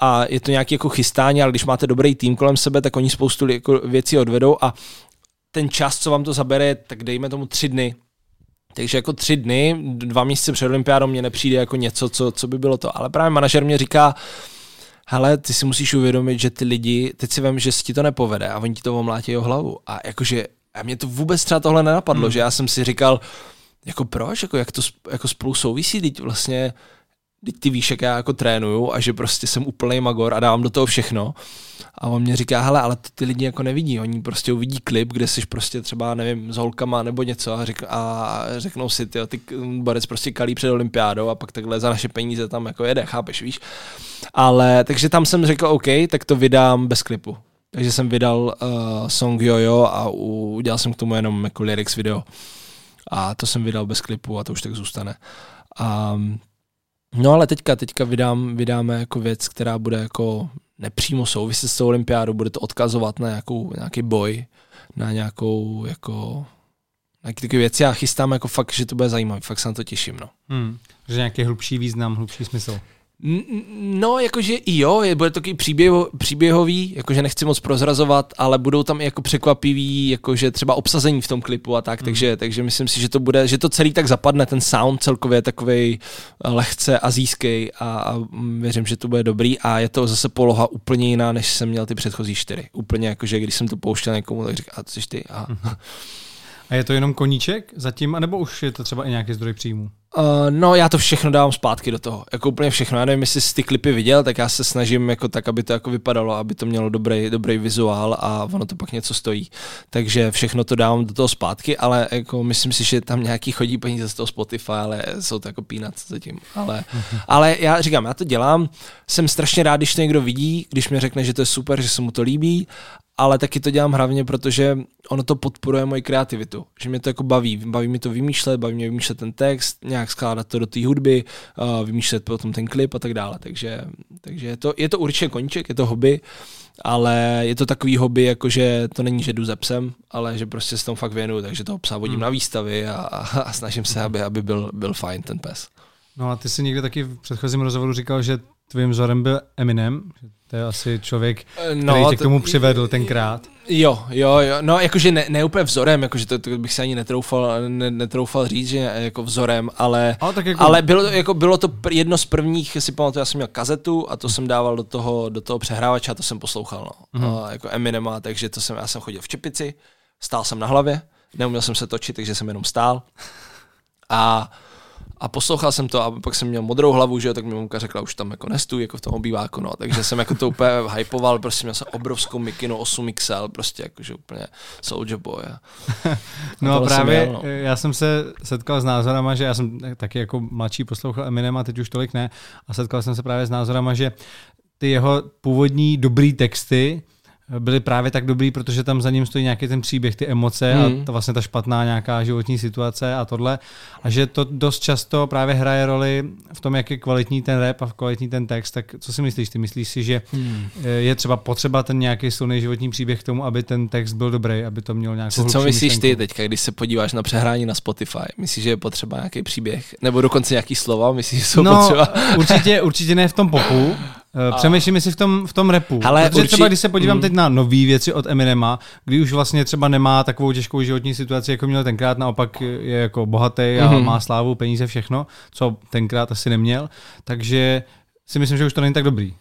a je to nějaké jako chystání, ale když máte dobrý tým kolem sebe, tak oni spoustu jako věcí odvedou a ten čas, co vám to zabere, tak dejme tomu tři dny. Takže jako tři dny, dva měsíce před olympiádou mě nepřijde jako něco, co, co by bylo to. Ale právě manažer mě říká, hele, ty si musíš uvědomit, že ty lidi, teď si vím, že si ti to nepovede a oni ti to omlátí o hlavu. A jakože, a mě to vůbec třeba tohle nenapadlo, hmm. že já jsem si říkal, jako proč, jako jak to jako spolu souvisí, teď vlastně teď ty víš, jak já jako trénuju a že prostě jsem úplný magor a dávám do toho všechno. A on mě říká, hele, ale ty, ty lidi jako nevidí, oni prostě uvidí klip, kde jsi prostě třeba, nevím, s holkama nebo něco a, řek, a řeknou si, ty, ty borec prostě kalí před olympiádou a pak takhle za naše peníze tam jako jede, chápeš, víš. Ale, takže tam jsem řekl, OK, tak to vydám bez klipu. Takže jsem vydal uh, song Jojo a udělal jsem k tomu jenom jako lyrics video. A to jsem vydal bez klipu a to už tak zůstane. Um, No ale teďka, teďka vydám, vydáme jako věc, která bude jako nepřímo souviset s tou olympiádou, bude to odkazovat na nějakou, nějaký boj, na nějakou jako nějaké takové věci. Já chystám jako fakt, že to bude zajímavé, fakt se na to těším. No. Hmm. Že nějaký hlubší význam, hlubší smysl. No, jakože i jo, je, bude to takový příběho, příběhový, jakože nechci moc prozrazovat, ale budou tam i jako překvapivý, jakože třeba obsazení v tom klipu a tak, mm. takže, takže myslím si, že to bude, že to celý tak zapadne, ten sound celkově je takový eh, lehce azijský a, a věřím, že to bude dobrý a je to zase poloha úplně jiná, než jsem měl ty předchozí čtyři. Úplně jakože, když jsem to pouštěl někomu, tak říkal, a to jsi ty. A... Mm. a je to jenom koníček zatím, anebo už je to třeba i nějaký zdroj příjmu? Uh, no, já to všechno dávám zpátky do toho. Jako úplně všechno. Já nevím, jestli jsi ty klipy viděl, tak já se snažím jako tak, aby to jako vypadalo, aby to mělo dobrý, dobrý vizuál a ono to pak něco stojí. Takže všechno to dávám do toho zpátky, ale jako myslím si, že tam nějaký chodí peníze z toho Spotify, ale jsou to jako peanuts zatím. Ale, ale já říkám, já to dělám. Jsem strašně rád, když to někdo vidí, když mi řekne, že to je super, že se mu to líbí ale taky to dělám hlavně, protože ono to podporuje moji kreativitu, že mě to jako baví, baví mi to vymýšlet, baví mě vymýšlet ten text, nějak skládat to do té hudby, uh, vymýšlet potom ten klip a tak dále, takže, takže je, to, je to určitě koníček, je to hobby, ale je to takový hobby, jakože to není, že jdu ze psem, ale že prostě se tomu fakt věnuju, takže toho psa vodím hmm. na výstavy a, a, a snažím se, aby, aby byl, byl fajn ten pes. No a ty jsi někde taky v předchozím rozhovoru říkal, že tvým vzorem byl Eminem, to je asi člověk, eh, no, který tě k tomu přivedl tenkrát. Jo, jo, jo, no jakože ne, ne úplně vzorem, jakože to, to bych se ani netroufal, ne, netroufal říct, že jako vzorem, ale, ale, tak jako... ale bylo, jako bylo to jedno z prvních, si pamatuju, já jsem měl kazetu a to jsem dával do toho, do toho přehrávače a to jsem poslouchal, no, mm-hmm. a, jako Eminema, takže to jsem, já jsem chodil v čepici, stál jsem na hlavě, neuměl jsem se točit, takže jsem jenom stál a a poslouchal jsem to a pak jsem měl modrou hlavu, že jo, tak mi mamka řekla, už tam jako nestuj, jako v tom obýváku, no. Takže jsem jako to úplně hypoval, prostě měl jsem obrovskou mikinu 8 XL, prostě jakože úplně Soulja Boy. A, no a právě měl, no. já jsem se setkal s názorama, že já jsem taky jako mladší poslouchal Eminem a teď už tolik ne, a setkal jsem se právě s názorama, že ty jeho původní dobrý texty byly právě tak dobrý, protože tam za ním stojí nějaký ten příběh, ty emoce hmm. a ta vlastně ta špatná nějaká životní situace a tohle. A že to dost často právě hraje roli v tom, jak je kvalitní ten rap a kvalitní ten text. Tak co si myslíš? Ty myslíš si, že hmm. je třeba potřeba ten nějaký silný životní příběh k tomu, aby ten text byl dobrý, aby to měl nějakou Co, co myslíš myšlenku? ty teďka, když se podíváš na přehrání na Spotify? Myslíš, že je potřeba nějaký příběh? Nebo dokonce nějaký slova? Myslíš, že jsou no, potřeba? určitě, určitě ne v tom popu, Uh, Přemýšlím si v tom, v tom repu. Ale Protože urči... třeba, když se podívám mm. teď na nové věci od Eminema, kdy už vlastně třeba nemá takovou těžkou životní situaci, jako měl tenkrát, naopak je jako bohatý a mm-hmm. má slávu, peníze, všechno, co tenkrát asi neměl, takže si myslím, že už to není tak dobrý.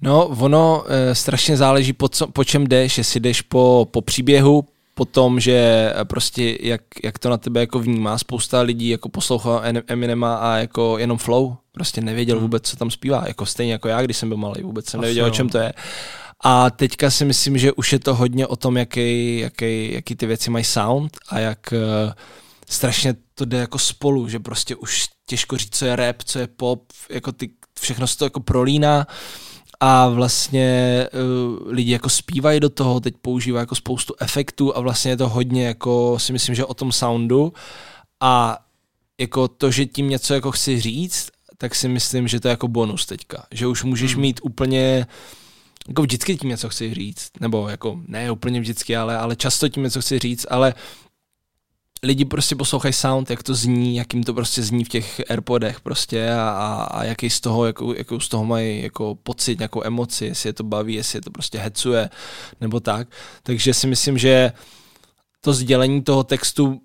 No, ono e, strašně záleží, po, co, po čem jdeš, jestli jdeš po, po příběhu, po tom, že prostě jak, jak to na tebe jako vnímá. Spousta lidí jako poslouchá Eminema a jako jenom flow, prostě nevěděl hmm. vůbec, co tam zpívá, jako stejně jako já, když jsem byl malý, vůbec jsem Asi nevěděl, jo. o čem to je. A teďka si myslím, že už je to hodně o tom, jaký, jaký, jaký ty věci mají sound a jak uh, strašně to jde jako spolu, že prostě už těžko říct, co je rap, co je pop, jako ty, všechno se to jako prolíná. Uh, a vlastně uh, lidi jako zpívají do toho, teď používají jako spoustu efektů a vlastně je to hodně jako si myslím, že o tom soundu a jako to, že tím něco jako chci říct, tak si myslím, že to je jako bonus teďka, že už můžeš hmm. mít úplně jako vždycky tím něco chci říct, nebo jako ne úplně vždycky, ale, ale často tím něco chci říct, ale lidi prostě poslouchají sound, jak to zní, jak jim to prostě zní v těch Airpodech prostě a, a, a jaký z toho, jakou, jakou z toho mají jako pocit, nějakou emoci, jestli je to baví, jestli je to prostě hecuje, nebo tak. Takže si myslím, že to sdělení toho textu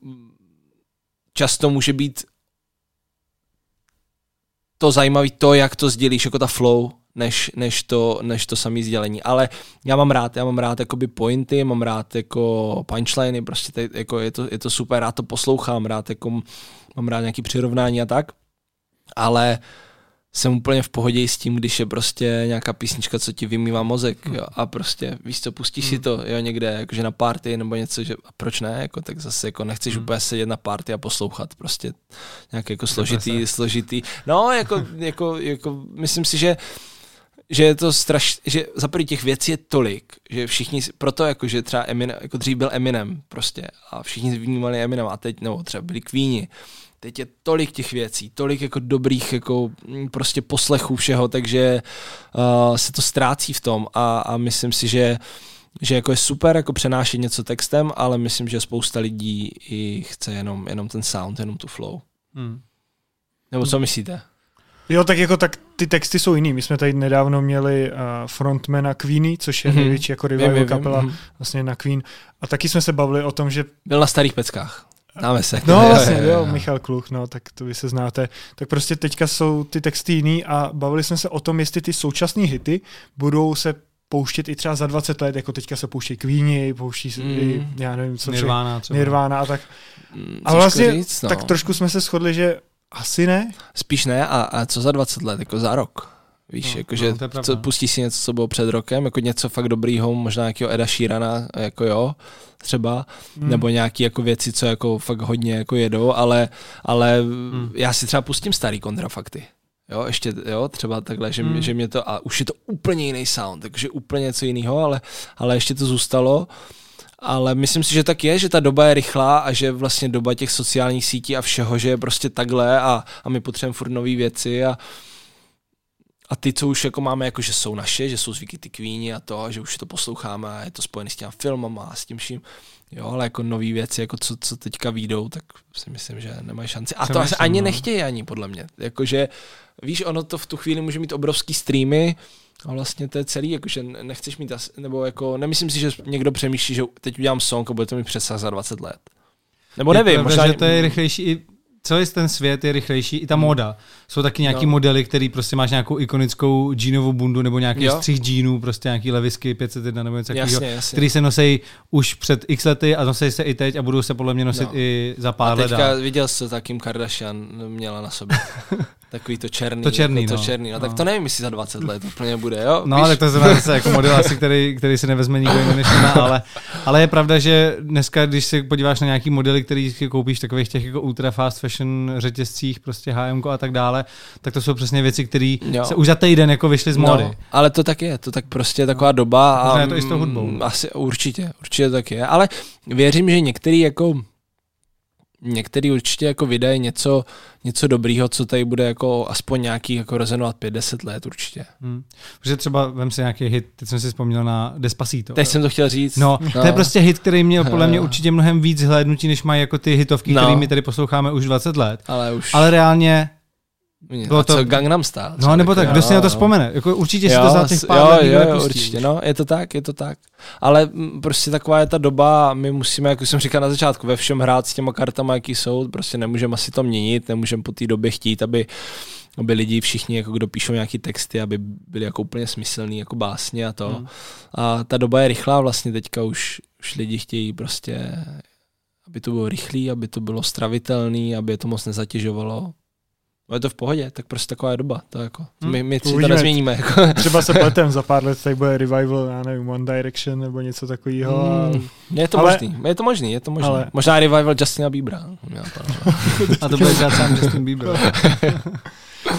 často může být to zajímavé to, jak to sdělíš, jako ta flow, než, než, to, než to samé sdělení. Ale já mám rád, já mám rád jakoby pointy, mám rád jako punchliny, prostě tady, jako je, to, je to super, rád to poslouchám, rád jako, mám rád nějaký přirovnání a tak, ale jsem úplně v pohodě s tím, když je prostě nějaká písnička, co ti vymývá mozek jo, a prostě víš co, pustíš si hmm. to jo, někde, jakože na party nebo něco, že a proč ne, jako, tak zase jako nechceš hmm. úplně sedět na party a poslouchat prostě nějaký jako složitý, složitý, no jako, jako, jako myslím si, že že je to strašně, že za první těch věcí je tolik, že všichni, proto jako, že třeba Eminem, jako dřív byl Eminem prostě a všichni vnímali Eminem a teď, nebo třeba byli Queeni, teď je tolik těch věcí, tolik jako dobrých jako mm, prostě poslechů všeho, takže uh, se to ztrácí v tom a, a myslím si, že že jako je super jako přenášet něco textem, ale myslím, že spousta lidí i chce jenom, jenom ten sound, jenom tu flow. Hmm. Nebo co myslíte? Jo, tak jako tak ty texty jsou jiný. My jsme tady nedávno měli uh, frontmana Queeny, což je mm-hmm. největší jako revival kapela mm-hmm. vlastně na Queen. A taky jsme se bavili o tom, že... Byl na starých peckách. Dáme se. No vlastně, jo, jo, Michal Kluch, no, tak to vy se znáte. Tak prostě teďka jsou ty texty jiný a bavili jsme se o tom, jestli ty současné hity budou se pouštět i třeba za 20 let, jako teďka se pouští Queenie, pouští se mm. i, já nevím, co Nirvana, třeba. Nirvana a tak. Mm, a vlastně říct, no. tak trošku jsme se shodli, že asi ne. Spíš ne. A, a co za 20 let? Jako za rok? Víš, no, jakože no, co, pustí si něco, co bylo před rokem, jako něco fakt dobrýho, možná nějakého Eda Sheerana, jako jo, třeba, hmm. nebo nějaký jako věci, co jako fakt hodně jako jedou, ale, ale hmm. já si třeba pustím starý kontrafakty. Jo, ještě, jo, třeba takhle, že, hmm. že mě to, a už je to úplně jiný sound, takže úplně něco jiného, ale, ale ještě to zůstalo ale myslím si, že tak je, že ta doba je rychlá a že vlastně doba těch sociálních sítí a všeho, že je prostě takhle a, a my potřebujeme furt nové věci a, a ty, co už jako máme, jako že jsou naše, že jsou zvyky ty kvíni a to, že už to posloucháme a je to spojené s těma filmama a s tím vším, jo, ale jako nové věci, jako co, co teďka výjdou, tak si myslím, že nemají šanci. A to asi ani no. nechtějí ani, podle mě. Jakože, víš, ono to v tu chvíli může mít obrovský streamy, a vlastně to je celý, jakože nechceš mít, nebo jako, nemyslím si, že někdo přemýšlí, že teď udělám song a bude to mít přesah za 20 let. Nebo nevím, je možná... že to je rychlejší i celý ten svět je rychlejší, i ta hmm. moda. Jsou taky nějaký no. modely, který prostě máš nějakou ikonickou džínovou bundu nebo nějaký jo. střih džínů, prostě nějaký levisky 501 nebo něco takového, který se nosí už před x lety a nosí se i teď a budou se podle mě nosit no. i za pár let. teďka let. viděl jsi, tak Kim Kardashian měla na sobě. Takový to černý. To černý, jako no. to černý. No, tak No. to nevím, jestli za 20 let úplně bude, jo? No, Víš? ale to znamená zase jako model asi, který, který si nevezme nikdo jiný než ona, ale, ale je pravda, že dneska, když se podíváš na nějaký modely, který si koupíš takových těch jako ultra fast fashion řetězcích, prostě H&M a tak dále, tak to jsou přesně věci, které se už za týden jako vyšly z módy. No, ale to tak je, to tak prostě je taková doba. A, Možná je to i s tou hudbou. mm, Asi určitě, určitě tak je. Ale věřím, že některý jako některý určitě jako vydají něco, něco dobrýho, co tady bude jako aspoň nějaký jako rezonovat 5-10 let určitě. Hmm. Protože třeba vem si nějaký hit, teď jsem si vzpomněl na Despacito. Teď jsem to chtěl říct. No, to je prostě hit, který měl podle mě Jo. určitě mnohem víc hlédnutí, než mají jako ty hitovky, No. které my tady posloucháme už 20 let. Ale už... Ale reálně, bylo to... Co, Gangnam Style. no nebo tak, kdo si na to no. vzpomene? Jako určitě si Jo, to za těch pár jo, let jo, jo, určitě, no, je to tak, je to tak. Ale mm, prostě taková je ta doba, my musíme, jak už jsem říkal na začátku, ve všem hrát s těma kartama, jaký jsou, prostě nemůžeme asi to měnit, nemůžeme po té době chtít, aby, aby lidi všichni, jako kdo píšou nějaký texty, aby byly jako úplně smyslný, jako básně a to. Hmm. A ta doba je rychlá vlastně teďka už, už lidi chtějí prostě, aby to bylo rychlý, aby to bylo stravitelný, aby je to moc nezatěžovalo. No je to v pohodě, tak prostě taková je doba. To jako, Hmm. my, my si to nezměníme. Jako. Třeba se pletem, za pár let tady bude revival, já nevím, One Direction nebo něco takového. Mm, je to Ale- možný, je to možný, je to možný. Ale- Možná revival Justina Biebera. To- A to bude dělat sám Justin Bieber.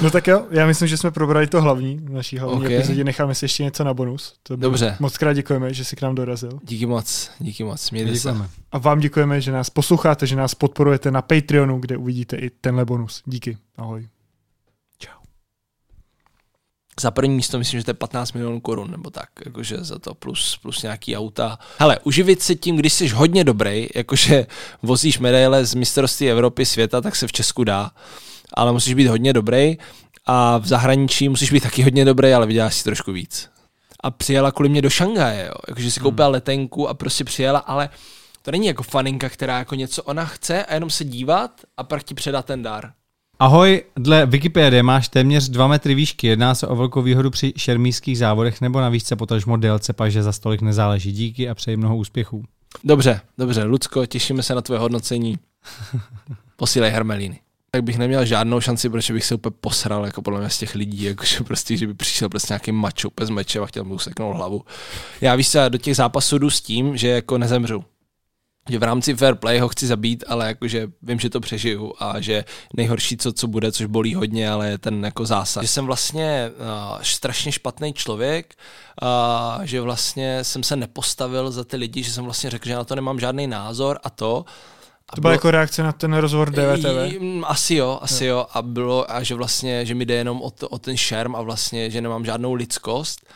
No tak jo, já myslím, že jsme probrali to hlavní v naší hlavní Ok. okay. epizodě. Necháme si ještě něco na bonus. To Dobře. Moc krát děkujeme, že jsi k nám dorazil. Díky moc, díky moc, mějte se. Děkujeme. A vám děkujeme, že nás posloucháte, že nás podporujete na Patreonu, kde uvidíte i tenhle bonus. Díky. Ahoj. Za první místo myslím, že to je 15 milionů korun, nebo tak, jakože za to plus, plus nějaký auta. Hele, uživit se tím, když jsi hodně dobrý, jakože vozíš medaile z mistrovství Evropy, světa, tak se v Česku dá, ale musíš být hodně dobrý a v zahraničí musíš být taky hodně dobrý, ale vyděláš si trošku víc. A přijela kvůli mě do Šangaje, jo. jakože si koupila letenku a prostě přijela, ale to není jako faninka, která jako něco ona chce a jenom se dívat a pak ti předá ten dar. Ahoj, dle Wikipedie máš téměř 2 metry výšky. Jedná se o velkou výhodu při šermířských závodech nebo na výšce potažmo délce paže za stolik nezáleží. Díky a přeji mnoho úspěchů. Dobře, dobře, Lucko, těšíme se na tvoje hodnocení. Posílej hermelíny. Tak bych neměl žádnou šanci, protože bych se úplně posral, jako podle mě z těch lidí, jakože prostě, že by přišel prostě nějaký mačo bez meče a chtěl mu useknout hlavu. Já víš, já do těch zápasů jdu s tím, že jako nezemřu. Že v rámci fair play ho chci zabít, ale jakože vím, že to přežiju a že nejhorší, co, co bude, což bolí hodně, ale je ten jako zásah. Že jsem vlastně uh, strašně špatný člověk, uh, že vlastně jsem se nepostavil za ty lidi, že jsem vlastně řekl, že na to nemám žádný názor a to. A To byla jako reakce na ten rozhovor DVTV. Mm, Asi jo, asi jo. A bylo, a že vlastně, že mi jde jenom o, to, o ten šerm a vlastně, že nemám žádnou lidskost.